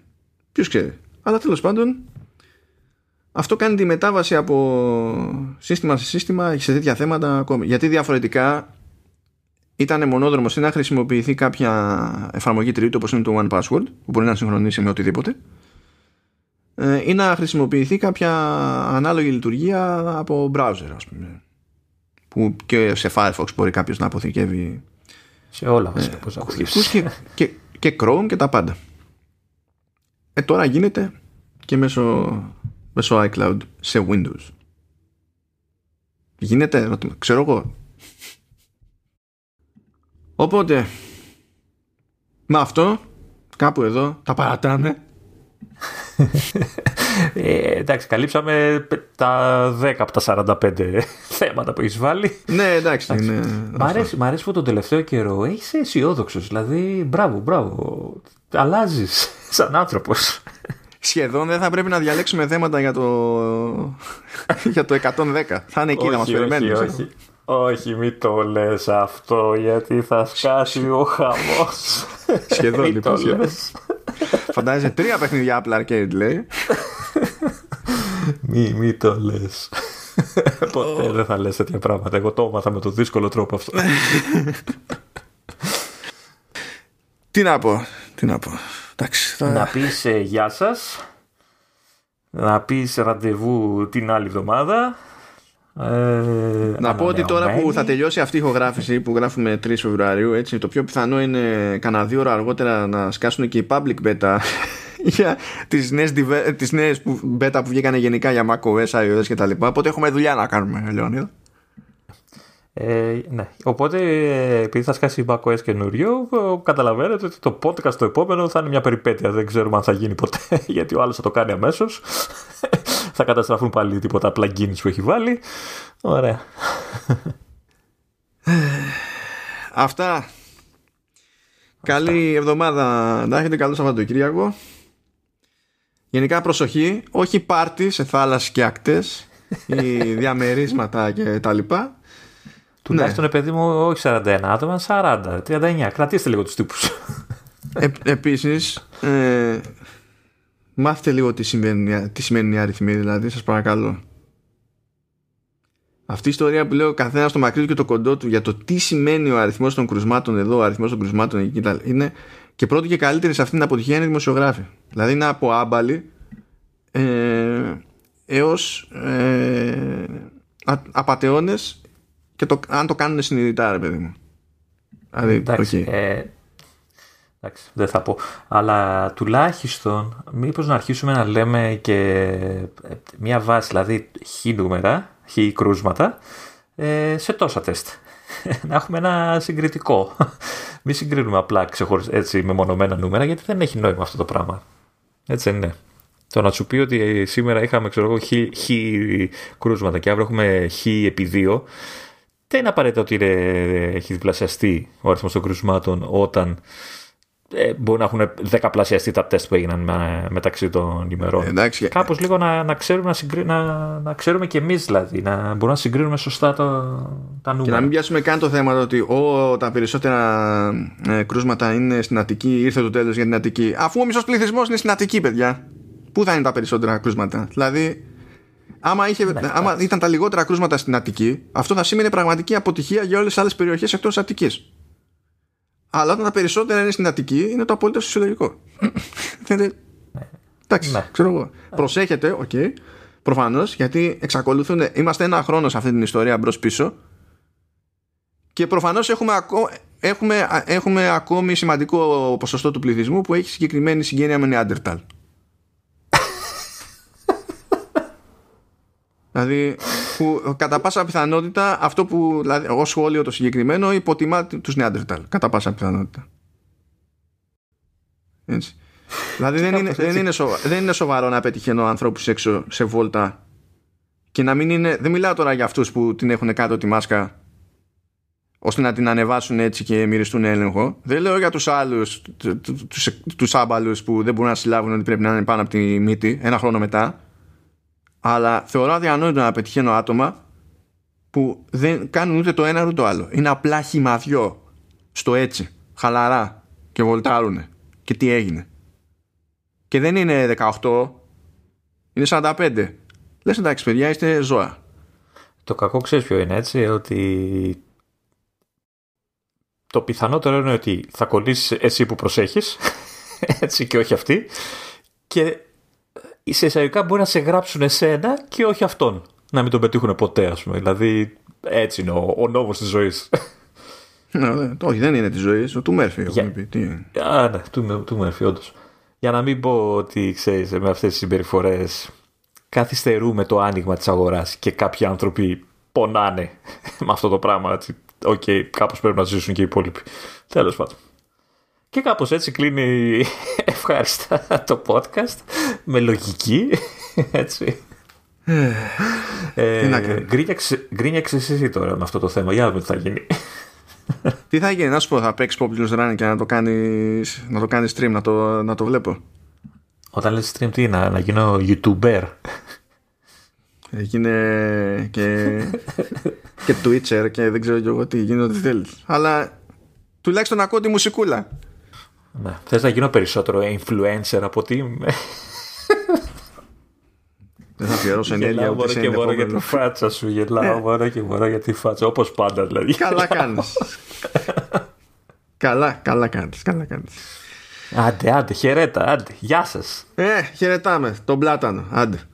Ποιος ξέρει. Αλλά τέλος πάντων, αυτό κάνει τη μετάβαση από σύστημα σε σύστημα σε τέτοια θέματα ακόμη. Γιατί διαφορετικά ήταν μονόδρομος. Ή να χρησιμοποιηθεί κάποια εφαρμογή τρίτη όπως είναι το One Password που μπορεί να συγχρονίσει με οτιδήποτε. Ε, ή να χρησιμοποιηθεί κάποια ανάλογη λειτουργία από browser ας πούμε. Που και σε Firefox μπορεί κάποιος να αποθηκεύει σε όλα ε, και, και, και Chrome και τα πάντα. Ε, τώρα γίνεται και μέσω, μέσω iCloud σε Windows. Γίνεται, ξέρω εγώ Οπότε, με αυτό, κάπου εδώ, τα παρατάμε. Ε, εντάξει, καλύψαμε τα 10 από τα 45 θέματα που έχεις βάλει. Ναι, εντάξει. Ναι, μ, αρέσει, μ' αρέσει που τον τελευταίο καιρό έχεις αισιόδοξο. Δηλαδή, μπράβο, μπράβο. Αλλάζεις σαν άνθρωπος. Σχεδόν δεν θα πρέπει να διαλέξουμε θέματα για το, για το 110. Θα είναι εκεί να μας περιμένει. Όχι, όχι. Όχι, μην το λες αυτό γιατί θα σκάσει ο χαμός. Σχεδόν λοιπόν. Φαντάζεσαι τρία παιχνίδια Apple Arcade λέει. Μη, μη το λες. Ποτέ δεν θα λες τέτοια πράγματα. Εγώ το έμαθα με το δύσκολο τρόπο αυτό. τι να πω, τι να πω. Εντάξει, θα... Να πεις ε, γεια σας. Να πεις ραντεβού την άλλη εβδομάδα ε, να πω ότι τώρα που θα τελειώσει αυτή η ηχογράφηση που γράφουμε 3 Φεβρουαρίου έτσι, το πιο πιθανό είναι κανένα δύο ώρα αργότερα να σκάσουν και οι public beta για τις νέες, τις νέες που, beta που βγήκαν γενικά για macOS, iOS και τα λοιπά οπότε έχουμε δουλειά να κάνουμε Λεωνίδα ε, ναι. Οπότε, επειδή θα σκάσει macOS καινούριο, καταλαβαίνετε ότι το podcast το επόμενο θα είναι μια περιπέτεια. Δεν ξέρουμε αν θα γίνει ποτέ, γιατί ο άλλος θα το κάνει αμέσως. Θα καταστραφούν πάλι τίποτα plugins που έχει βάλει. Ωραία. Αυτά. Καλή εβδομάδα να έχετε καλό Σαββατοκύριακο. Γενικά προσοχή, όχι πάρτι σε θάλασσες και ακτές ή διαμερίσματα και τα λοιπά. Τουλάχιστον, ναι. παιδί μου, όχι 41 άτομα, 40, 39. Κρατήστε λίγο τους τύπους. Ε, Επίσης, ε, μάθετε λίγο τι σημαίνει, τι σημαίνει η αριθμή, δηλαδή, σας παρακαλώ. Αυτή η ιστορία που λέει ο καθένας το μακρύς του και το κοντό του για το τι σημαίνει ο αριθμός των κρουσμάτων εδώ, ο αριθμός των κρουσμάτων εκεί, είναι και πρώτη και καλύτερη σε αυτήν την αποτυχία είναι δημοσιογράφοι. Δηλαδή είναι από άμπαλοι ε, έως ε, απαταιώνες και το, αν το κάνουν συνειδητά, ρε παιδί μου. Δηλαδή, εντάξει, ε, εντάξει, δεν θα πω. Αλλά τουλάχιστον, μήπως να αρχίσουμε να λέμε και ε, μια βάση, δηλαδή χ νούμερα, χ κρούσματα, ε, σε τόσα τεστ. να έχουμε ένα συγκριτικό. Μην συγκρίνουμε απλά ξεχωρισ... έτσι μεμονωμένα νούμερα, γιατί δεν έχει νόημα αυτό το πράγμα. Έτσι δεν είναι. Το να σου πει ότι σήμερα είχαμε ξέρω εγώ, χ, χ κρούσματα και αύριο έχουμε χ επί δύο, δεν είναι απαραίτητο ότι είναι, έχει διπλασιαστεί ο αριθμός των κρουσμάτων όταν ε, μπορεί να έχουν δεκαπλασιαστεί τα τεστ που έγιναν μεταξύ των ημερών. Ε, εντάξει. Κάπως λίγο να, να, ξέρουμε, να, συγκρι... να, να ξέρουμε και εμείς δηλαδή, να μπορούμε να συγκρίνουμε σωστά τα, τα νούμερα. Και να μην πιάσουμε καν το θέμα ότι ό, τα περισσότερα ε, κρούσματα είναι στην Αττική, ήρθε το τέλος για την Αττική. Αφού ο μισός πληθυσμός είναι στην Αττική, παιδιά. Πού θα είναι τα περισσότερα κρούσματα; Δηλαδή, άμα, είχε, ναι, άμα ήταν τα λιγότερα κρούσματα στην Αττική, αυτό θα σήμαινε πραγματική αποτυχία για όλες τις άλλες περιοχές εκτός Αττικής. Αλλά όταν τα περισσότερα είναι στην Αττική, είναι το απόλυτο φυσιολογικό. Εντάξει, ναι. ξέρω εγώ. Προσέχετε, OK. Okay, Προφανώς, γιατί εξακολουθούν. Είμαστε ένα χρόνο σε αυτή την ιστορία μπρος-πίσω. Και προφανώς έχουμε, έχουμε, έχουμε ακόμη σημαντικό ποσοστό του πληθυσμού που έχει συγκεκριμένη συγγένεια με Νεάντερταλ. Δηλαδή, που κατά πάσα πιθανότητα αυτό που, δηλαδή, ως σχόλιο το συγκεκριμένο υποτιμά τους Νεάντερταλ κατά πάσα πιθανότητα έτσι. δηλαδή δεν είναι, δεν, είναι σοβα, δεν είναι σοβαρό να πετυχαίνω ανθρώπους έξω σε βόλτα και να μην είναι δεν μιλάω τώρα για αυτούς που την έχουν κάτω τη μάσκα ώστε να την ανεβάσουν έτσι και μυριστούν έλεγχο. Δεν λέω για τους άλλους, τους, τους άμπαλους που δεν μπορούν να συλλάβουν ότι πρέπει να είναι πάνω από τη μύτη ένα χρόνο μετά αλλά θεωρώ αδιανόητο να πετυχαίνω άτομα που δεν κάνουν ούτε το ένα ούτε το άλλο. Είναι απλά χυμαδιό στο έτσι, χαλαρά και βολτάρουνε. Και τι έγινε. Και δεν είναι 18, είναι 45. Λες εντάξει παιδιά είστε ζώα. Το κακό ξέρεις ποιο είναι έτσι, ότι το πιθανότερο είναι ότι θα κολλήσεις εσύ που προσέχεις, έτσι και όχι αυτή, και σε εισαγωγικά μπορεί να σε γράψουν εσένα και όχι αυτόν. Να μην τον πετύχουν ποτέ, ας πούμε. Δηλαδή, έτσι είναι ο, ο νόμος της ζωής. Ναι, όχι, δεν είναι της ζωής, ο του Μέρφυ. Για... Τι... Α, ναι, του, του Μέρφυ, όντως. Για να μην πω ότι ξέρεις, με αυτές τις συμπεριφορές καθυστερούμε το άνοιγμα της αγοράς και κάποιοι άνθρωποι πονάνε με αυτό το πράγμα. OK, okay, κάπως πρέπει να ζήσουν και οι υπόλοιποι. Τέλος πάντων. Και κάπως έτσι κλείνει ευχάριστα το podcast με λογική, έτσι. ε, γκρίνιαξε εσύ τώρα με αυτό το θέμα. Για να δούμε τι θα γίνει. τι θα γίνει, να σου πω, θα παίξει Populous Run και να το κάνεις να το κάνεις stream, να το, να το βλέπω. Όταν λες stream τι, να, να γίνω YouTuber. Έγινε και, και Twitcher και δεν ξέρω και εγώ τι γίνεται ό,τι θέλεις. Αλλά τουλάχιστον ακούω τη μουσικούλα. Ναι. Θες να γίνω περισσότερο influencer από τι είμαι; Δεν θα αφιερώσω ενέργεια ούτε σε και μόνο για τη φάτσα σου. Γελάω μόνο και μόνο για τη φάτσα. Όπως πάντα δηλαδή. Καλά κάνεις. καλά, καλά κάνεις. Καλά κάνεις. Άντε, άντε, χαιρέτα, άντε. Γεια σας. Ε, χαιρετάμε. Τον πλάτανο. Άντε.